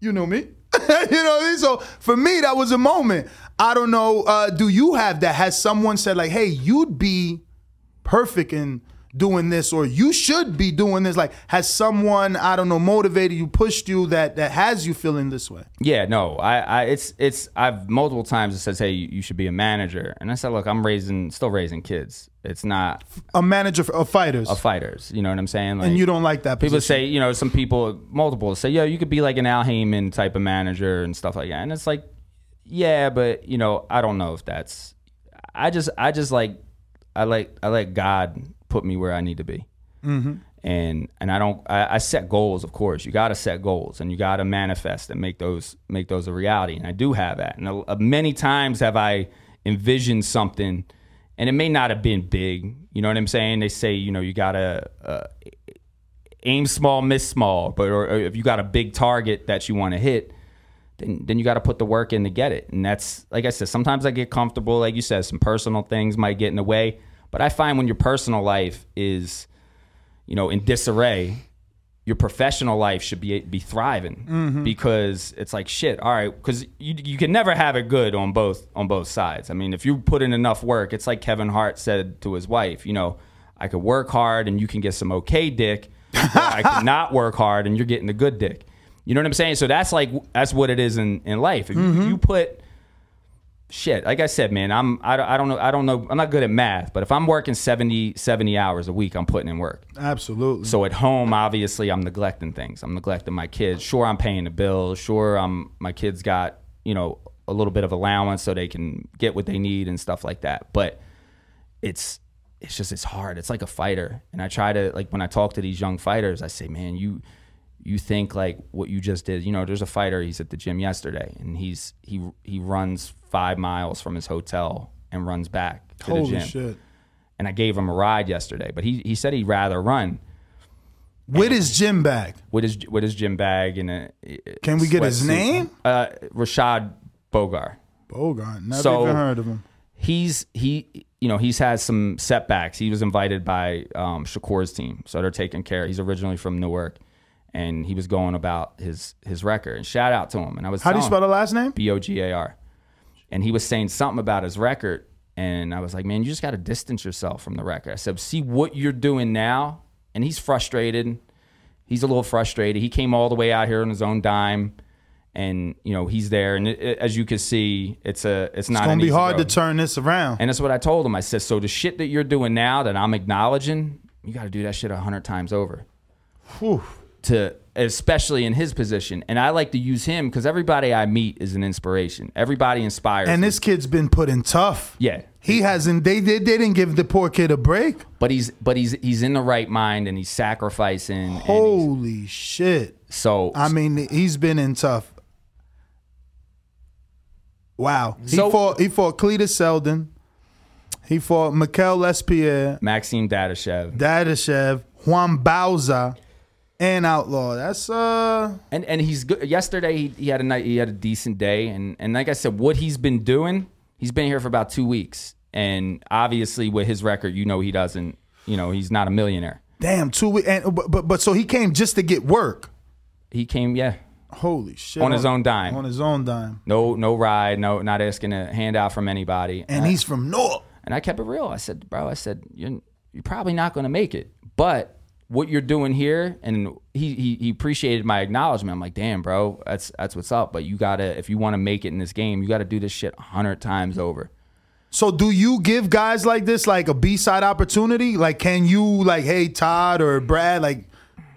you know me. you know what I mean? So for me, that was a moment. I don't know. Uh, do you have that? Has someone said like, "Hey, you'd be perfect in doing this," or "You should be doing this"? Like, has someone I don't know motivated you, pushed you that that has you feeling this way? Yeah, no, I, I, it's, it's, I've multiple times it says, hey, you, should be a manager, and I said, look, I'm raising, still raising kids. It's not A manager of fighters, of fighters. You know what I'm saying? and you don't like that. People position. say, you know, some people, multiple say, yo, you could be like an Al Haymon type of manager and stuff like that. And it's like, yeah, but you know, I don't know if that's. I just, I just like, I like, I like God put me where I need to be. Mhm. And and I don't, I, I set goals. Of course, you got to set goals and you got to manifest and make those, make those a reality. And I do have that. And many times have I envisioned something, and it may not have been big. You know what I'm saying? They say, you know, you gotta. Uh, aim small, miss small. But or, or if you got a big target that you want to hit, then then you got to put the work in to get it. And that's like I said, sometimes I get comfortable. Like you said, some personal things might get in the way. But I find when your personal life is, you know, in disarray, your professional life should be be thriving Mhm. because it's like shit. All right, because you you can never have it good on both on both sides. I mean, if you put in enough work, it's like Kevin Hart said to his wife. You know, I could work hard and you can get some okay dick. I could not work hard and you're getting the good dick. You know what I'm saying? So that's like that's what it is in in life. If Mm-hmm. you put shit like i said man i'm I, don't- I don't know i don't know i'm not good at math but if i'm working 70 70 hours a week i'm putting in work. Absolutely. so at home obviously i'm neglecting things. I'm neglecting my kids. Sure i'm paying the bills. Sure i'm my kids got you know a little bit of allowance so they can get what they need and stuff like that. But it's it's just it's hard. It's like a fighter. And i try to like when i talk to these young fighters i say man you you think like what you just did you know there's a fighter he's at the gym yesterday and he's he he runs five miles from his hotel and runs back to Holy the gym shit. and i gave him a ride yesterday but he he said he'd rather run With his gym bag. with his with his gym bag and a Can we get his sweatsuit. name? uh rashad bogar Bogart. Never So- even heard of him. he's he you know he's had some setbacks he was invited by um, shakur's team so they're taking care he's originally from newark and he was going about his his record and shout out to him and i was How do you spell the last name? b-o-g-a-r and he was saying something about his record and i was like man you just got to distance yourself from the record i said see what you're doing now and he's frustrated he's a little frustrated he came all the way out here on his own dime and you know he's there. And it, it- as you can see, it's a it's It's not gonna be hard road. to turn this around. And that's what I told him. I said, so the shit that you're doing now that I'm acknowledging, you got to do that shit a hundred times over. To especially in his position, and I like to use him because everybody I meet is an inspiration. Everybody inspires. And me. this kid's been put in tough. yeah, He hasn't. They they, they didn't give the poor kid a break. but he's but he's he's in the right mind and he's sacrificing. and he's- Holy shit! so I mean, he's been in tough. Wow. He So- fought. He fought Cletus Seldon. He fought Mikel Lespierre, Maxim Dadashev. Dadashev, Juan Bauza, and Outlaw. That's uh. and and he's good. Yesterday he, he had a night. He had a decent day, and and like I said, what he's been doing, he's been here for about two weeks, and obviously with his record, you know he doesn't. You know he's not a millionaire. Damn, two weeks. And but, but but so he came just to get work. He came, yeah, Holy shit! on his own dime. On his own dime. No no ride, no not asking a handout from anybody. And I- he's from North. And I kept it real. I said, bro, I said, you're, you're probably not going to make it. But what you're doing here, and he, he he appreciated my acknowledgement. I'm like, damn, bro, that's that's what's up. But you gotta, if you want to make it in this game, you got to do this shit a hundred times over. So do you give guys like this like a B side opportunity? Like, can you like, hey Todd or Brad, like,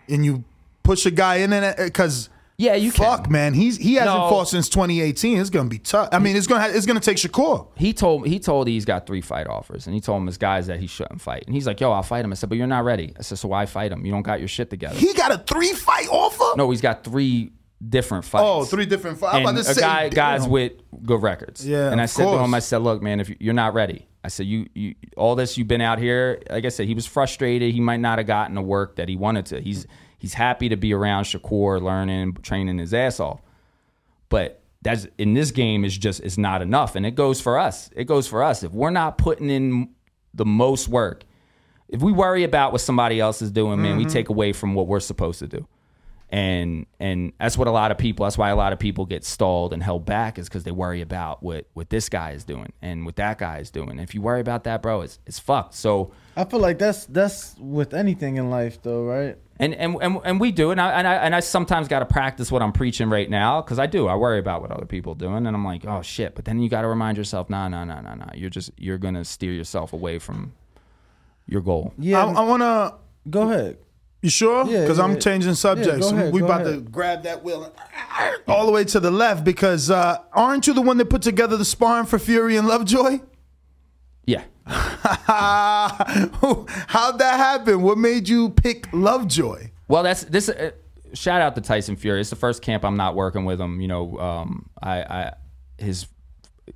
and you push a guy in and uh, because yeah, you fuck man, he's he hasn't No. fought since 2018. It's gonna be tough. I mean, it's gonna it's gonna take Shakur. He told he told he's got three fight offers, and he told him his guys that he shouldn't fight. And he's like, yo, I'll fight him. I said, but you're not ready. I said, so why fight him? You don't got your shit together. He got a three fight offer. no, he's got three different fights. Oh, three different fights. I'm and about to a say, guy, guys with good records. Yeah, And I said to him. I said, look, man, if you- you're not ready, I said, you, you, all this you've been out here. Like I said, he was frustrated. He might not have gotten the work that he wanted to. He's he's happy to be around Shakur, learning, training his ass off. But that's in this game is just is not enough, and it goes for us. It goes for us if we're not putting in the most work. If we worry about what somebody else is doing, man, we Mhm. take away from what we're supposed to do and and that's what a lot of people that's why a lot of people get stalled and held back is because they worry about what what this guy is doing and what that guy is doing if you worry about that bro it's it's fucked so I feel like that's that's with anything in life, though, right? And and and, and we do and I, and I and I sometimes got to practice what I'm preaching right now because I do I worry about what other people are doing and I'm like oh shit but then you got to remind yourself nah nah nah nah nah you're just you're gonna steer yourself away from your goal Yeah, I, I wanna go ahead. You sure? Yeah, Because yeah, I'm yeah. changing Yeah, subjects. go ahead, we go about to grab that wheel and all the way to the left because uh, aren't you the one that put together the sparring for Fury and Lovejoy? yeah How'd that happen? What made you pick Lovejoy? Well, that's this. Uh, shout out to Tyson Fury. It's the first camp I'm not working with him. You know, um, I, I his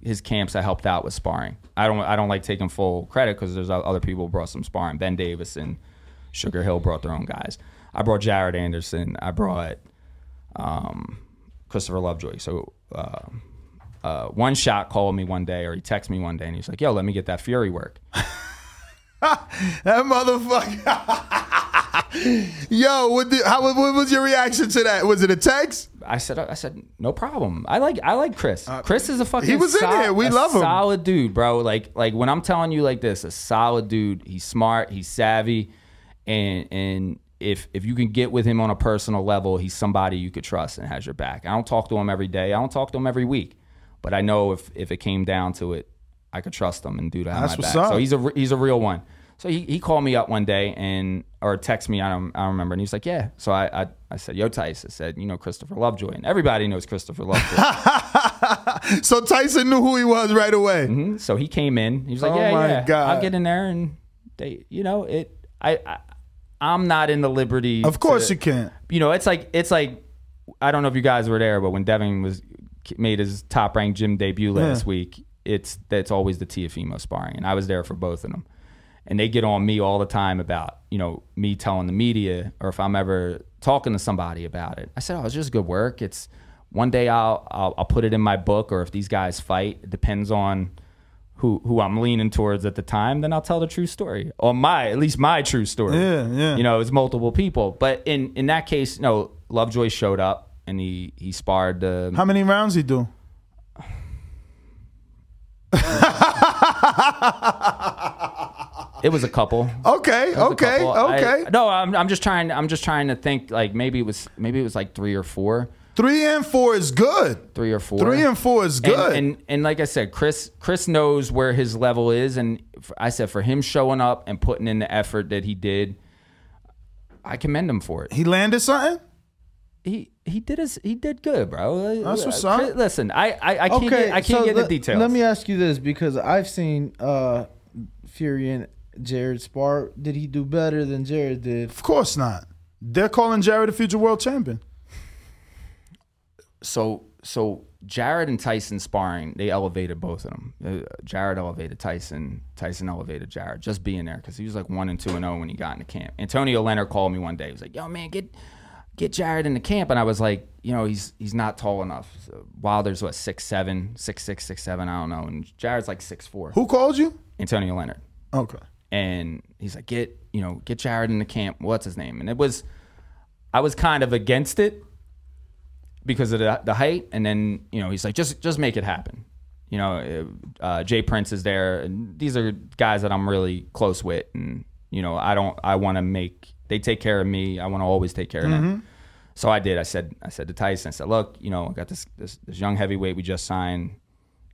his camps I helped out with sparring. I don't I don't like taking full credit because there's other people brought some sparring. Ben Davis and Sugar Hill brought their own guys. I brought Jared Anderson. I brought um, Christopher Lovejoy. So. Uh, uh, one shot called me one day, or he texted me one day, and he's like, "Yo, let me get that Fury work." That motherfucker. Yo, what, the, how, what was your reaction to that? Was it a text? I said, I said, no problem. I like, I like Chris. Chris is a fucking. Uh, he was in sol- there. We love him. Solid dude, bro. Like, like when I'm telling you like this, a solid dude. He's smart. He's savvy, and and if if you can get with him on a personal level, he's somebody you could trust and has your back. I don't talk to him every day. I don't talk to him every week, but I know if if it came down to it, I could trust him and do that. That's my what's back. up. So he's a he's a real one. So he, he called me up one day and or text me. I don't I don't remember. And he was like, yeah. So I I, I said, yo, Tyson I said, you know Christopher Lovejoy, and everybody knows Christopher Lovejoy. so Tyson knew who he was right away. Mhm. So he came in. He was like, Oh yeah, yeah. God. I'll get in there and they, you know, it. I, I I'm not in the liberty. Of course to- you can't. You know, it's like it's like I don't know if you guys were there, but when Devin was made his top ranked gym debut last Yeah. week, it's that's always the Teofimo sparring, and I was there for both of them. And they get on me all the time about you know me telling the media, or if I'm ever talking to somebody about it. I said, oh, it's just good work. It's one day I'll, I'll I'll put it in my book, or if these guys fight, it depends on who who I'm leaning towards at the time, then I'll tell the true story, or my at least my true story. Yeah, yeah. You know, it's multiple people, but in in that case, no, Lovejoy showed up and he he sparred. Uh, How many rounds he do? it was a couple. Okay, was a okay. I- okay. no, I'm I'm just trying. I'm just trying to think. Like maybe it was maybe it was like three or four. Three and four is good. Three or four. Three and four is good. And, and like I said, Chris Chris knows where his level is, and I said for him showing up and putting in the effort that he did, I commend him for it. He landed something. He he did his he did good, bro. That's what's Uh, up. Listen, I I, I can't get, I can't so get let, the details. Let me ask you this because I've seen uh, Fury and Jared spar. Did he do better than Jared did? Of course not. They're calling Jared a future world champion. so so Jared and Tyson sparring, they elevated both of them. Uh, Jared elevated Tyson. Tyson elevated Jared just being there because he was like one and two and zero when he got into camp. Antonio Leonard called me one day. He was like, "Yo, man, get get Jared into camp," and I was like, "You know, he's he's not tall enough. So Wilder's what six seven, six six, six seven. I don't know, and Jared's like six four. Who called you? Antonio Leonard. Okay. and he's like, get you know, get Jared in the camp. What's his name? And it was, I was kind of against it because of the, the height, and then you know, he's like, just just make it happen. You know, uh, Jay Prince is there, and these are guys that I'm really close with, and you know, I don't, I want to make they take care of me. I want to always take care of them. So I did. I said, I said to Tyson, I said, look, you know, I got this this, this young heavyweight we just signed.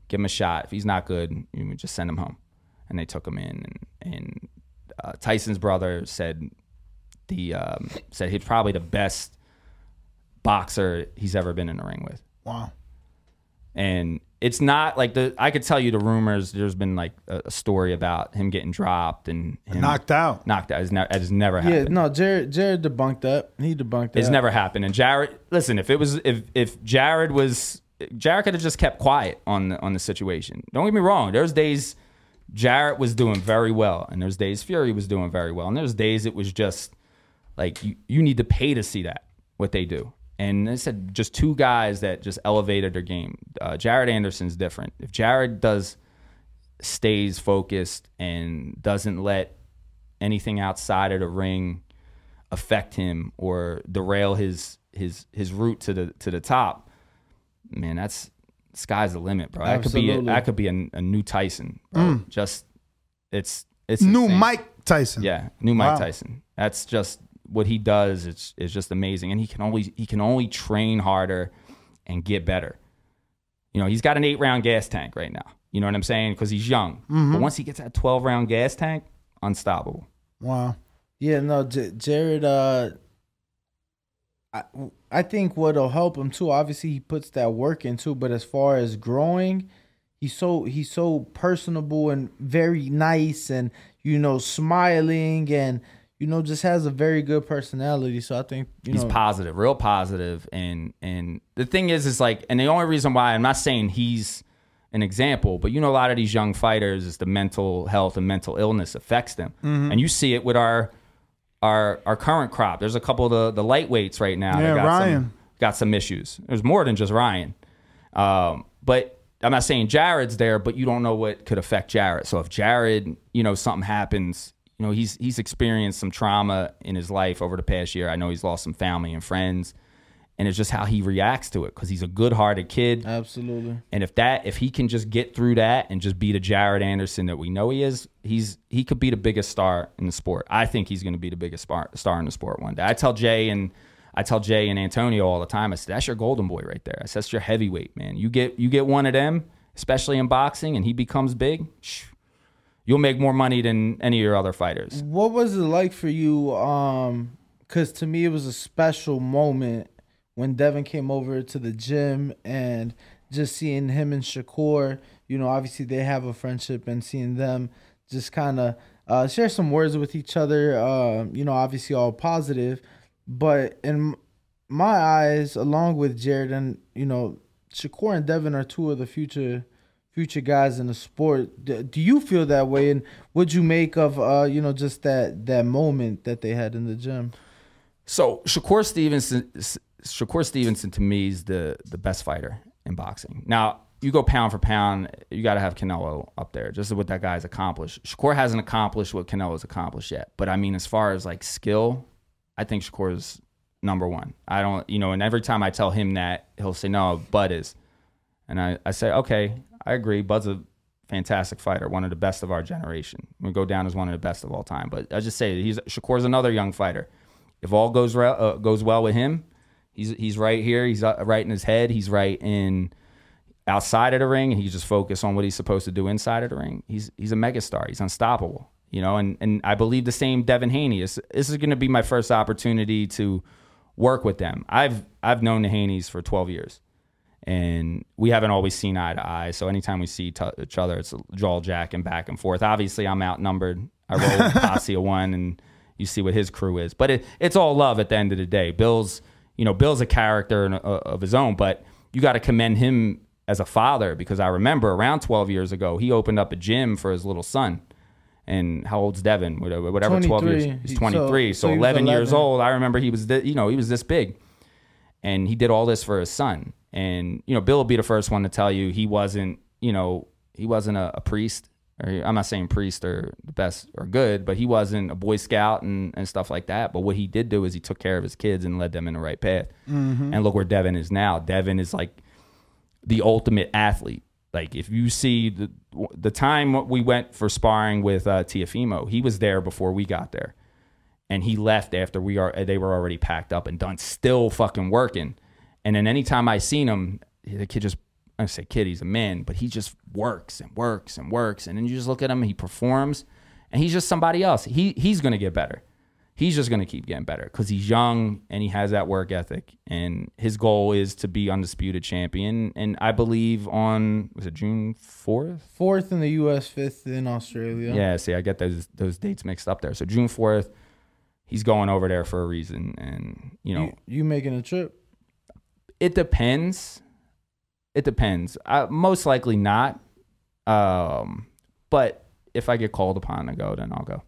Give him a shot. If he's not good, you know, just send him home. And they took him in, and, and uh, Tyson's brother said the um, said he's probably the best boxer he's ever been in the ring with. Wow. And it's not like the I could tell you the rumors. There's been like a, a story about him getting dropped and him Knocked out. Knocked out. It's, ne- it's never Yeah, happened. no, Jared Jared debunked that. He debunked that. It's never happened. And Jared, listen, if it was if if Jared was Jared could have just kept quiet on the on the situation. Don't get me wrong. There's days Jared was doing very well, and there's days Fury was doing very well, and there's days it was just like you you need to pay to see that what they do. And I said just two guys that just elevated their game. Uh, Jared Anderson's different. If Jared does stays focused and doesn't let anything outside of the ring affect him or derail his his his route to the to the top, man, that's sky's the limit, bro. That could be a, that could be a, a new Tyson. Mm. Just it's it's New insane. Mike Tyson. Yeah, new Mike Wow. Tyson. That's just what he does. It's is just amazing, and he can only he can only train harder and get better. You know, he's got an eight round gas tank right now. You know what I'm saying? Because he's young. Mhm. But once he gets that 12 round gas tank, unstoppable. Wow. Yeah, no, J- Jared. Uh, I I think what'll help him too. Obviously, he puts that work into, but as far as growing, he's so he's so personable and very nice, and you know, smiling and you know, just has a very good personality. So I think you he's know, positive, real positive, and and the thing is, is like, and the only reason why I'm not saying he's an example, but you know, a lot of these young fighters is the mental health and mental illness affects them, Mhm. and you see it with our our our current crop. There's a couple of the the lightweights right now. Yeah, that got Ryan. Some, got some issues. There's more than just Ryan, um, but. I'm not saying Jared's there, but you don't know what could affect Jared. So if Jared, you know, something happens, you know, he's he's experienced some trauma in his life over the past year. I know he's lost some family and friends, and it's just how he reacts to it because he's a good-hearted kid. absolutely. And if that, if he can just get through that and just be the Jared Anderson that we know he is, he's he could be the biggest star in the sport. I think he's going to be the biggest star, star in the sport one day. I tell Jay and I tell Jay and Antonio all the time. I said that's your golden boy right there. I said that's your heavyweight man. You get you get one of them, especially in boxing, and he becomes big. shh, You'll make more money than any of your other fighters. What was it like for you? Um, cause to me it was a special moment when Devin came over to the gym and just seeing him and Shakur. You know, obviously they have a friendship, and seeing them just kind of uh, share some words with each other. Uh, you know, obviously all positive, but in my eyes, along with Jared and you know Shakur and Devin are two of the future future guys in the sport. Do you feel that way? And what'd you make of uh, you know, just that that moment that they had in the gym? So Shakur Stevenson, Shakur Stevenson to me is the the best fighter in boxing. Now you go pound for pound, you got to have Canelo up there. Just what that guy's accomplished. Shakur hasn't accomplished what Canelo's accomplished yet. But I mean, as far as like skill, I think Shakur is number one. I don't, you know, and every time I tell him that, he'll say, "No, Bud is," and I I say, "Okay, I agree. Bud's a fantastic fighter, one of the best of our generation. We go down as one of the best of all time. But I just say he's Shakur's another young fighter. If all goes re- uh, goes well with him, He's he's right here. He's uh, right in his head. He's right in outside of the ring. He's just focused on what he's supposed to do inside of the ring. He's he's a megastar. He's unstoppable. You know, and and I believe the same Devin Haney. This, this is going to be my first opportunity to work with them. I've I've known the Haneys for 12 years, and we haven't always seen eye to eye. So anytime we see t- each other, it's a jaw jack and back and forth. Obviously, I'm outnumbered. I roll with posse of one, and you see what his crew is. But it, it's all love at the end of the day. Bill's you know Bill's a character in- uh, of his own, but you got to commend him as a father because I remember around 12 years ago he opened up a gym for his little son. And how old's Devin? Whatever, whatever 12 years. He's 23. so- So, so he was 11, years old. I remember he was, th- you know, he was this big and he did all this for his son. And you know, Bill will be the first one to tell you he wasn't, you know, he wasn't a, a priest. Or I'm not saying priest or the best or good, but he wasn't a Boy Scout and, and stuff like that. But what he did do is he took care of his kids and led them in the right path. Mhm. And look where Devin is now. Devin is like the ultimate athlete. Like if you see the the time we went for sparring with uh, Teofimo, he was there before we got there and he left after we are they were already packed up and done, still fucking working. And then anytime I seen him, the kid just I say kid, he's a man, but he just works and works and works. And then you just look at him, he performs, and he's just somebody else. He he's gonna get better. He's just gonna keep getting better because he's young and he has that work ethic. And his goal is to be undisputed champion. And I believe on was it June fourth? Fourth in the U.S., fifth in Australia. Yeah, see, I get those those dates mixed up there. So June fourth, he's going over there for a reason, and you know, You, you making a trip? It depends. It depends. I, most likely not. Um, but if I get called upon to go, then I'll go.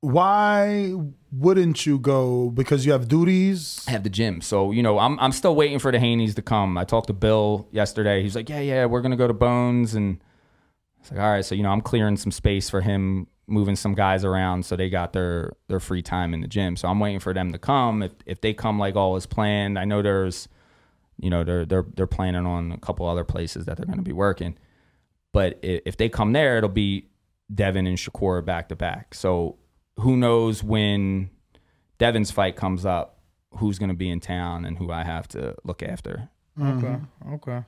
Why wouldn't you go? Because you have duties. I have the gym, so you know, I'm I'm still waiting for the Haneys to come. I talked to Bill yesterday. He's like, yeah, yeah, we're gonna go to Bones, and it's like, all right, so you know, I'm clearing some space for him, moving some guys around, so they got their their free time in the gym. So I'm waiting for them to come. If if they come like all is planned, I know there's, you know, they're they're they're planning on a couple other places that they're gonna be working, but if they come there, it'll be Devin and Shakur back to back. So who knows when Devin's fight comes up, who's going to be in town and who I have to look after. Okay. Mm-hmm. Okay.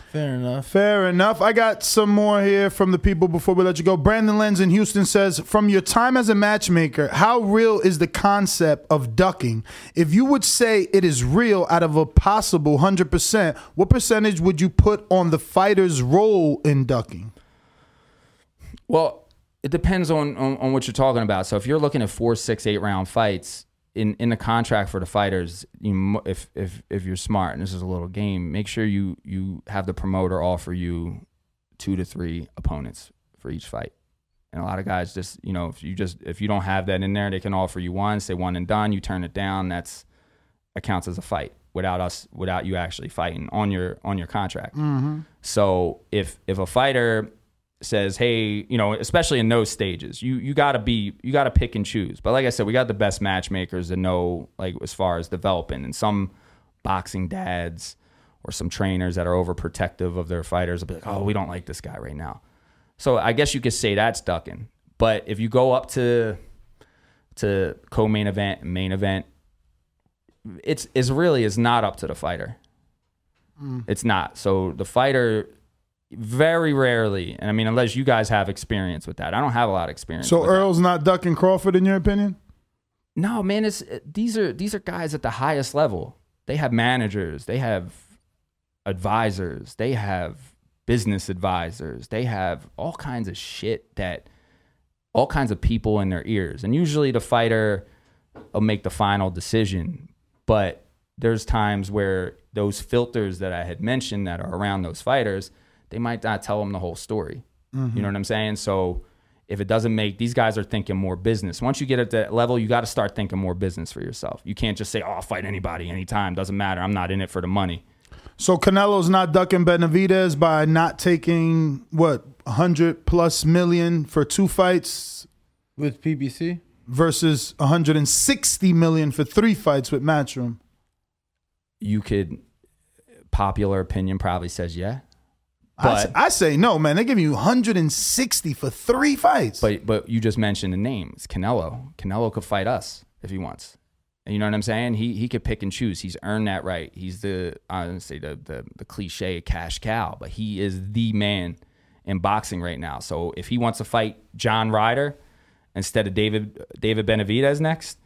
Fair enough. Fair enough. I got some more here from the people before we let you go. Brandon Lenz in Houston says, From your time as a matchmaker, how real is the concept of ducking? If you would say it is real out of a possible 100%, what percentage would you put on the fighter's role in ducking? Well, it depends on, on, on what you're talking about. So if you're looking at four, six, eight round fights in, in the contract for the fighters, you, if, if, if you're smart and this is a little game, make sure you, you have the promoter offer you two to three opponents for each fight. And a lot of guys just, you know, if you just if you don't have that in there, they can offer you one, say one and done. You turn it down. That's that counts as a fight without us without you actually fighting on your on your contract. Mhm. So if if a fighter says, "Hey, you know," especially in those stages, you you got to be you got to pick and choose. But like I said, we got the best matchmakers to know like as far as developing, and some boxing dads or some trainers that are overprotective of their fighters will be like, "Oh, we don't like this guy right now." So I guess you could say that's ducking. But if you go up to to co-main event main event, it's it's really is not up to the fighter. Mm. It's not. So the fighter very rarely, and I mean unless you guys have experience with that. I don't have a lot of experience. So with that. Earl's not ducking Crawford, in your opinion? No, man, it's these are these are guys at the highest level. They have managers, they have advisors, they have business advisors, they have all kinds of shit that all kinds of people in their ears. And usually the fighter will make the final decision, but there's times where those filters that I had mentioned that are around those fighters, they might not tell them the whole story. Mhm. You know what I'm saying? So if it doesn't make these guys are thinking more business. Once you get at that level, you got to start thinking more business for yourself. You can't just say, "Oh, I'll fight anybody anytime. Doesn't matter. I'm not in it for the money." So Canelo's not ducking Benavidez by not taking what 100 plus million for two fights with PBC versus 160 million for three fights with Matchroom. You could popular opinion probably says yeah. I, But I say no, man. They give you 160 for three fights. but but you just mentioned the name. It's Canelo. Canelo could fight us if he wants. You know what I'm saying? He he could pick and choose. He's earned that right. He's the I don't say the, the the cliche cash cow, but he is the man in boxing right now. So if he wants to fight John Ryder instead of David David Benavidez next,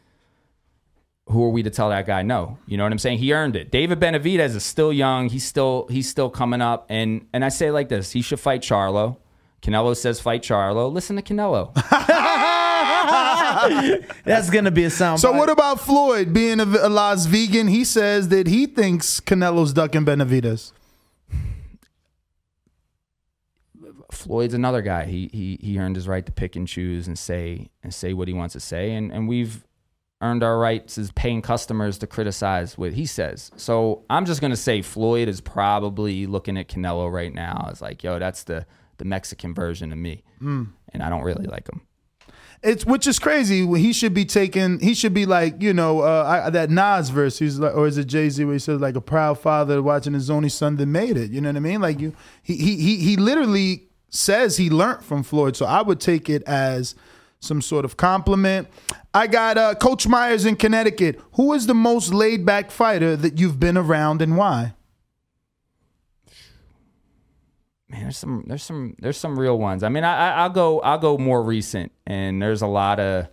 who are we to tell that guy no? You know what I'm saying? He earned it. David Benavidez is still young. He's still he's still coming up. And and I say it like this: he should fight Charlo. Canelo says fight Charlo. Listen to Canelo. That's gonna be a sound. So what about Floyd being a, a Las Vegan? He says that he thinks Canelo's ducking Benavidez. Floyd's another guy. He he he earned his right to pick and choose and say and say what he wants to say, and and we've earned our rights as paying customers to criticize what he says. So I'm just gonna say Floyd is probably looking at Canelo right now as like, yo, that's the the Mexican version of me, Mm. and I don't really like him. It's which is crazy. He should be taking. He should be like you know uh, I, that Nas verse. He's like, or is it Jay Z where he says like a proud father watching his only son that made it. You know what I mean? Like you, he he he he literally says he learned from Floyd. So I would take it as some sort of compliment. I got uh, Coach Myers in Connecticut. Who is the most laid back fighter that you've been around and why? Man, there's some there's some there's some real ones. I mean, I, I I'll go I'll go more recent, and there's a lot of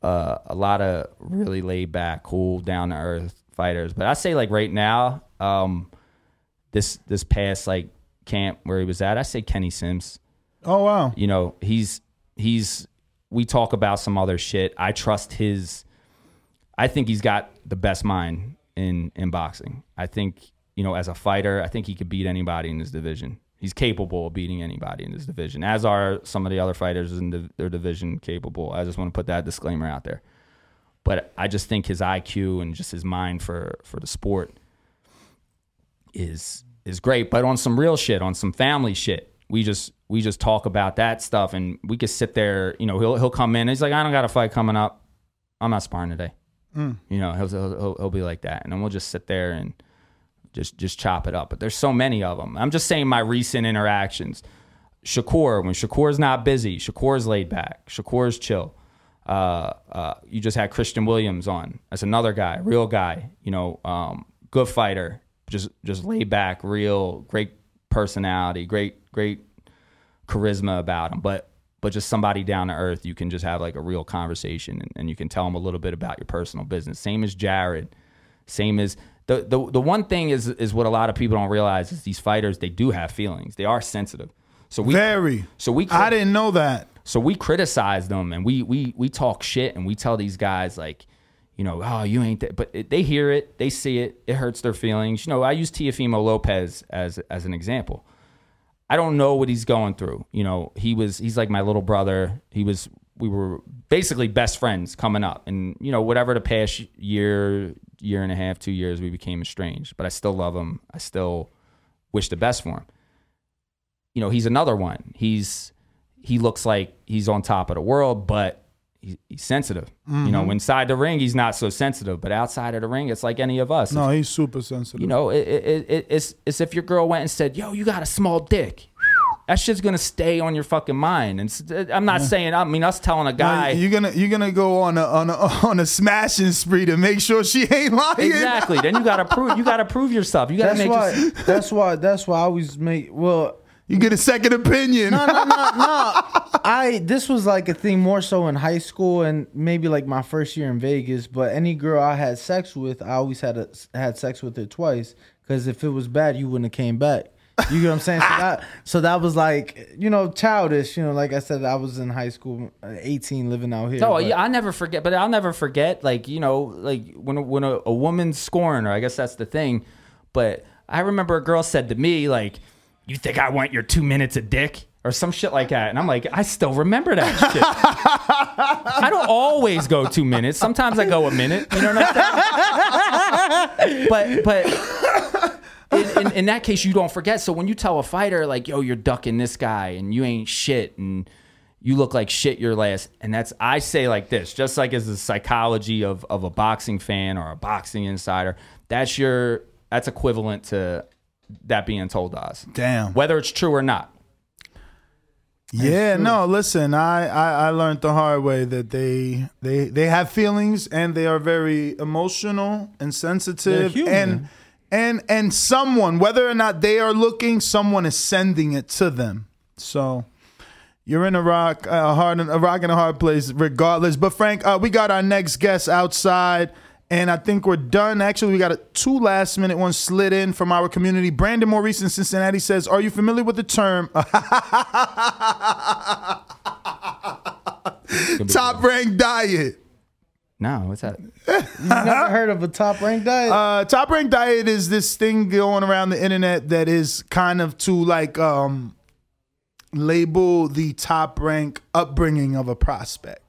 uh, a lot of really laid back, cool, down to earth fighters. But I say like right now, um, this this past like camp where he was at, I say Kenny Sims. Oh wow. You know, he's he's we talk about some other shit. I trust his I think he's got the best mind in in boxing. I think, you know, as a fighter, I think he could beat anybody in his division. He's capable of beating anybody in his division, as are some of the other fighters in the, their division capable. I just want to put that disclaimer out there. But I just think his IQ and just his mind for for the sport is is great. But on some real shit, on some family shit, we just we just talk about that stuff, and we could sit there. You know, he'll he'll come in. He's like, I don't got a fight coming up. I'm not sparring today. Mm. You know, he'll, he'll he'll be like that, and then we'll just sit there and just just chop it up. But there's so many of them. I'm just saying my recent interactions. Shakur, when Shakur's not busy, Shakur's laid back. Shakur's chill. Uh, uh, you just had Christian Williams on. That's another guy, real guy. You know, um, good fighter. Just just laid back, real, great personality, great great charisma about him. But but just somebody down to earth. You can just have like a real conversation, and, and you can tell him a little bit about your personal business. Same as Jared. Same as the, the the one thing is is what a lot of people don't realize is these fighters they do have feelings. They are sensitive. So we Very. So we I didn't know that. So we criticize them and we we we talk shit and we tell these guys like, you know, oh you ain't that. But it, they hear it, they see it, it hurts their feelings. You know, I use Teofimo Lopez as as an example. I don't know what he's going through. You know, he was he's like my little brother. He was we were basically best friends coming up, and you know whatever the past year year and a half two years we became estranged, but I still love him. I still wish the best for him. You know, he's another one. He's he looks like he's on top of the world, but he, he's sensitive. You know, Mhm. inside the ring he's not so sensitive, but outside of the ring it's like any of us. No, he's super sensitive. You know, it, it, it, it's it's if your girl went and said, "Yo, you got a small dick." That shit's gonna stay on your fucking mind. And I'm not saying. I mean, us telling a guy. you're gonna you're gonna go on a on a on a smashing spree to make sure she ain't lying. Exactly. then you gotta prove. You gotta prove yourself. You gotta That's make. why. yourself- That's why. That's why I always make. Well, you get a second opinion. No, no, no, no. I this was like a thing more so in high school and maybe like my first year in Vegas. But any girl I had sex with, I always had a, had sex with her twice. Because if it was bad, you wouldn't have came back. You get what I'm saying? So that, so that was like you know childish. You know, like I said, I was in high school, uh, 18, living out here. No, but- yeah, I never forget, but I'll never forget. Like you know, like when a- when a, a woman's scoring her, I guess that's the thing. But I remember a girl said to me, like, "You think I want your two minutes of dick?" Or some shit like that, and I'm like, I still remember that shit. I don't always go two minutes. Sometimes I go a minute. You know what I'm saying? but but in, in, in that case, you don't forget. So when you tell a fighter like, "Yo, you're ducking this guy, and you ain't shit," and you look like shit your last, and that's I say like this, just like as the psychology of of a boxing fan or a boxing insider, that's your that's equivalent to that being told to us. Damn. Whether it's true or not. Yeah, no, listen, I, I I learned the hard way that they they they have feelings and they are very emotional and sensitive human. and and and someone whether or not they are looking, someone is sending it to them. So you're in a rock, a hard, a rock and a hard place, regardless. But Frank, uh, we got our next guest outside, and I think we're done. Actually, we got a two last minute ones slid in from our community. Brandon Maurice in Cincinnati says, "Are you familiar with the term top rank diet?" No, what's that? You've never heard of a top ranked diet? Uh, top rank diet is this thing going around the internet that is kind of to like um, label the top rank upbringing of a prospect.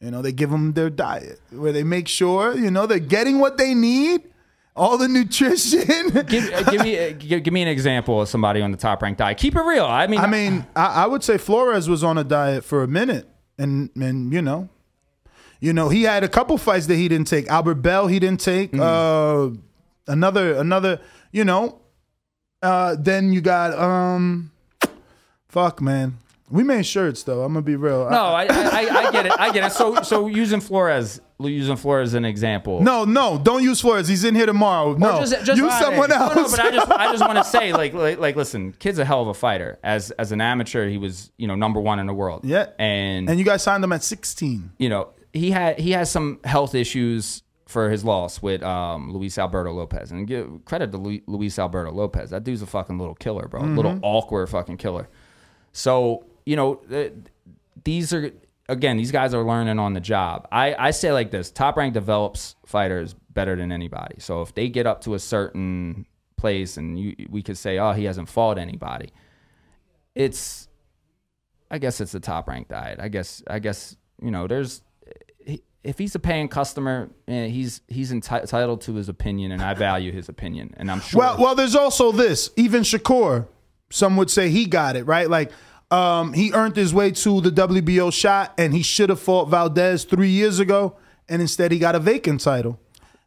You know, they give them their diet where they make sure you know they're getting what they need, all the nutrition. give, uh, give me uh, give, give me an example of somebody on the top ranked diet. Keep it real. I mean, I mean, I, I would say Flores was on a diet for a minute, and and you know, you know, he had a couple fights that he didn't take. Albert Bell, he didn't take. Uh, another, another, you know. Uh, then you got um, fuck man. We made shirts though. I'm gonna be real. no, I, I, I get it. I get it. So so using Flores, using Flores as an example. no, no, don't use Flores. He's in here tomorrow. No, Or just, just use someone else. No, no, but I just, I just want to say, like, like, like, listen, kid's a hell of a fighter. As, as an amateur, he was, you know, number one in the world. yeah, and and you guys signed him at 16. you know, he had, he has some health issues for his loss with um, Luis Alberto Lopez, and give credit to Lu- Luis Alberto Lopez. That dude's a fucking little killer, bro. Mhm. Little awkward fucking killer. So you know, uh, these are again, these guys are learning on the job. I, I say like this: Top Rank develops fighters better than anybody. So if they get up to a certain place, and you, we could say, oh, he hasn't fought anybody. It's, I guess it's the Top Rank diet. I guess, I guess you know, there's. If he's a paying customer, eh, he's he's entitled to his opinion, and I value his opinion, and I'm sure. Well, well, there's also this. Even Shakur, some would say he got it right. Like, um, he earned his way to the WBO shot, and he should have fought Valdez three years ago, and instead he got a vacant title,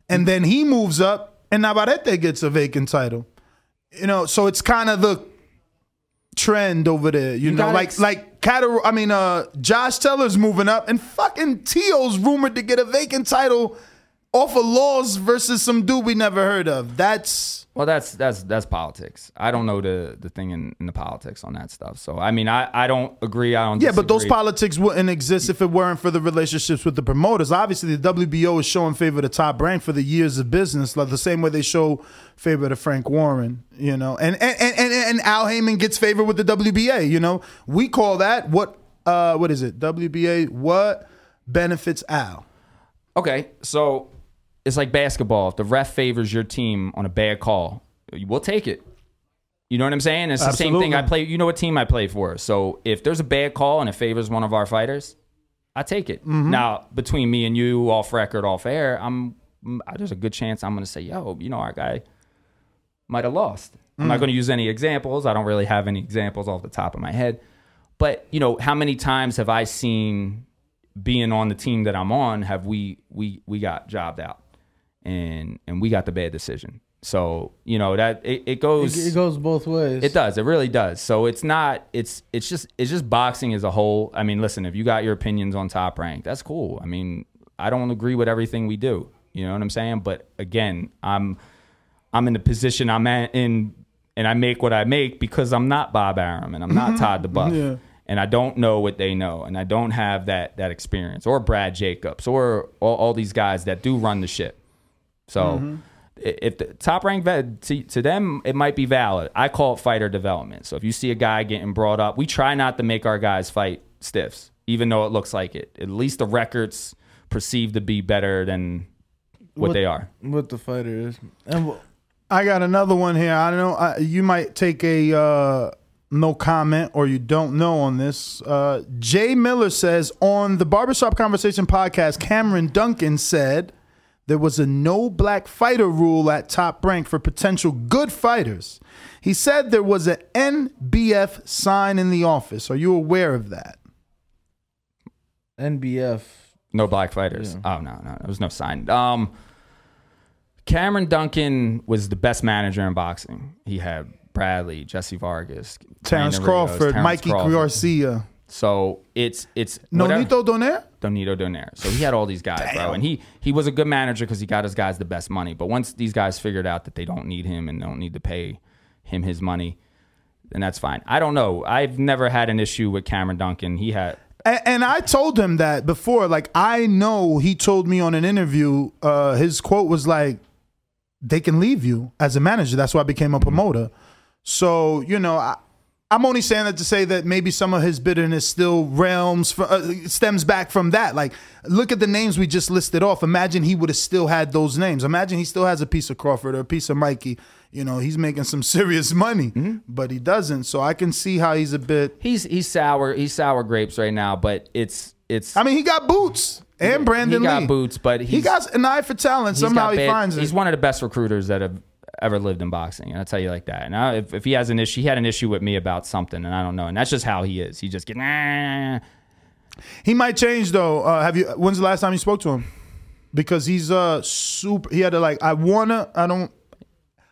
and then he moves up, and Navarrete gets a vacant title. You know, so it's kind of the trend over there. You, You know, like ex- like Catar- I mean, uh, Josh Taylor's moving up, and fucking Tio's rumored to get a vacant title off of laws versus some dude we never heard of. That's Well, that's that's that's politics. I don't know the the thing in, in the politics on that stuff. So I mean, I, I don't agree. I don't. Yeah, but those politics wouldn't exist if it weren't for the relationships with the promoters. Obviously, the WBO is showing favor to Top Rank for the years of business, like the same way they show favor to Frank Warren. You know, and and and, and, and Al Haymon gets favor with the WBA. You know, we call that what uh what is it? WBA what benefits Al? Okay, so it's like basketball. If the ref favors your team on a bad call, we'll take it. You know what I'm saying? It's the same thing. I play. You know what team I play for. So if there's a bad call and it favors one of our fighters, I take it. Mhm. Now between me and you, off record, off air, I'm mm, there's a good chance I'm going to say, yo, you know, our guy might have lost. I'm not Mm. going to use any examples. I don't really have any examples off the top of my head. But you know, how many times have I seen being on the team that I'm on? Have we we we got jobbed out, and and we got the bad decision. So you know that it, it goes It, it goes both ways. it does. It really does. So it's not. It's it's just it's just boxing as a whole. I mean, listen, if you got your opinions on top rank, that's cool. I mean, I don't agree with everything we do. You know what I'm saying? But again, I'm I'm in the position I'm at in, and I make what I make because I'm not Bob Arum and I'm not mm-hmm. Todd duBoef. Yeah. And I don't know what they know, and I don't have that that experience, or Brad Jacobs, or all, all these guys that do run the shit. So Mm-hmm. if the top ranked vet to, to them it might be valid i call it fighter development so if you see a guy getting brought up we try not to make our guys fight stiffs even though it looks like it at least the records perceived to be better than what, they are What the fighter is. And I got another one here. I don't know. I, you might take a uh, no comment or you don't know on this. Uh, Jay Miller says on the Barbershop Conversation podcast, Cameron Dunkin said there was a no black fighter rule at top rank for potential good fighters. He said there was an NBF sign in the office. Are you aware of that? NBF. no black fighters oh no no there was no sign um cameron dunkin was the best manager in boxing he had Bradley, Jessie Vargas, Terrence Rios, Crawford, Terrence Mikey Crawford. Garcia. So it's it's Nonito Donaire? Donito Donaire. So he had all these guys, bro, and he he was a good manager because he got his guys the best money. But once these guys figured out that they don't need him and don't need to pay him his money, then that's fine. I don't know. I've never had an issue with Cameron Dunkin. He had And, and I told him that before. Like I know he told me on an interview. Uh, his quote was like, "They can leave you as a manager." That's why I became a promoter. So you know, I, I'm only saying that to say that maybe some of his bitterness still realms uh, stems back from that. Like, look at the names we just listed off. Imagine he would have still had those names. Imagine he still has a piece of Crawford or a piece of Mikey. You know, he's making some serious money, but he doesn't. So I can see how he's a bit. he's he's sour. He's sour grapes right now, but it's it's. I mean, he got boots and Brandon he got Lee. boots, but he got an eye for talent. Somehow he bad- finds He's one of the best recruiters that have ever lived in boxing, and I tell you like that. And I, if if he has an issue, he had an issue with me about something, and I don't know, and that's just how he is. He just get. Nah. He might change though. Uh, have you? When's the last time you spoke to him? Because he's uh super. He had to like. I wanna. I don't.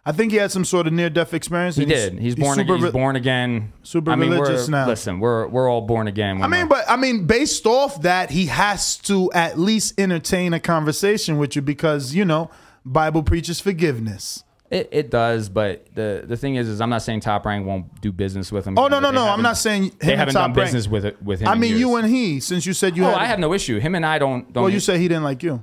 I think he had some sort of near death experience. He did. He's, born. super he's born again. super I mean, religious now. Listen, we're we're all born again. I mean, but I mean, based off that, he has to at least entertain a conversation with you because you know, Bible preaches forgiveness. It, it does, but the the thing is, is I'm not saying Top Rank won't do business with him. Oh no, no, no! I'm haven't- saying they haven't Top done Rank. business with it with him. I in mean, years. you and he. Since you said you oh, had, I have no issue. Him and I don't. don't well, you said he didn't like you.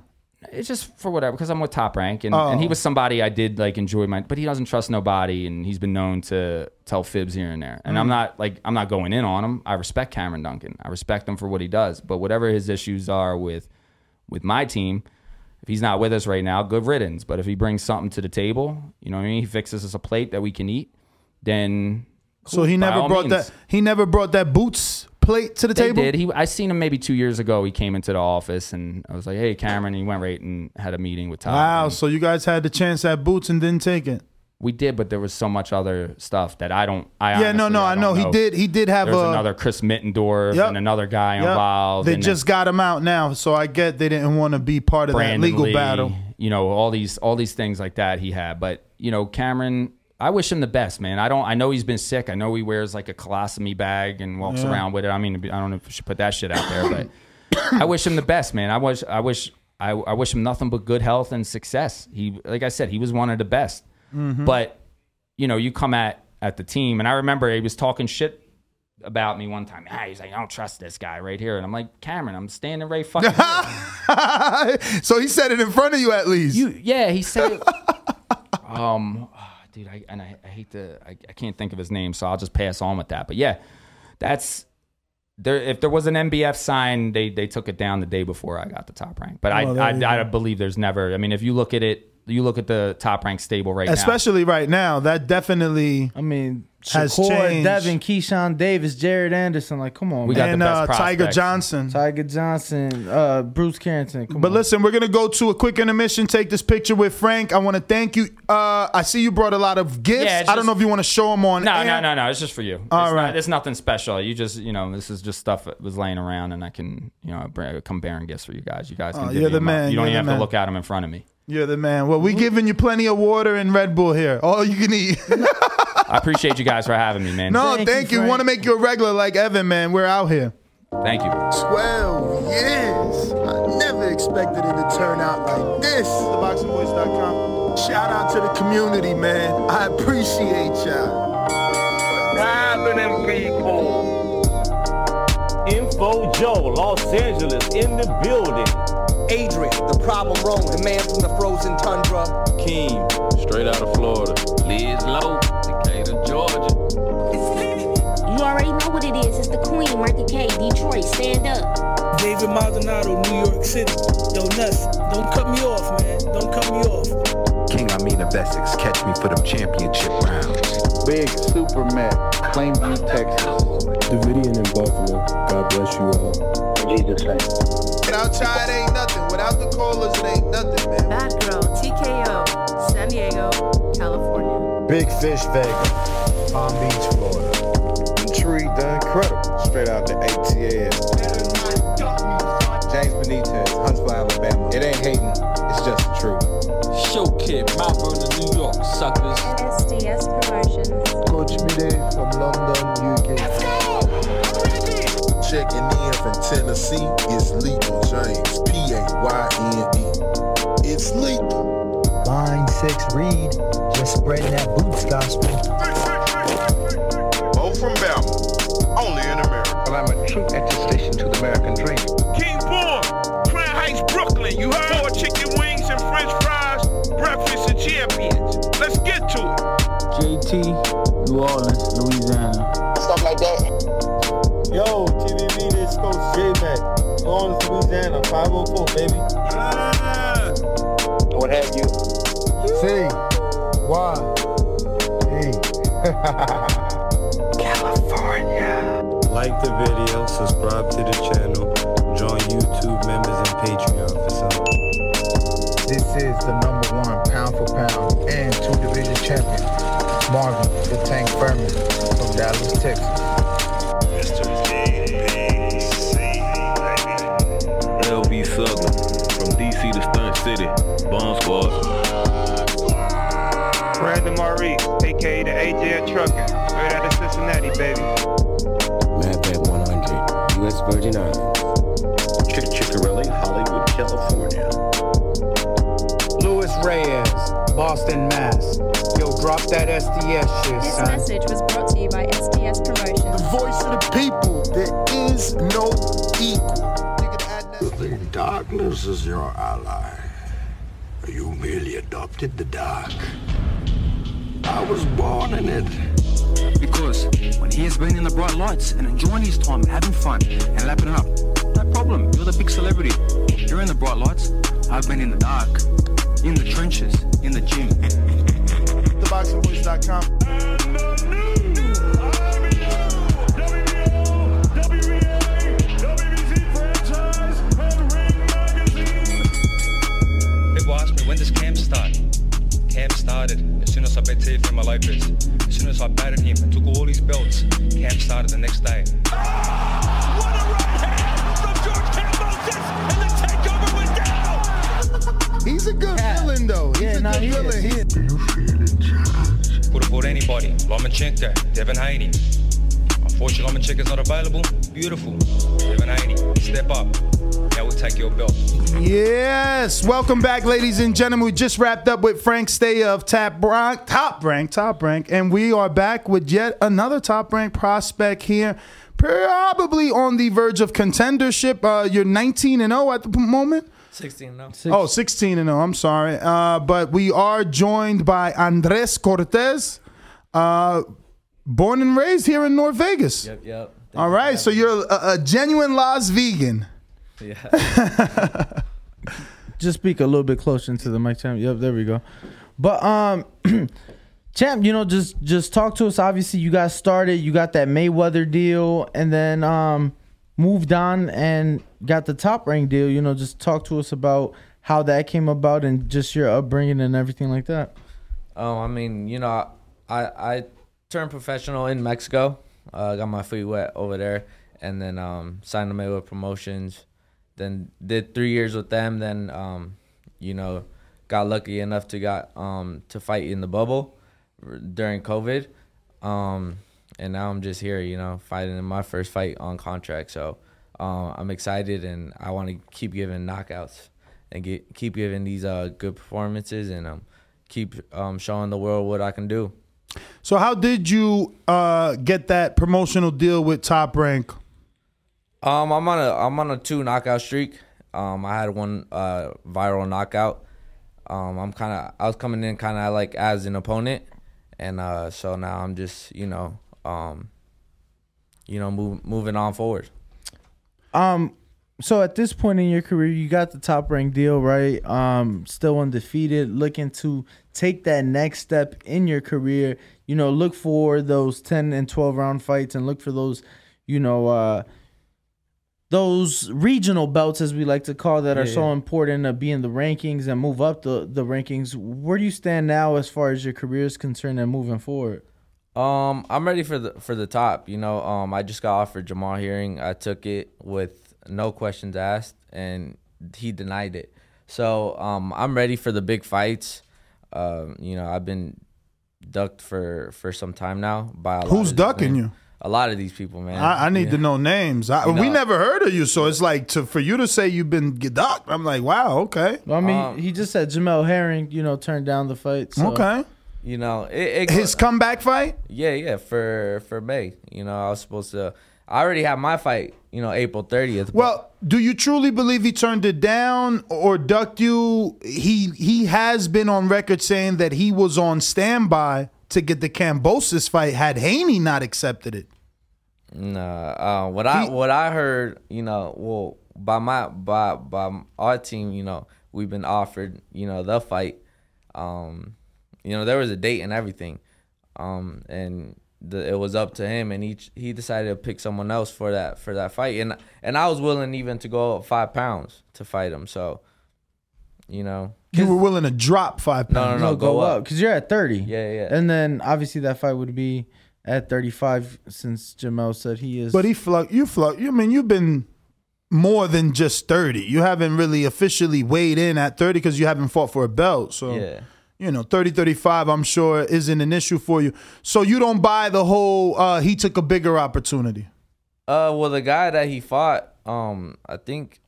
it's just for whatever because I'm with Top Rank and, Oh. and he was somebody I did like enjoy my, but he doesn't trust nobody and he's been known to tell fibs here and there. And I'm Mm. not like I'm not going in on him. I respect Cameron Dunkin. I respect him for what he does. But whatever his issues are with with my team, if he's not with us right now, good riddance. But if he brings something to the table, you know what I mean, he fixes us a plate that we can eat, then So he never brought means. that. He never brought that boots plate to the They table. did. He, I seen him maybe two years ago. He came into the office and I was like, "Hey, Cameron." And he went right and had a meeting with Todd. Wow. So you guys had the chance at boots and didn't take it. We did, but there was so much other stuff that I don't. I Yeah, no, no, I don't know. He did- he did have a- another Chris Middendorf Yep. and another guy Yep. involved. They just got him out now, so I get they didn't want to be part of Brandon that legal Lee, battle. You know, all these all these things like that he had, but you know, Cameron. I wish him the best, man. I don't. I know he's been sick. I know he wears like a colostomy bag and walks Yeah. around with it. I mean, I don't know if we should put that shit out there, but I wish him the best, man. I wish. I wish. I, I wish him nothing but good health and success. He, like I said, he was one of the best. Mhm. But you know, you come at at the team, and I remember he was talking shit about me one time. Ah, he's like, I don't trust this guy right here, and I'm like, Cameron, I'm standing right fucking. here. so he said it in front of you at least. You, yeah, he said. it. um, ah, dude, I and I, I hate to, I, I can't think of his name, so I'll just pass on with that. But yeah, that's there. If there was an MBF sign, they they took it down the day before I got the top rank. But Oh, I, I I believe there's never. I mean, if you look at it, you look at the top ranked stable right now. Especially right now, that definitely. I mean, has Shakur, changed. Devin, Keyshawn Davis, Jared Anderson. Like, come on, We man. got the And, best uh, Tiger. Johnson. Tiger Johnson, uh, Bruce Carrington. Come But on. listen, we're gonna go to a quick intermission. Take this picture with Frank. I want to thank you. Uh, I see you brought a lot of gifts. Yeah, it's I don't know if you want to show them on. No, air. no, no, no. It's just for you. All it's right. Not, it's nothing special. You just, you know, this is just stuff that was laying around, and I can, you know, bring, come bearing gifts for you guys. You guys can. Oh, you're the them up. man, You don't you're even have man. to look at them in front of me. You're the man. Well, we giving you plenty of water and Red Bull here. All you can eat. I appreciate you guys for having me, man. no, thank, you. Want to make you a regular like Evan, man? We're out here. Thank you. 12 years. I never expected it to turn out like this. TheBoxingVoice.com. Shout out to the community, man. I appreciate y'all. happening, people? Info Joe, Los Angeles, in the building. Adrian, the problem wrong, the man from the frozen tundra. Keem, straight out of Florida. Liz Lowe, Decatur, Georgia. You already know what it is. It's the Queen, Martha K, Detroit. Stand up. David Maldonado, New York City. Yo, Nuts, don't cut me off, man. Don't cut me off. King Amin of Essex, catch me for them championship rounds. Big Super Mac, Plainview, Texas. Davidian in Buffalo. God bless you all. Jesus name. Without Chad, ain't nothing. Without the callers, it ain't nothing, man. Bad Girl, TKO, San Diego, California. Big Fish Vegas, Palm Beach, Florida. Intrigue the Incredible, straight out the ATL. James Benitez, Huntsville, Alabama. It ain't hating, it's just the truth. Show kid, Mount Vernon, New York, suckers. SDS Promotions. Coach Mide from London, UK. Let's! Checking in from Tennessee, it's Lethal James, P A Y N E. It's lethal. Line six read, just spreading that boots gospel. Bo from Bama, only in America. Well, I'm a true attestation to the American dream. King Born, Crown Heights, Brooklyn. You heard? Four chicken wings and french fries, breakfast of champions. Let's get to it. JT, New Orleans, Louisiana. Stuff like that. Yo, TVV, this Coach J-Mac. New Orleans, Louisiana, 504, baby. What have you? C. Y. E. California. Like the video, subscribe to the channel, join YouTube members and Patreon for some. This is the number one pound for pound and two division champion, Marvin the Tank Furman from Dallas, Texas. City, Bomb Squad. Brandon Maurice, aka the AJ Trucking, straight out of Cincinnati, baby. Madback 100, U.S. Virgin Islands. Chick Chickarelli, Hollywood, California. Louis Reyes, Boston, Mass. Yo, drop that SDS shit, This son. message was brought to you by SDS Promotions. The voice of the people. There is no equal. The think darkness is your ally? You merely adopted the dark. I was born in it. Because when he has been in the bright lights and enjoying his time, having fun and lapping it up, no problem. You're the big celebrity. You're in the bright lights. I've been in the dark, in the trenches, in the gym. TheBoxingVoice.com. bet Teofimo Lopez. As soon as I batted him and took all his belts, camp started the next day. He's a good villain, though. He's a good villain. He- Could have fought anybody. Lomachenko, Devin Haney. Unfortunately, Lomachenko's not available. Beautiful. Devin Haney, step up. Now we'll your belt. Yes, welcome back, ladies and gentlemen. We just wrapped up with Frank Stay of Tap Rank, Top Rank, Top Rank, and we are back with yet another Top Rank prospect here, probably on the verge of contendership. Uh, you're 19 and 0 at the moment. 16 no. Oh, 16 and 0. I'm sorry. Uh, but we are joined by Andres Cortes, uh, born and raised here in North Vegas. Yep, yep. All right, so you're a, a genuine Las Vegan. Yeah. Just speak a little bit closer into the mic, champ. Yep, there we go. But um, champ, you know, just just talk to us. Obviously, you guys started. You got that Mayweather deal, and then um, moved on and got the top rank deal. You know, just talk to us about how that came about and just your upbringing and everything like that. Oh, I mean, you know, I I turned professional in Mexico. Uh, got my feet wet over there, and then um, signed to Mayweather Promotions. Then did three years with them. Then um, you know, got lucky enough to got um to fight in the bubble during COVID. Um, and now I'm just here, you know, fighting in my first fight on contract. So uh, I'm excited, and I want to keep giving knockouts and get keep giving these uh good performances and um keep um showing the world what I can do. So, how did you uh, get that promotional deal with Top Rank? Um, I'm on a I'm on a two knockout streak. Um, I had one uh viral knockout. Um, I'm kind of I was coming in kind of like as an opponent, and uh, so now I'm just you know um, you know move, moving on forward. Um, so at this point in your career, you got the top rank deal, right? Um, still undefeated, looking to take that next step in your career. You know, look for those ten and twelve round fights, and look for those, you know, uh, those regional belts, as we like to call that, are Yeah, so yeah. important to be in the rankings and move up the the rankings. Where do you stand now as far as your career is concerned and moving forward? Um, I'm ready for the for the top. You know, um, I just got offered Jamel Herring. I took it with no questions asked, and he denied it. So um, I'm ready for the big fights. Um, you know, I've been ducked for for some time now by a lot Who's of- ducking you? A lot of these people, man. I, I need Yeah. to know names. I, You we never heard of you, so it's like to for you to say you've been ducked. I'm like, wow, okay. I mean, Um, he just said Jamel Herring, you know, turned down the fight. So. Okay. You know, it, it His comeback fight. Yeah, yeah, for for May. You know, I was supposed to. I already have my fight. You know, April thirtieth. Well, do you truly believe he turned it down or ducked you? He he has been on record saying that he was on standby to get the Kambosos fight had Haney not accepted it. Nah, uh, what I what I heard, you know, well, by my by by our team, you know, we've been offered, you know, the fight. Um, you know, there was a date and everything, um, and the, it was up to him, and he he decided to pick someone else for that for that fight, and and I was willing even to go up five pounds to fight him. So, you know, You were willing to drop five No, pounds. no, no, go, go up up. because you're at 30. Yeah, yeah. And then obviously that fight would be at 35 since Jamel said he is. But he flunk you flunk. You I mean you've been more than just thirty. You haven't really officially weighed in at thirty because you haven't fought for a belt. So Yeah. you know 30 35 i'm sure isn't an issue for you so you don't buy the whole uh he took a bigger opportunity Uh, well, the guy that he fought, um, I think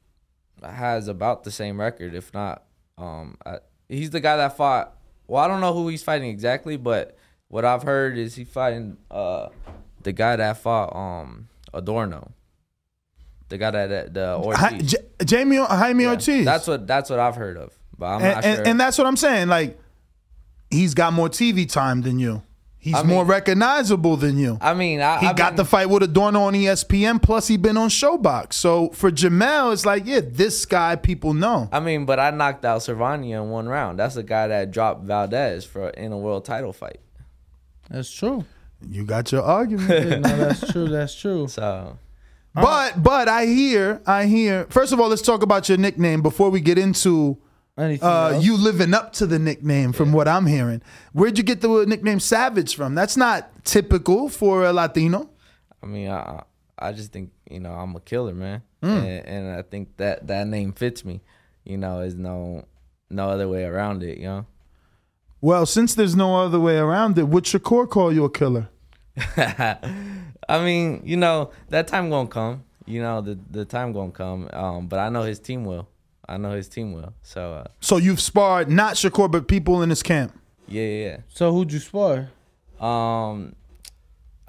has about the same record, if not, um, I, he's the guy that fought. Well, I don't know who he's fighting exactly, but what I've heard is he fighting uh the guy that fought um Adorno, the guy that that- the Hi- Ortiz. J- jamie jaime ortiz That's what that's what I've heard of, but I'm and, not and, and that's what i'm saying like he's got more tv time than you he's I mean- more recognizable than you I mean, I, he I've got been- the fight with Adorno on ESPN. Plus, he been on Showbox. So for Jamel, it's like, yeah, this guy people know. I mean, but I knocked out Cervania in one round. That's the guy that dropped Valdez for in a world title fight. That's true. You got your argument. Yeah, no, that's true. That's true. So, But but I hear I hear. First of all, let's talk about your nickname before we get into Anything uh, else? you living up to the nickname. From what I'm hearing, where'd you get the nickname Savage from? That's not typical for a Latino. I mean, I I I just think you know I'm a killer, man, Mm. and, and I think that that name fits me. You know, there's no no other way around it. You know. Well, since there's no other way around it, would Shakur call you a killer? I mean, you know that time gonna come. You know the the time gonna come. Um, but I know his team will. I know his team well. So uh, So you've sparred not Shakur, but people in his camp. yeah, yeah. yeah. So who'd you spar? Um,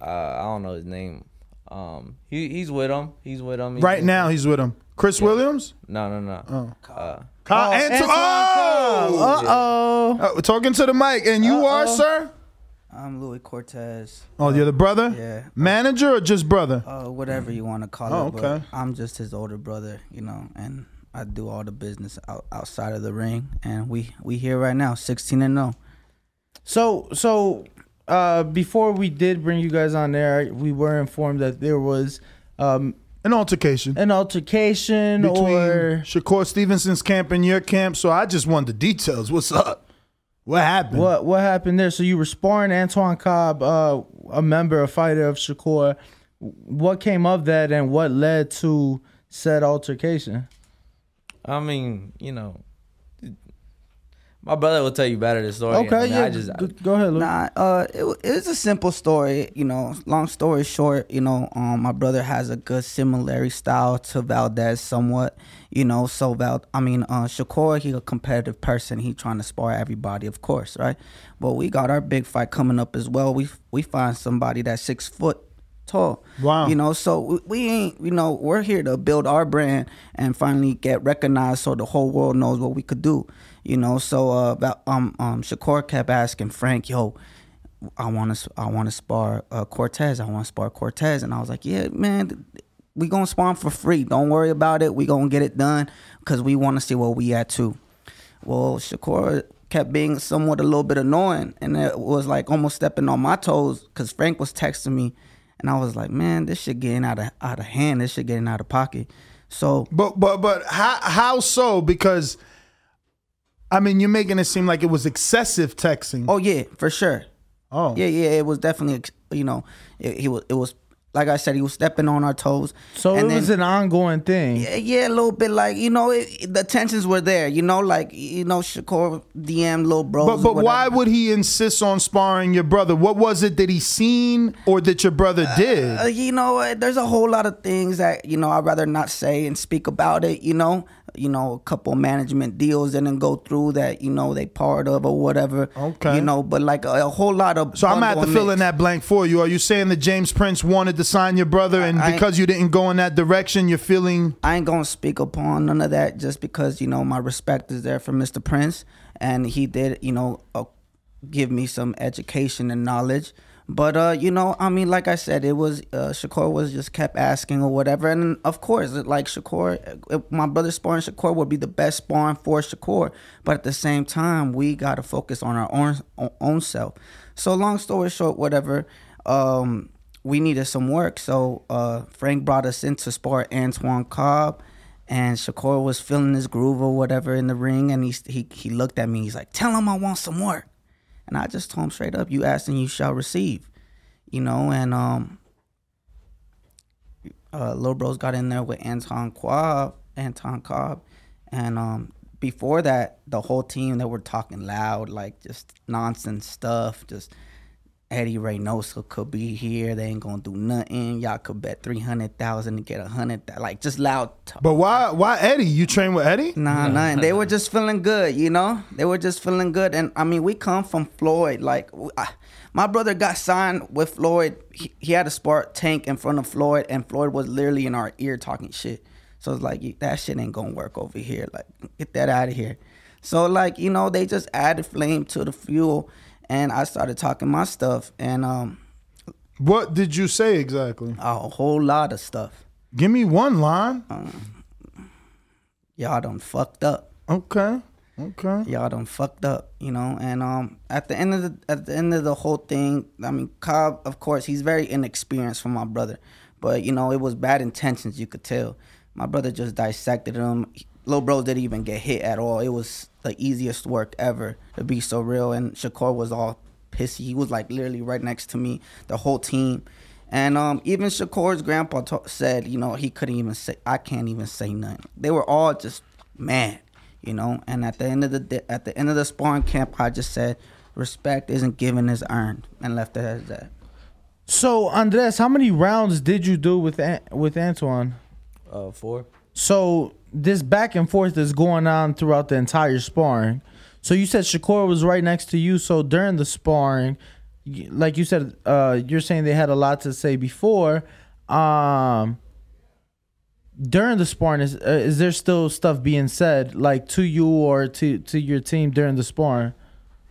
uh, I don't know his name. Um, he he's with him. He's with him. He's Right with now, he's with him. Chris Williams. No, no, no. Oh. Uh, Ka- Oh, Anto- Antoine oh! Uh-oh. Uh, we're talking to the mic, and you are, Uh-oh. sir. I'm Louis Cortez. Oh, you're the brother. Yeah. Manager or just brother? Uh, whatever you want to call Oh, it. but okay. I'm just his older brother, you know, and I do all the business out, outside of the ring. And we we here right now, 16 and oh. 0. So so uh, before we did bring you guys on there, we were informed that there was um, An altercation an altercation between or Shakur Stevenson's camp and your camp. So I just want the details. What's up? What happened? what what happened there. So you were sparring Antoine Cobb, uh, a member, a fighter of Shakur. What came of that, and what led to said altercation? I mean, you know, my brother will tell you better the story. Okay, I mean, yeah, I just G- Go ahead, Lou. Nah, uh, it, wa- it's a simple story. You know, long story short, you know, um, my brother has a good similarity style to Valdez, somewhat. You know, so Val, I mean, uh, Shakur, he a competitive person. He trying to spar everybody, of course, right? But we got our big fight coming up as well. We we find somebody that's six foot tall. Wow. You know, so we, we ain't, you know, we're here to build our brand and finally get recognized so the whole world knows what we could do. You know, so uh, about, um, um, Shakur kept asking Frank, yo, I want to, I want to spar uh, Cortez. I want to spar Cortez, and I was like, yeah, man, we gonna spar for free. Don't worry about it. We gonna get it done because we want to see where we at too. Well, Shakur kept being somewhat a little bit annoying, and it was like almost stepping on my toes because Frank was texting me, and I was like, man, this shit getting out of out of hand. This shit getting out of pocket. So, But but but how how so? Because I mean, you're making it seem like it was excessive texting. oh yeah, for sure. Oh. Yeah, yeah, it was definitely, you know, it, he was, it was like I said, he was stepping on our toes. So And it was an ongoing thing. yeah, yeah, a little bit like you know, it, the tensions were there. You know, like you know, Shakur DM little bros. But but why would he insist on sparring your brother? What was it that he seen or that your brother did? Uh, you know, uh, there's a whole lot of things that you know I'd rather not say and speak about it. You know, you know, a couple management deals didn't go through that. You know, they part of or whatever. Okay. You know, but like a, a whole lot of. So I'm have to fill in that blank for you. Are you saying that James Prince wanted to sign your brother, and I- because you didn't go in that direction, you're feeling? I ain't gonna speak upon none of that just because you know my respect is there for Mr. Prince and he did you know uh, give me some education and knowledge. But uh, you know, I mean, like I said, it was uh, Shakur was just kept asking or whatever, and of course, like Shakur, if my brother sparring Shakur would be the best sparring for Shakur. But at the same time, we gotta focus on our own own self. So long story short, whatever. Um, we needed some work, so uh, Frank brought us in to spar Antoine Cobb, and Shakur was feeling his groove or whatever in the ring, and he he he looked at me. He's like, "Tell him I want some work," and I just told him straight up, "You ask and you shall receive," you know. And um, uh, Lil Bros got in there with Anton Cobb, Anton Cobb, and um, before that, the whole team they were talking loud, like just nonsense stuff, just. Eddie Reynoso could be here. They ain't gonna do nothing. Y'all could bet three hundred thousand to get a hundred. Like just loud. Talk. But why? Why Eddie? You train with Eddie? Nah, nah. They were just feeling good, you know. They were just feeling good, and I mean, we come from Floyd. Like, w- I- my brother got signed with Floyd. He, he had a spark tank in front of Floyd, and Floyd was literally in our ear talking shit. So it's like that shit ain't gonna work over here. Like, get that out of here. So like, you know, they just added flame to the fuel, and I started talking my stuff, and um, What did you say exactly? a whole lot of stuff. Give me one line. Y'all done fucked up. Okay. Okay. y'all done fucked up, you know. And um, at the end of the at the end of the whole thing, I mean, Cobb, of course, he's very inexperienced for my brother, but you know, it was bad intentions. You could tell. My brother just dissected him. Little bro didn't even get hit at all. It was the easiest work ever to be so real. And Shakur was all pissy. He was like literally right next to me, the whole team. And um, even Shakur's grandpa ta- said, you know, he couldn't even say, I can't even say nothing. They were all just mad, you know. And at the end of the day, at the end of the sparring camp, I just said, respect isn't given is earned, and left it as that. So Andres, how many rounds did you do with An- with Antoine? Uh, four. So this back and forth is going on throughout the entire sparring. So you said Shakur was right next to you. So during the sparring, like you said, uh, you're saying they had a lot to say before. Um, during the sparring, is uh, is there still stuff being said like to you or to to your team during the sparring?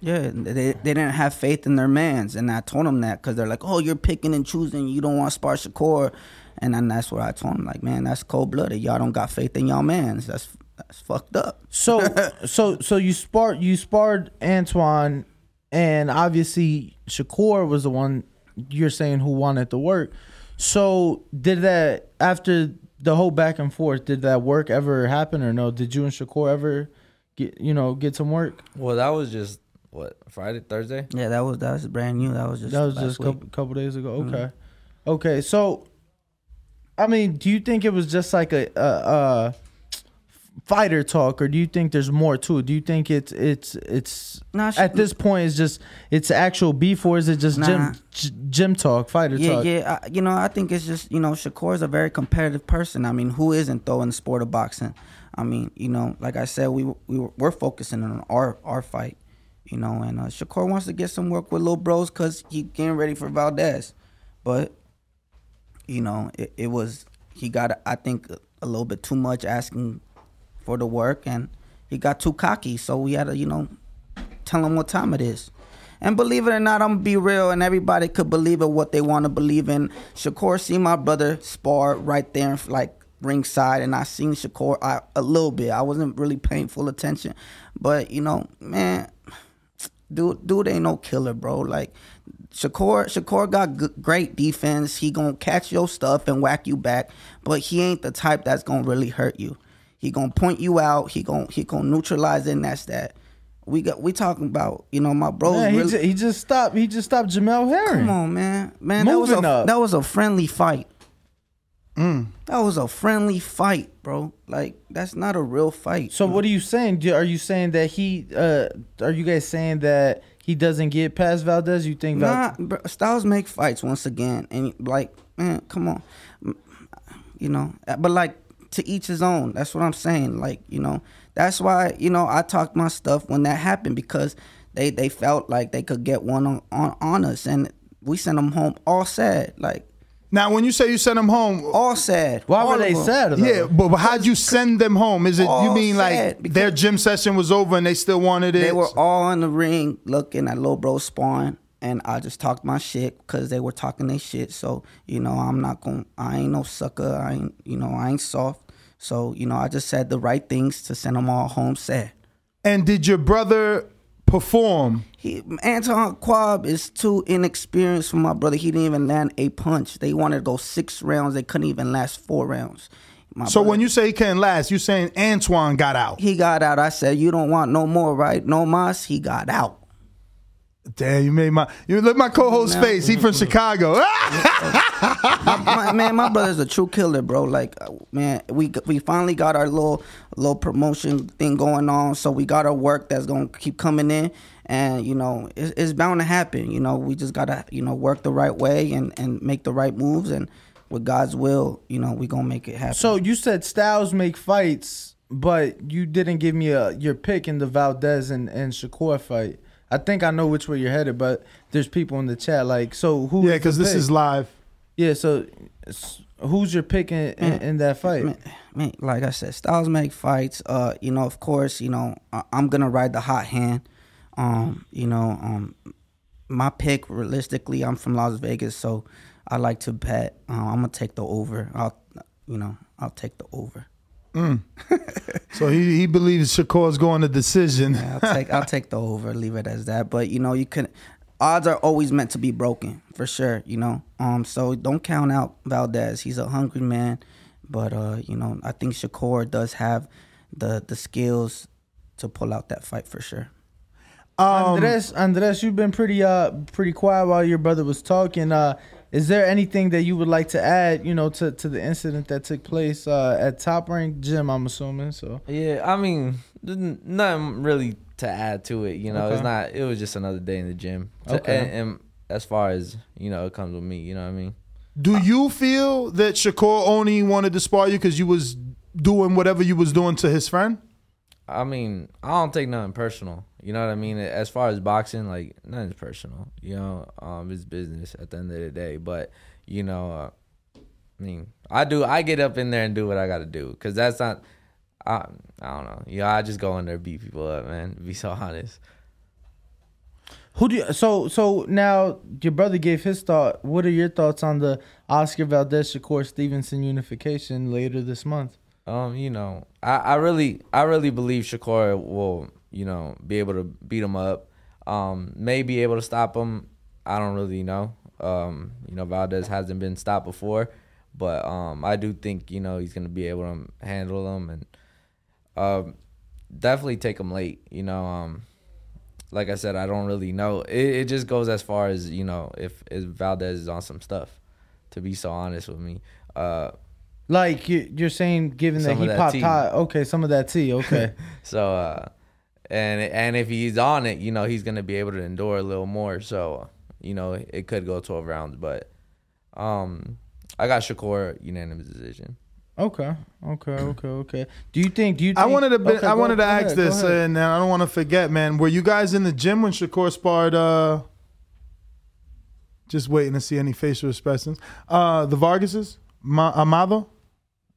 Yeah, they, they didn't have faith in their mans, and I told them that because they're like, "Oh, you're picking and choosing. You don't want to spar Shakur," and then that's what I told him, Like, man, that's cold blooded. Y'all don't got faith in y'all mans. That's that's fucked up. So so so you sparred you sparred Antoine, and obviously Shakur was the one you're saying who wanted to work. So did that after the whole back and forth? Did that work ever happen or no? Did you and Shakur ever get you know get some work? Well, that was just what Friday, Thursday. Yeah, that was that was brand new. That was just That was last just a couple, couple days ago. Mm-hmm. Okay, okay. So, I mean, do you think it was just like a, a, a fighter talk, or do you think there's more to it? Do you think it's it's it's Nah, sh- at this point it's just it's actual beef, or is it just Nah. gym gym talk, fighter Yeah, talk? yeah. I, you know, I think it's just you know, Shakur's a very competitive person. I mean, who isn't though in the sport of boxing? I mean, you know, like I said, we we were- we're focusing on our our fight, you know, and uh, Shakur wants to get some work with Lil Bros because he getting ready for Valdez, but you know, it, it was he got I think a little bit too much asking for the work, and he got too cocky. So we had to you know tell him what time it is. And believe it or not, I'm gonna be real, and everybody could believe it what they want to believe in. Shakur see my brother spar right there, like ringside, and I seen Shakur I, a little bit. I wasn't really paying full attention, but you know, man, dude, dude ain't no killer, bro. Like Shakur, Shakur got g- great defense. He gonna catch your stuff and whack you back, but he ain't the type that's gonna really hurt you. He gonna point you out. He gonna he gonna neutralize it, and that's that. we got we talking about you know my bro. Man, he, really, he just stopped. He just stopped Jamel Herring. Come on, man, man. That was Moving a up. that was a friendly fight. Mm. That was a friendly fight, bro. Like that's not a real fight. So what are you saying? Are you saying that he? uh Are you guys saying that he doesn't get past Valdez? You think? Nah, bro, Styles make fights once again, and like, man, come on, you know. Uh, but like, to each his own. That's what I'm saying. Like, you know, that's why you know I talked my stuff when that happened because they they felt like they could get one on on, on us, and we sent them home all sad. Like, Now, when you say you sent them home, all sad. Why All were they sad? Though? yeah, but, but how'd you send them home? Is it you mean like their gym session was over and they still wanted it? They were all in the ring looking at little Bro spawn, and I just talked my shit because they were talking their shit. So you know, I'm not going. to I ain't no sucker. I ain't. You know, I ain't soft. So you know, I just said the right things to send them all home sad. And did your brother perform? He Antoine Cobb is too inexperienced for my brother. He didn't even land a punch. They wanted to go six rounds. They couldn't even last four rounds. My so brother- when you say he can't last, you saying Antoine got out? he got out, I said, "You don't want no more, right? No mas." He got out. Damn, you made my you look my co-host No. face. He from Chicago. my, man, my brother's a true killer, bro. Like, uh, man, we we finally got our little little promotion thing going on, so we got our work that's gonna keep coming in, and you know, it's, it's bound to happen. You know, we just gotta you know work the right way and and make the right moves, and with God's will, you know, we gonna make it happen. So you said Styles make fights, but you didn't give me a your pick in the Valdez and, and Shakur fight. I think I know which way you're headed, but there's people in the chat like, so who? yeah, because this pick? is live. Yeah, so who's your pick in, in, in that fight? Man, man, like I said, Styles make fights. Uh, you know, of course, you know, I, I'm gonna ride the hot hand. Um, you know, um, my pick realistically, I'm from Las Vegas, so I like to bet. Uh, I'm gonna take the over. I'll, you know, I'll take the over. Mm. so he he believes Shakur's going to decision. I'll take I'll take the over. Leave it as that. But you know, you can. Odds are always meant to be broken for sure. You know, um, so don't count out Valdez. He's a hungry man, but uh, you know, I think Shakur does have the the skills to pull out that fight for sure. Um, Andres, Andres, you've been pretty uh pretty quiet while your brother was talking. Uh, is there anything that you would like to add, you know, to, to the incident that took place uh, at Top Rank Gym? I'm assuming so. Yeah, I mean, nothing really to add to it. You know, it's not. It was just another day in the gym. So- Okay. And, and as far as you know, it comes with me. You know what I mean? Do you feel that Shakur only wanted to spar you because you was doing whatever you was doing to his friend? I mean, I don't take nothing personal. You know what I mean? As far as boxing, like nothing's personal. You know, um, it's business at the end of the day. But you know, uh, I mean, I do. I get up in there and do what I got to do because that's not. I I don't know. Yeah, I just go in there beat people up, man. Be so honest. Who do you, so so now your brother gave his thought. What are your thoughts on the Oscar Valdez Shakur Stevenson unification later this month? Um, you know, I, I really I really believe Shakur will, you know, be able to beat him up. Um, may be able to stop him. I don't really know. Um, you know, Valdez hasn't been stopped before, but um, I do think you know he's gonna be able to handle him and um, definitely take him late. You know, um, like I said, I don't really know. It, it just goes as far as you know if, if Valdez is on some stuff. To be so honest with me, uh, Like you, you're saying, given that Some he that popped tea. high, okay, some of that tea, okay. so uh and and if he's on it, you know, he's gonna be able to endure a little more. So, you know, it could go twelve rounds, but um I got Shakur unanimous decision. Okay, okay, okay, okay. Do you think? Do you? Think, I wanted to be, okay, I go- wanted to ask ahead, this, ahead. and I don't want to forget, man. Were you guys in the gym when Shakur sparred? Uh, just waiting to see any facial expressions. Uh, the Vargases, Ma- Amado.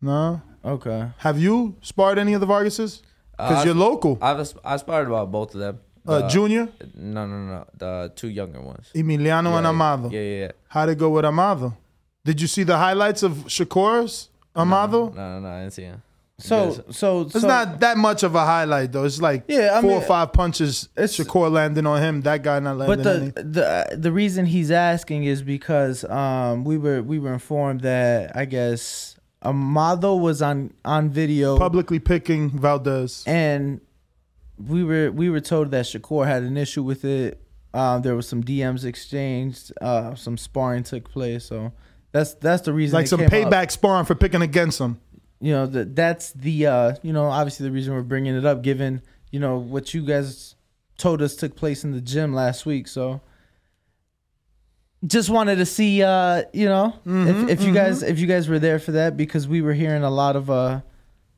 No. Okay. Have you sparred any of the Vargases? Because Uh, you're local. I've as- I sparred about both of them. Uh, Junior? No, no, no, the two younger ones. Emiliano and Amado. Yeah, yeah, yeah. How'd it go with Amado? Did you see the highlights of Shakur's Amado? No, no, no, I didn't see him. So, so, It's so- not that much of a highlight though. It's like Yeah, I four mean, or five punches It's, Shakur landing on him. That guy not landing But on him. the the the reason he's asking is because um we were we were informed that I guess Amado was on on video Publicly picking Valdez. and we were we were told that Shakur had an issue with it. Uh, there was some DMs exchanged. Uh, some sparring took place. So that's that's the reason. Like some came up. payback sparring for picking against him. You know that that's the uh, you know obviously the reason we're bringing it up, given you know what you guys told us took place in the gym last week. So just wanted to see uh, you know Mhm, if, if you mhm. guys if you guys were there for that because we were hearing a lot of uh,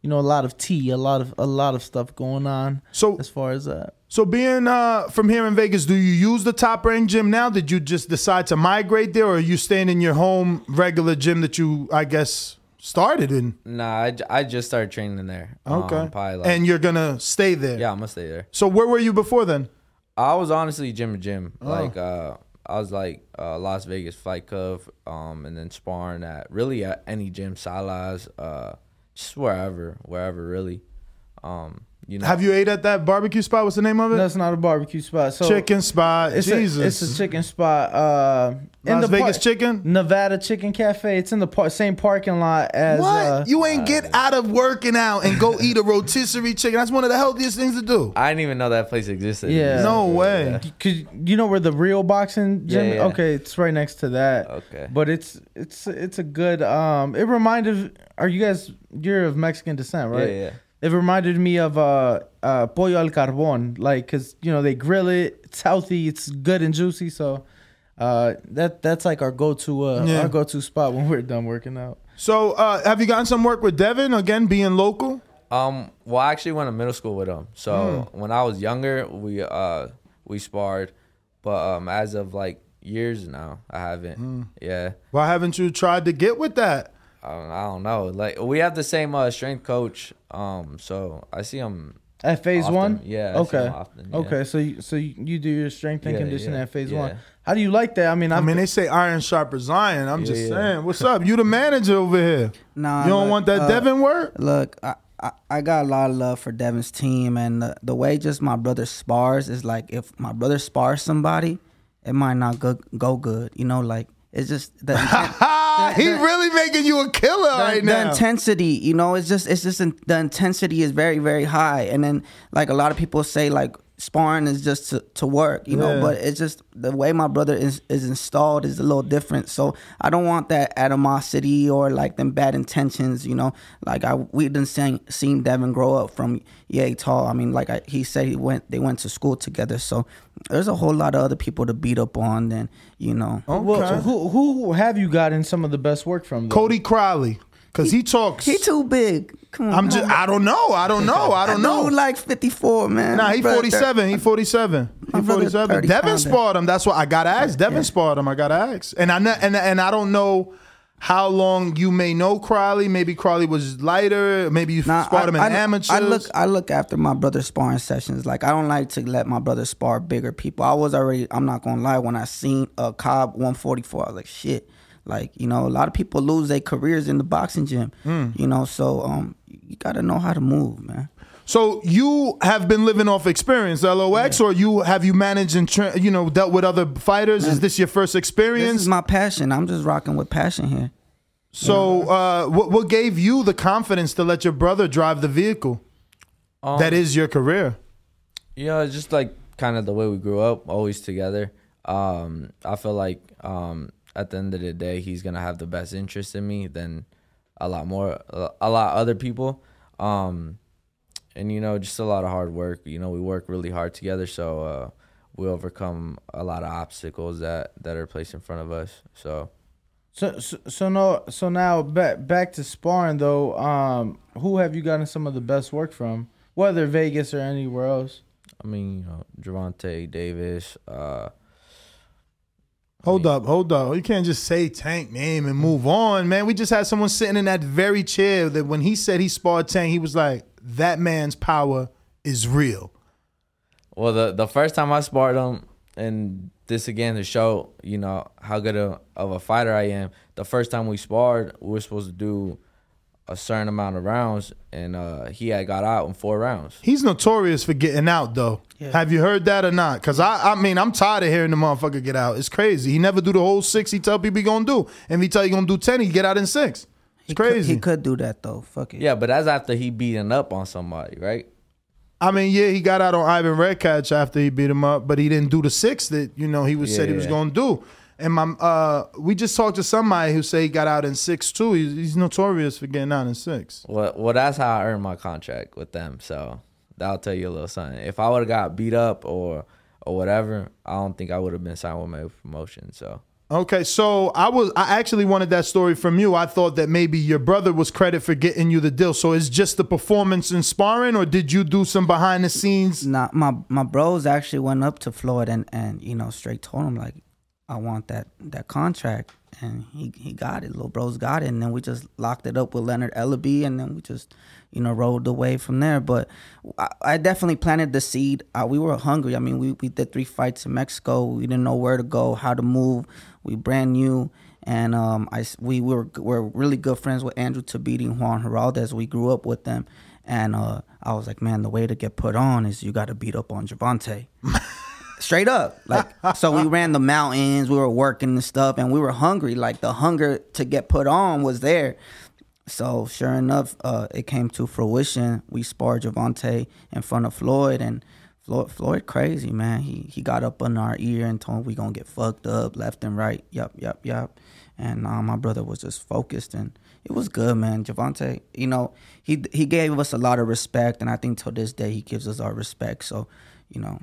you know a lot of tea, a lot of a lot of stuff going on. So as far as that. So being uh, from here in Vegas, do you use the top rank gym now? Did you just decide to migrate there, or are you staying in your home regular gym that you, I guess, started in? Nah, I just started training there. Okay. Um, like, and you're gonna stay there. yeah, I'm gonna stay there. So where were you before then? I was honestly gym to gym. Oh. Like uh I was like uh Las Vegas Fight Club, um, and then sparring at really at any gym, Salas, uh just wherever, wherever really. Um, you know Have you ate at that barbecue spot? What's the name of it? That's not a barbecue spot. So chicken spot. It's Jesus. A, it's a chicken spot. Uh, in Las the Vegas par- Chicken? Nevada Chicken Cafe. It's in the par- same parking lot as. what? Uh, you ain't get out of working out and go eat a rotisserie chicken. That's one of the healthiest things to do. I didn't even know that place existed. Yeah. No way. Cause you know where the real boxing gym? Yeah, yeah. Okay, it's right next to that. Okay. But it's it's it's a good. Um, it reminded. Are you guys? You're of Mexican descent, right? Yeah, yeah. It reminded me of uh, uh, pollo al carbón, like because you know they grill it. It's healthy. It's good and juicy. So, uh, that that's like our go to uh, Yeah. our go to spot when we're done working out. So uh, have you gotten some work with Devin again, being local? Um, well, I actually went to middle school with him. So Hmm. when I was younger, we uh we sparred, but um as of like years now, I haven't. Hmm. Yeah. Why haven't you tried to get with that? I don't, know. Like we have the same uh, strength coach. Um, so I see him At phase often. one, Yeah. I see Okay. him often, yeah. Okay. So you, so you, you do your strength and Yeah, conditioning yeah, at phase yeah. one. How do you like that? I mean, I I've, mean, they say iron sharpens iron. I'm Yeah, just yeah. saying. What's up? You the manager over here. Nah, You don't look, want that uh, Devin work? Look, I, I I got a lot of love for Devin's team, and the, the way just my brother spars is like if my brother spars somebody, it might not go go good. You know, like it's just the he really making you a killer the, right now. the intensity you know it's just it's just in, the intensity is very very high and then like a lot of people say like sparring is just to, to work you know Yeah. but it's just the way my brother is, is installed is a little different so i don't want that animosity or like them bad intentions you know like i we done seen, seen devin grow up from yay tall i mean like I, he said he went they went to school together so there's a whole lot of other people to beat up on Then you know well, who who have you gotten some of the best work from? Though? Cody Crowley, because he, talks. he too big come on I'm just. I don't know. I don't know. I don't know. Dude, like 54, man. Nah, he Brother, 47. He 47. My He 47. Devin sparred him. That's what I gotta asked. Devin Yeah. sparred him. I got asked. And I and and I don't know how long you may know Crowley. Maybe Crowley was lighter. Maybe you Nah, sparred him in I, amateurs. I look, I look after my brother's sparring sessions. Like I don't like to let my brother spar bigger people. I was already. I'm not gonna lie. When I seen a Cobb 144, I was like, shit. Like you know, a lot of people lose their careers in the boxing gym. Mm. You know, so um, you gotta know how to move, man. So you have been living off experience, LOX, or you have you managed and tra- you know dealt with other fighters? Is this your first experience? This experience? is my passion. I'm just rocking with passion here. so uh, what what gave you the confidence to let your brother drive the vehicle? Um, that is your career. You know, just like kind of the way we grew up, always together. Um, I feel like um, at the end of the day, he's gonna have the best interest in me than a lot more, a lot other people. Um, and you know, just a lot of hard work. You know, we work really hard together, so uh, we overcome a lot of obstacles that that are placed in front of us. So. So, so so no so now back back to sparring though. Um, who have you gotten some of the best work from? Whether Vegas or anywhere else. I mean, you know, Gervonta Davis. Uh, Hold up, hold up. You can't just say Tank name and move on, man. We just had someone sitting in that very chair that when he said he sparred Tank, he was like, that man's power is real. Well, the the first time I sparred him, and this again to show you know how good a, of a fighter I am. The first time we sparred, we were supposed to do a certain amount of rounds, and uh, he had got out in four rounds. He's notorious for getting out, though. Have you heard that or not? Because I, I mean, I'm tired of hearing the motherfucker get out. It's crazy. He never do the whole six he tell people he gonna do. And he tell you gonna do 10, he get out in six. It's He crazy. Could, he could do that though. Fuck it. Yeah, but that's after he beating up on somebody, right? I mean, yeah, he got out on Ivan Redkach after he beat him up, but he didn't do the six that you know he was said he was going to do. And my, uh, we just talked to somebody who say he got out in six too. He's, he's notorious for getting out in six. Well, well, that's how I earned my contract with them. So that'll tell you a little something. If I would have got beat up or or whatever, I don't think I would have been signed with my promotion. So Okay, so I was I actually wanted that story from you. I thought that maybe your brother was credit for getting you the deal. So it's just the performance in sparring, or did you do some behind the scenes? Nah, my my bros actually went up to Floyd and and you know straight told him like, I want that that contract, and he he got it. Little bros got it, and then we just locked it up with Leonard Ellerbe, and then we just you know rolled away from there. But I, I definitely planted the seed. We were hungry. I mean, we we did three fights in Mexico. We didn't know where to go, how to move. We brand new. And um, I s- we were were really good friends with Andrew Tabiti and Juan Heraldez. We grew up with them, and uh, I was like, man, the way to get put on is you got to beat up on Gervonta. Straight up, like so we ran the mountains. We were working and stuff, and we were hungry. Like the hunger to get put on was there. So sure enough, uh, it came to fruition. We sparred Gervonta in front of Floyd, and Floyd, Floyd crazy man. He he got up in our ear and told we gonna get fucked up left and right. Yup, yup, yup. And uh, my brother was just focused, and it was good, man. Gervonta, you know, he he gave us a lot of respect, and I think till this day he gives us our respect. So, you know,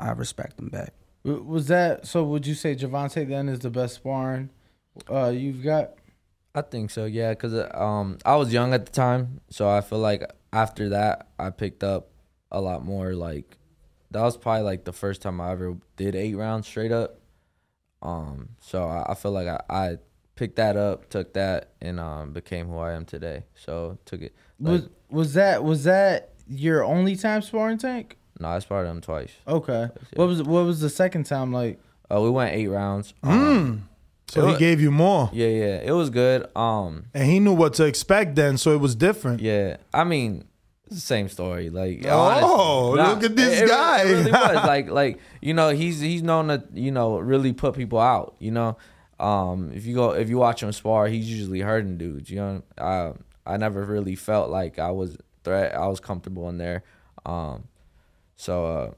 I respect him back. Was that so? Would you say Gervonta then is the best sparring uh, you've got? I think so, yeah. Cause um, I was young at the time, so I feel like after that, I picked up a lot more. Like that was probably like the first time I ever did eight rounds straight up. Um, so I, I feel like I, I picked that up, took that, and um, became who I am today. So took it. Like, was was that was that your only time sparring tank? No, I sparred him twice. Okay. What was what was the second time like? Uh, we went eight rounds. Mm. Um, So he wa- gave you more, Yeah, yeah, it was good. Um, and he knew what to expect then, so it was different. Yeah, I mean, it's the same story. Like, Oh, honest- look at this it- it guy. really was like, like you know, he's he's known to you know really put people out. You know, um, if you go if you watch him spar, he's usually hurting dudes. You know, I I never really felt like I was threat. I was comfortable in there. Um, so uh,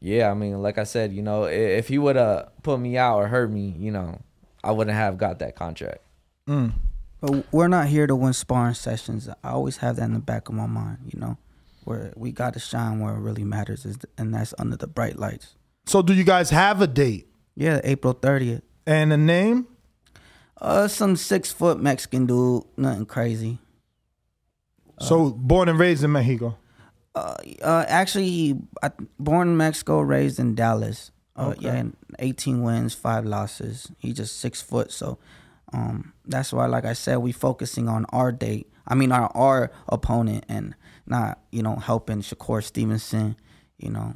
yeah, I mean, like I said, you know, i- if he would have put me out or hurt me, you know, I wouldn't have got that contract. But we're not here to win sparring sessions. I always have that in the back of my mind, you know, where we got to shine where it really matters, is and that's under the bright lights. So do you guys have a date Yeah, April thirtieth. and a name? Uh, some six foot Mexican dude, nothing crazy. So born and raised in Mexico. Uh, uh actually, he, I, born in Mexico, raised in Dallas. Uh, Okay. yeah, and 18 wins, five losses. He just six foot, so um, that's why, like I said, we focusing on our date. I mean, our our opponent, and not you know helping Shakur Stevenson. You know,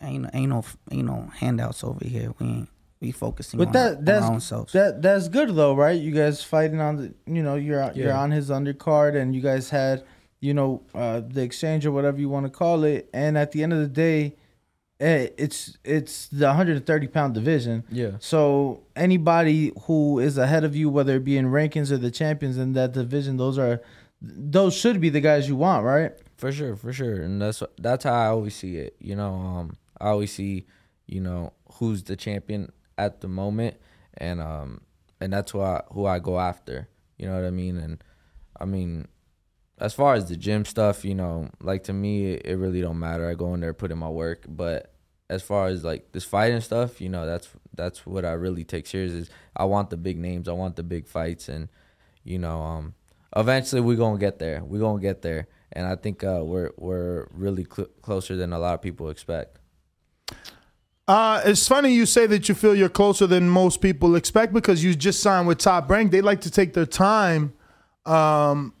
ain't ain't no ain't no handouts over here. We ain't we focusing But on, that that's on our own selves. that that's good though, right? You guys fighting on the you know you're you're on his undercard, and you guys had you know uh, the exchange or whatever you want to call it, and at the end of the day, eh, it's it's the 130 pound division. Yeah. So anybody who is ahead of you, whether it be in rankings or the champions in that division, those are those should be the guys you want, right? For sure, for sure, and that's that's how I always see it. You know, um, I always see, you know, who's the champion at the moment, and um, and that's who I who I go after. You know what I mean? And I mean, as far as the gym stuff, you know, like to me, it, really don't matter. I go in there, put in my work, but as far as like this fighting stuff, you know, that's that's what I really take serious. Is I want the big names, I want the big fights, and you know, um, eventually we're gonna get there. We're gonna get there, and I think uh, we're we're really cl- closer than a lot of people expect. Uh, it's funny you say that you feel you're closer than most people expect because you just signed with Top Rank. They like to take their time um,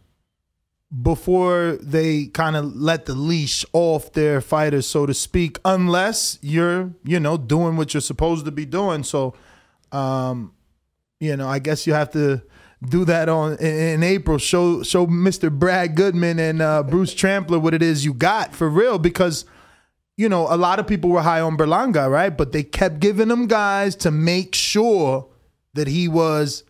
before they kind of let the leash off their fighters, so to speak, unless you're, you know, doing what you're supposed to be doing. So, um, you know, I guess you have to do that on in, April. Show show Mr. Brad Goodman and uh, Bruce Trampler what it is you got for real because you know, a lot of people were high on Berlanga, right? But they kept giving him guys to make sure that he was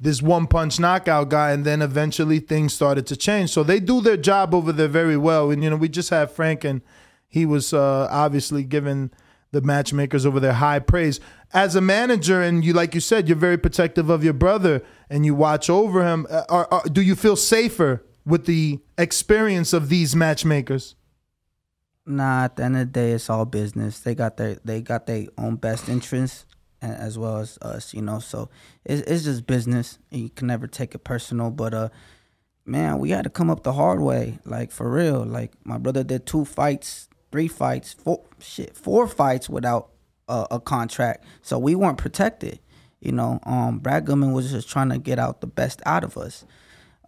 this one punch knockout guy, and then eventually things started to change. So they do their job over there very well. And you know, we just had Frank, and he was uh, obviously given the matchmakers over there high praise. As a manager, and you like you said, you're very protective of your brother, and you watch over him. Uh, Are, are, do you feel safer with the experience of these matchmakers? Nah, at the end of the day, it's all business. They got their they got their own best interests as well as us, you know. So it's it's just business. You can never take it personal. But uh, man, we had to come up the hard way, like for real. Like my brother did two fights, three fights, four shit, four fights without a, a contract. So we weren't protected. You know, um, Brad Goodman was just trying to get out the best out of us.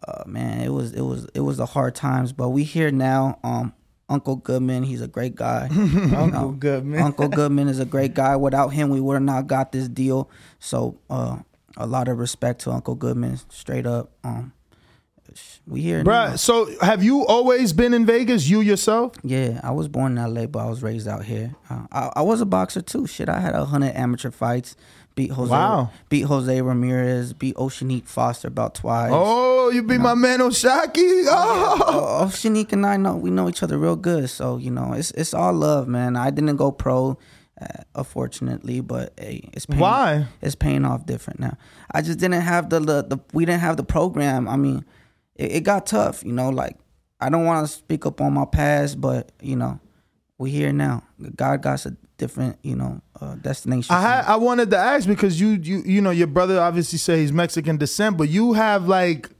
Uh, man, it was it was it was the hard times, but we here now. Um, Uncle Goodman, he's a great guy. Uncle Goodman. Uncle Goodman is a great guy. Without him, we would have not got this deal. So, uh, a lot of respect to Uncle Goodman, straight up. Um, we here. Bruh, so have you always been in Vegas, you yourself? Yeah, I was born in LA, but I was raised out here. Uh, I, I was a boxer too. Shit, I had a hundred amateur fights. Beat Jose. Wow. Beat Jose Ramirez. Beat O'Shaquie Foster about twice. Oh, you be my man O'Shaquie. Oh. Oh, Oceanique and I know we know each other real good. So you know, it's it's all love, man. I didn't go pro, uh, unfortunately, but hey, it's paying, Why? It's paying off different now. I just didn't have the the, the we didn't have the program. I mean, it, it got tough. You know, like I don't want to speak up on my past, but you know, we're here now. God got a different, you know, uh, destination. I had, I wanted to ask because you you you know your brother obviously say he's Mexican descent, but you have like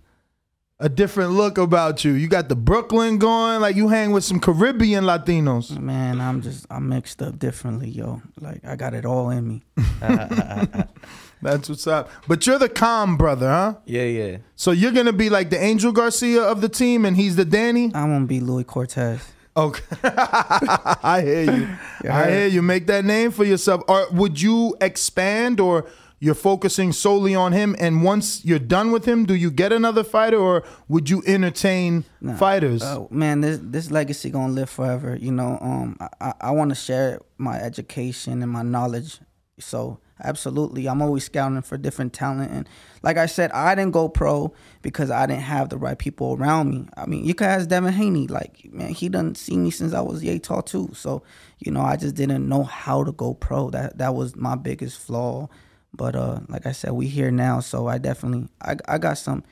a different look about you. You got the Brooklyn going, like you hang with some Caribbean Latinos. Man, I'm just I'm mixed up differently, yo. Like I got it all in me. That's what's up. But you're the calm brother, huh? Yeah, yeah. So you're gonna be like the Angel Garcia of the team, and he's the Danny. I'm gonna be Louis Cortez. Okay, I hear you. I hear you. Make that name for yourself. Or would you expand, or you're focusing solely on him? And once you're done with him, do you get another fighter, or would you entertain Nah. fighters? Uh, man, this this legacy gonna live forever. You know, um, I I, I want to share my education and my knowledge. So absolutely, I'm always scouting for different talent. And like I said, I didn't go pro because I didn't have the right people around me. I mean, you can ask Devin Haney. Like, man, he done see me since I was yay tall too. So you know, I just didn't know how to go pro. That that was my biggest flaw. But uh, like I said, we here now. So I definitely I I got some.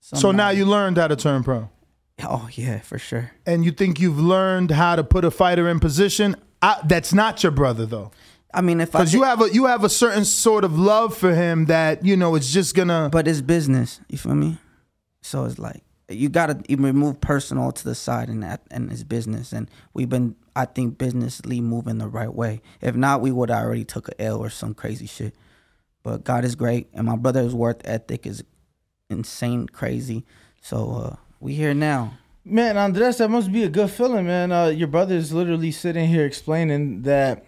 some so now you learned how to turn pro. Oh yeah, for sure. And you think you've learned how to put a fighter in position? I, that's not your brother though. I mean, if I Because you have a you have a certain sort of love for him that you know it's just gonna. But it's business. You feel me? So it's like you gotta even remove personal to the side and that and it's business. And we've been, I think, businessly moving the right way. If not, we would have already took a L or some crazy shit. But God is great, and my brother's worth ethic is insane, crazy. So uh, we here now. Man, Andres, that must be a good feeling, man. Uh, your brother's literally sitting here explaining that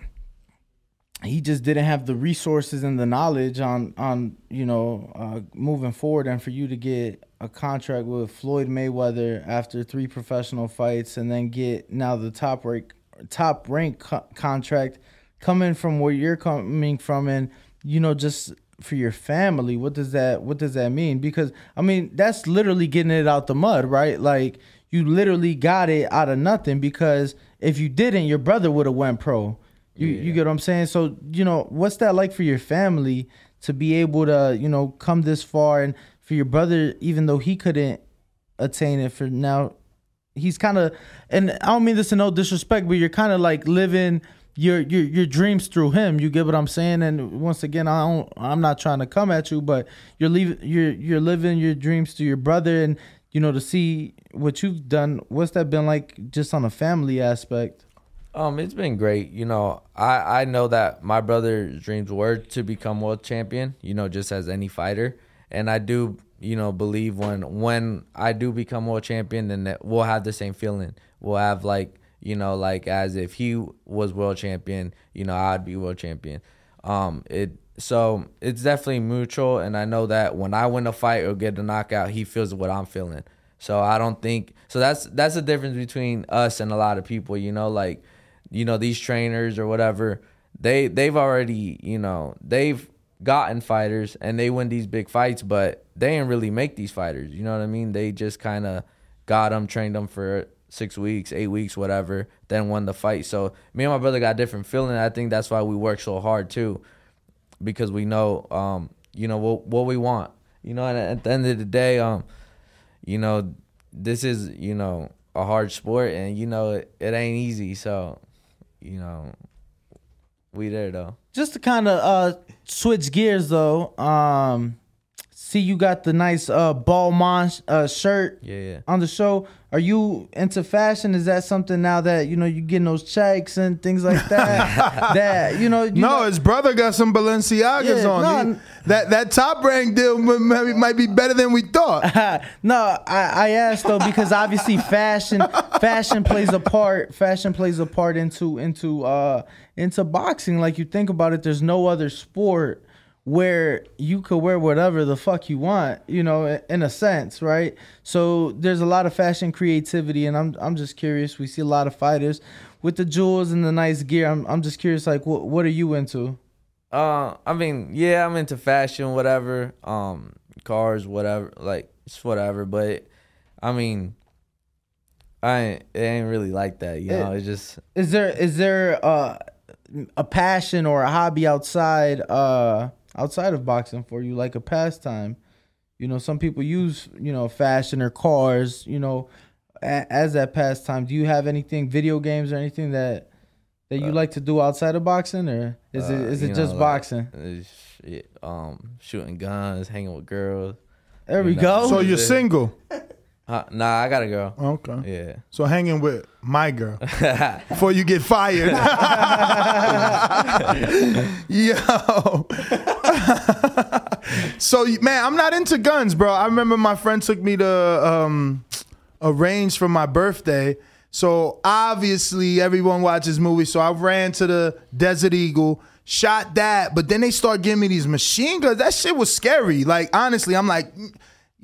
he just didn't have the resources and the knowledge on on you know uh, moving forward, and for you to get a contract with Floyd Mayweather after three professional fights, and then get now the top rank top rank co- contract coming from where you're coming from, and you know just for your family. What does that what does that mean? Because i mean that's literally getting it out the mud right? Like you literally got it out of nothing because if you didn't your brother would have went pro you you get what i'm saying? So you know what's that like for your family to be able to you know come this far? And for your brother even though he couldn't attain it for now he's kind of and i don't mean this in no disrespect but you're kind of like living your your your dreams through him. You get what i'm saying? And once again i don't i'm not trying to come at you but you're leaving you're you're living your dreams through your brother. And you know to see what you've done what's that been like just on a family aspect Um, it's been great. You know, I I know that my brother's dreams were to become world champion. You know, just as any fighter, and I do you know believe when when I do become world champion, then we'll have the same feeling. We'll have like you know like as if he was world champion. You know, I'd be world champion. Um, it so it's definitely mutual, and I know that when I win a fight or get a knockout, he feels what I'm feeling. So I don't think so. That's that's the difference between us and a lot of people. You know, like you know these trainers or whatever. They they've already you know they've gotten fighters and they win these big fights, but they didn't really make these fighters. You know what I mean? They just kind of got them, trained them for six weeks, eight weeks, whatever, then won the fight. So me and my brother got different feeling. I think that's why we work so hard too, because we know, um, you know what what we want. You know, and at the end of the day, um, you know, this is you know a hard sport, and you know it, it ain't easy. So, you know, we there though. Just to kind of uh switch gears though, um see you got the nice uh Balmain uh shirt Yeah, yeah. on the show. Are you into fashion? Is that something now that you know you getting those checks and things like that? that you know, you no, his brother got some Balenciagas Yeah, on. no, He- that that top rank deal m- m- might be better than we thought. no, I, I asked though because obviously fashion fashion plays a part. Fashion plays a part into into uh into boxing. Like you think about it, there's no other sport where you could wear whatever the fuck you want, you know, in- a sense, right? So there's a lot of fashion creativity, and I'm I'm just curious. We see a lot of fighters with the jewels and the nice gear. I'm I'm just curious, like what what are you into? Uh, I mean, yeah, I'm into fashion, whatever. Um, cars, whatever, like it's whatever. But I mean, I ain't, it ain't really like that, you know. It- It's just Is there is there uh, a passion or a hobby outside uh outside of boxing for you, like a pastime? You know, some people use you know fashion or cars, you know, a, as that pastime. Do you have anything, video games or anything that that you like to do outside of boxing, or is it uh, is you it know, just like, boxing? um, shooting guns, hanging with girls. There we you know. go. So you're single? Uh, nah, I got a girl. Okay. Yeah. So hanging with my girl before you get fired. Yo. so man, I'm not into guns, bro. I remember my friend took me to um, a range for my birthday. So obviously everyone watches movies. So I ran to the Desert Eagle, shot that, but then they start giving me these machine guns. That shit was scary. Like honestly, I'm like,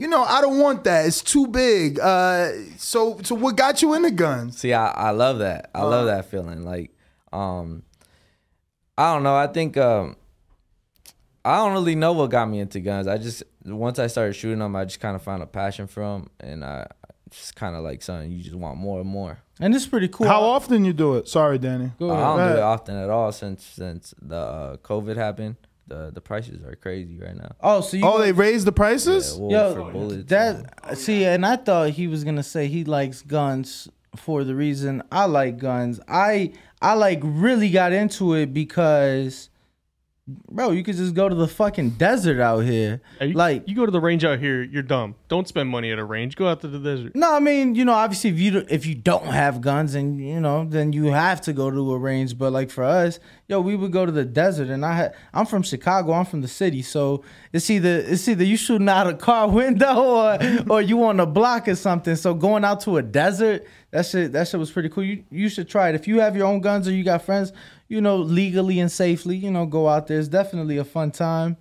you know, I don't want that. It's too big. Uh, so so what got you into guns? See, I, I love that. I love that feeling. Like, um, I don't know. I think um, I don't really know what got me into guns. I just once I started shooting them, I just kind of found a passion for them, and I just kind of like something you just want more and more. And it's pretty cool. How often you do it? Sorry, Danny. I don't do it often at all since since the uh, COVID happened. The the prices are crazy right now. Oh, so you Oh, they raised the prices? Yeah, well, Yo, for bullets. that uh, see, and I thought he was gonna say he likes guns for the reason I like guns. I I like really got into it because, bro, you could just go to the fucking desert out here. like you go to the range out here, you're dumb. Don't spend money at a range. Go out to the desert. No, I mean, you know, obviously, if you don't- if you don't have guns, and you know, then you have to go to a range. But like for us, yo, we would go to the desert, and I had I'm from Chicago, I'm from the city, so it's either it's either you shooting out a car window or or you on a block or something. So going out to a desert, that shit that shit was pretty cool. You you should try it if you have your own guns or you got friends, you know, legally and safely. You know, go out there. It's definitely a fun time.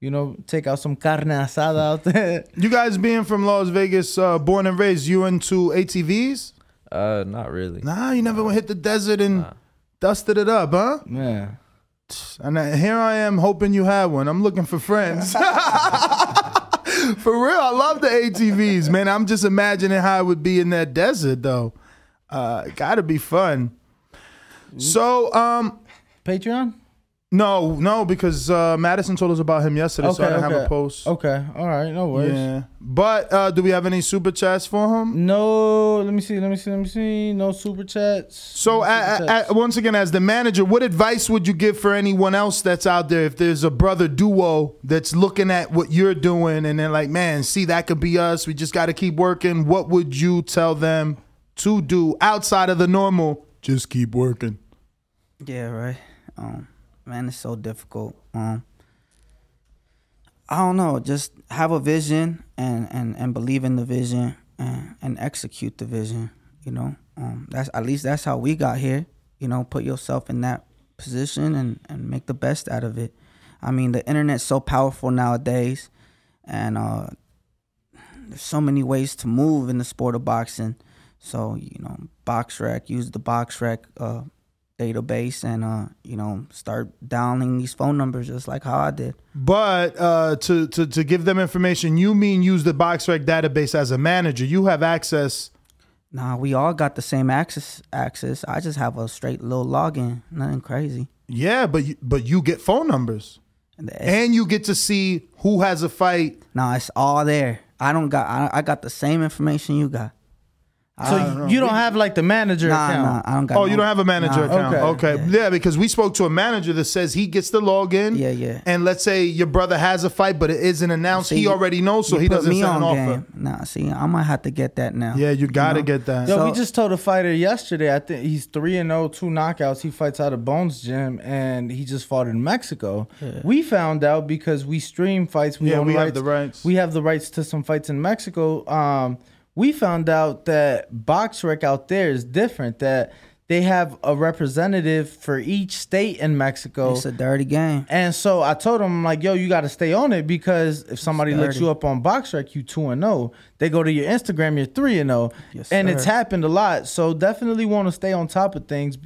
You know, take out some carne asada out there. You guys being from Las Vegas, uh, born and raised, you into ATVs? Uh, not really. Nah, you never hit the desert and dusted it up, huh? Yeah. And here I am hoping you have one. I'm looking for friends. for real, I love the ATVs, man. I'm just imagining how it would be in that desert, though. Uh, gotta be fun. So, um, Patreon? No, no, because uh, Madison told us about him yesterday, so I didn't have a post. Okay, all right, no worries. Yeah, but uh, do we have any super chats for him? No, let me see, let me see, let me see. No super chats. So, No a- super a- chats. a- once again, as the manager, what advice would you give for anyone else that's out there? If there's a brother duo that's looking at what you're doing and they're like, man, see, that could be us. We just got to keep working. What would you tell them to do outside of the normal? Just keep working. Yeah, right. Um, man, it's so difficult. Um, I don't know. Just have a vision and and and believe in the vision and and execute the vision. You know, um, that's at least that's how we got here. You know, put yourself in that position and and make the best out of it. I mean, the internet's so powerful nowadays, and uh, there's so many ways to move in the sport of boxing. So you know, BoxRec, use the BoxRec. Uh, database and uh, you know, start dialing these phone numbers just like how I did. But uh, to, to to give them information, you mean use the BoxRec database as a manager. You have access. Nah, we all got the same access. Access. I just have a straight little login. Nothing crazy. Yeah, but you, but you get phone numbers, and you get to see who has a fight. Nah, it's all there. I don't got. I, I got the same information you got. So don't you don't have like the manager Nah, account. nah, I don't got. Oh, no- you don't have a manager nah. account. Okay. Yeah. because we spoke to a manager that says he gets the log in. Yeah, yeah. And let's say your brother has a fight, but it isn't announced. See, he already knows, so you he put doesn't me send an on offer. game. Nah, see, I might have to get that now. Yeah, you gotta know? get that. Yo, we just told a fighter yesterday. I think he's three and 0, two knockouts. He fights out of Bones Gym, and he just fought in Mexico. We found out because we stream fights. We Yeah, own we have rights. the rights. We have the rights to some fights in Mexico. Um, we found out that box BoxRec out there is different. That they have a representative for each state in Mexico. It's a dirty game. And so I told him, I'm like, yo, you got to stay on it because if somebody looks you up on BoxRec, you 2 and 0. They go to your Instagram, you're 3 and 0. Yes, and sir. it's happened a lot. So definitely want to stay on top of things,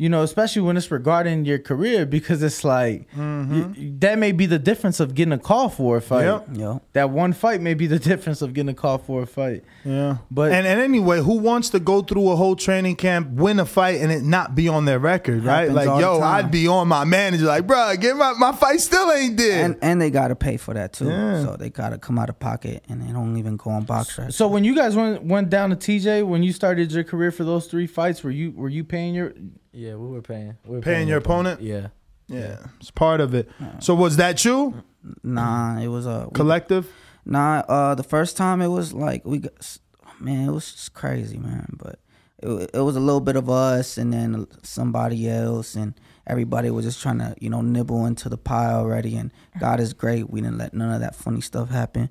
you know, especially when it's regarding your career because it's like mm-hmm. you- that may be the difference of getting a call for a fight. Yep. Yo. That one fight may be the difference of getting a call for a fight. Yeah. But and, and anyway, who wants to go through a whole training camp, win a fight, and it not be on their record, right? Like, yo. I'd be on my manager, like, bro, get my, my fight still ain't dead. And and they gotta pay for that too. Yeah. So they gotta come out of pocket and they don't even go on BoxRec. So when you guys went went down to TJ, when you started your career for those three fights, were you were you paying your Yeah, we were paying. We were Paying your opponent? Yeah. yeah, it's part of it. So was that you? Nah, it was a we- Collective? Nah, uh, the first time it was like we got, man, it was just crazy, man. But it, it was a little bit of us and then somebody else, and everybody was just trying to, you know, nibble into the pie already. And God is great. We didn't let none of that funny stuff happen.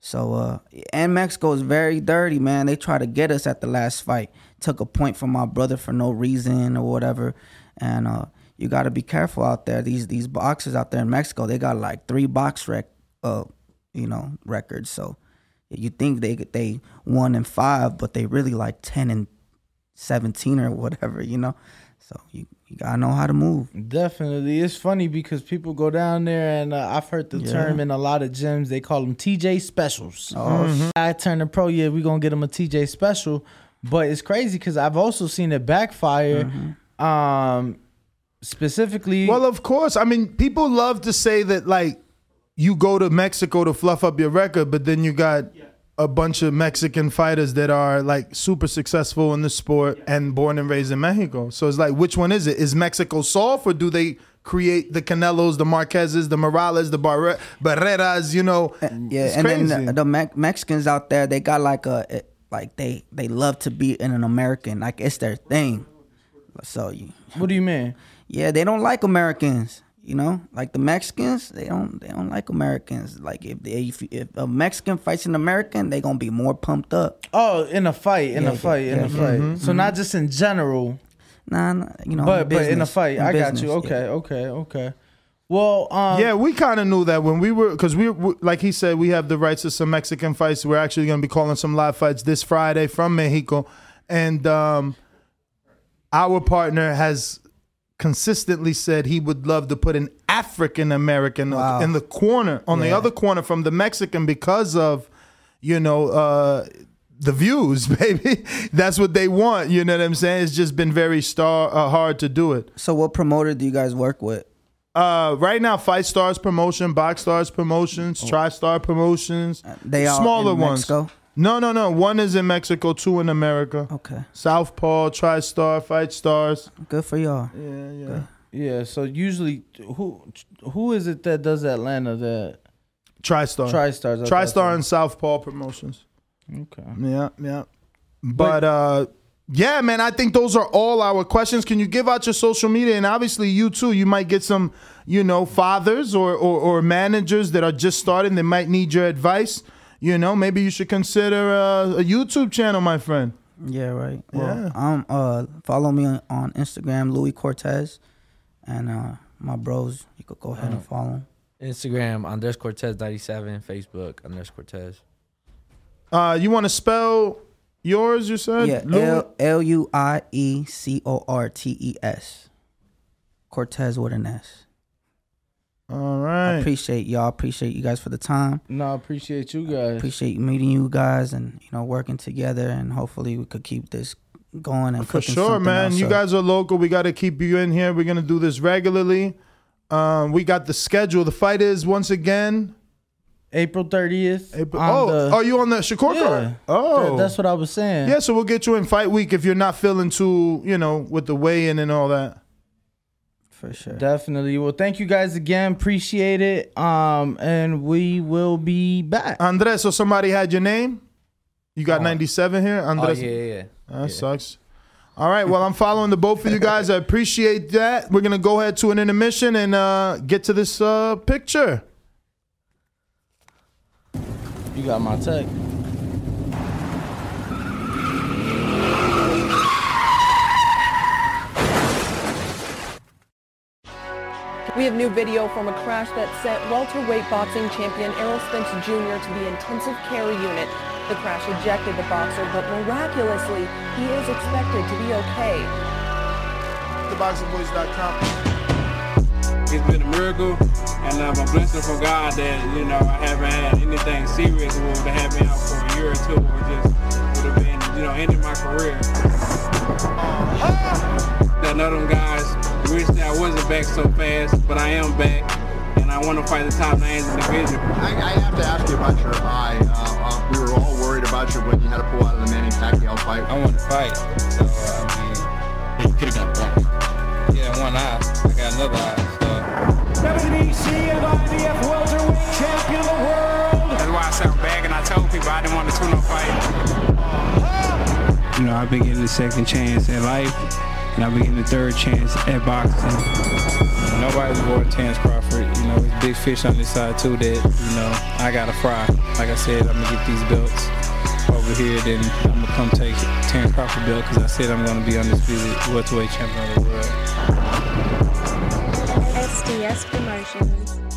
So, uh, and Mexico is very dirty, man. They try to get us at the last fight. Took a point from my brother for no reason or whatever. And uh, you got to be careful out there. These these boxers out there in Mexico, they got like three BoxRec, uh, you know, records. So you think they they one and five, but they really like ten and seventeen or whatever, you know. So you you gotta know how to move. Definitely, it's funny because people go down there, and uh, I've heard the Yeah. term in a lot of gyms. They call them TJ specials. Oh, I turn to pro, yeah, we gonna get them a TJ special, but it's crazy because I've also seen it backfire. Mm-hmm. Um, specifically, Well, of course. I mean, people love to say that like you go to Mexico to fluff up your record, but then you got a bunch of Mexican fighters that are like super successful in the sport and born and raised in Mexico. So it's like, which one is it? Is Mexico soft, or do they create the Canelos, the Marquezes, the Morales, the Barre- Barreras? You know, Yeah, it's and crazy. then the, the Me- Mexicans out there, they got like a it- like they they love to be in an American, like it's their thing. So you, what do you mean? Yeah, they don't like Americans. You know, like the Mexicans, they don't they don't like Americans. Like if they, if, if a Mexican fights an American, they gonna be more pumped up. oh, in a fight, in Yeah, a fight, in yeah, a yeah. fight. Mhm, so mhm. not just in general, Nah, nah you know, but but in a fight. in I got business, you. yeah. Okay, okay, okay. Well, um, yeah, we kind of knew that when we were because we, we like he said we have the rights to some Mexican fights. We're actually going to be calling some live fights this Friday from Mexico, and um, our partner has consistently said he would love to put an African American Wow. in the corner on the other corner from the Mexican because of you know uh, the views, baby. That's what they want. You know what I'm saying? It's just been very star uh, hard to do it. So what promoter do you guys work with? Uh, right now, Fight Stars Promotion, Box Stars Promotions, TriStar Promotions. Oh. they all smaller in ones. Mexico? No, no, no. One is in Mexico, two in America. Okay. Southpaw, TriStar, Fight Stars. Good for y'all. Yeah, yeah. yeah. So usually, who who is it that does Atlanta? That TriStar. TriStars. I thought TriStar so. and Southpaw Promotions. Okay. Yeah, yeah. But uh yeah, man, I think those are all our questions. Can you give out your social media? And obviously you too, you might get some, you know, fathers or or, or managers that are just starting that might need your advice. You know, maybe you should consider uh, a YouTube channel, my friend. Yeah, right. Well, Yeah. um, uh, follow me on, on Instagram, Louis Cortes, and uh, my bros. You could go ahead and follow 'em. Instagram Andres Cortes ninety seven, Facebook Andres Cortes. Uh you want to spell yours, you said? Yeah? L L U I E C O R T E S. Cortes with an S. All right. I appreciate y'all. Appreciate you guys for the time. No, I appreciate you guys. Appreciate meeting you guys and you know working together and hopefully we could keep this going and For sure, man. else You guys are local. We got to keep you in here. We're gonna do this regularly. Um, we got the schedule. The fight is once again April 30th. April, oh, the- are you on the Shakur Yeah. card? Oh, That- that's what I was saying. Yeah, so we'll get you in fight week if you're not feeling too, you know, with the weigh in and all that. For sure. Definitely. Well, thank you guys again. Appreciate it. Um, and we will be back. Andres, so somebody had your name? You got 97 here? Andres? Oh, yeah, yeah, yeah. That sucks. All right, well, I'm following the both of you guys. I appreciate that. We're going to go ahead to an intermission and uh, get to this uh, picture. You got my tech. We have new video from a crash that sent welterweight boxing champion Errol Spence Jr. to the intensive care unit. The crash ejected the boxer, but miraculously, he is expected to be okay. TheBoxingBoys.com. It's been a miracle, and I'm a blessing from God that you know I haven't had anything serious or to have me out for a year or two, or just would have been you know ending my career. That none of them guys wish that I wasn't back so fast, but I am back, and I want to fight the top names in the division. I, I have to ask you about your eye. Uh, uh, we were all worried about you when you had to pull out of the Manny Pacquiao fight. I want to fight, so I mean, you could have got that. Yeah, one eye. I got another eye. WBC and IBF welterweight champion of the world. That's why I sound back and I told people I didn't want to tune up fight. You know, I've been getting the second chance at life, and I've been getting the third chance at boxing. Nobody's avoiding Terrence Crawford. You know, it's big fish on this side too that, you know, I gotta fry. Like I said, I'm gonna get these belts over here, then I'm gonna come take Terrence Crawford belt because I said I'm gonna be undisputed welterweight champion of the world. SDS Promotions.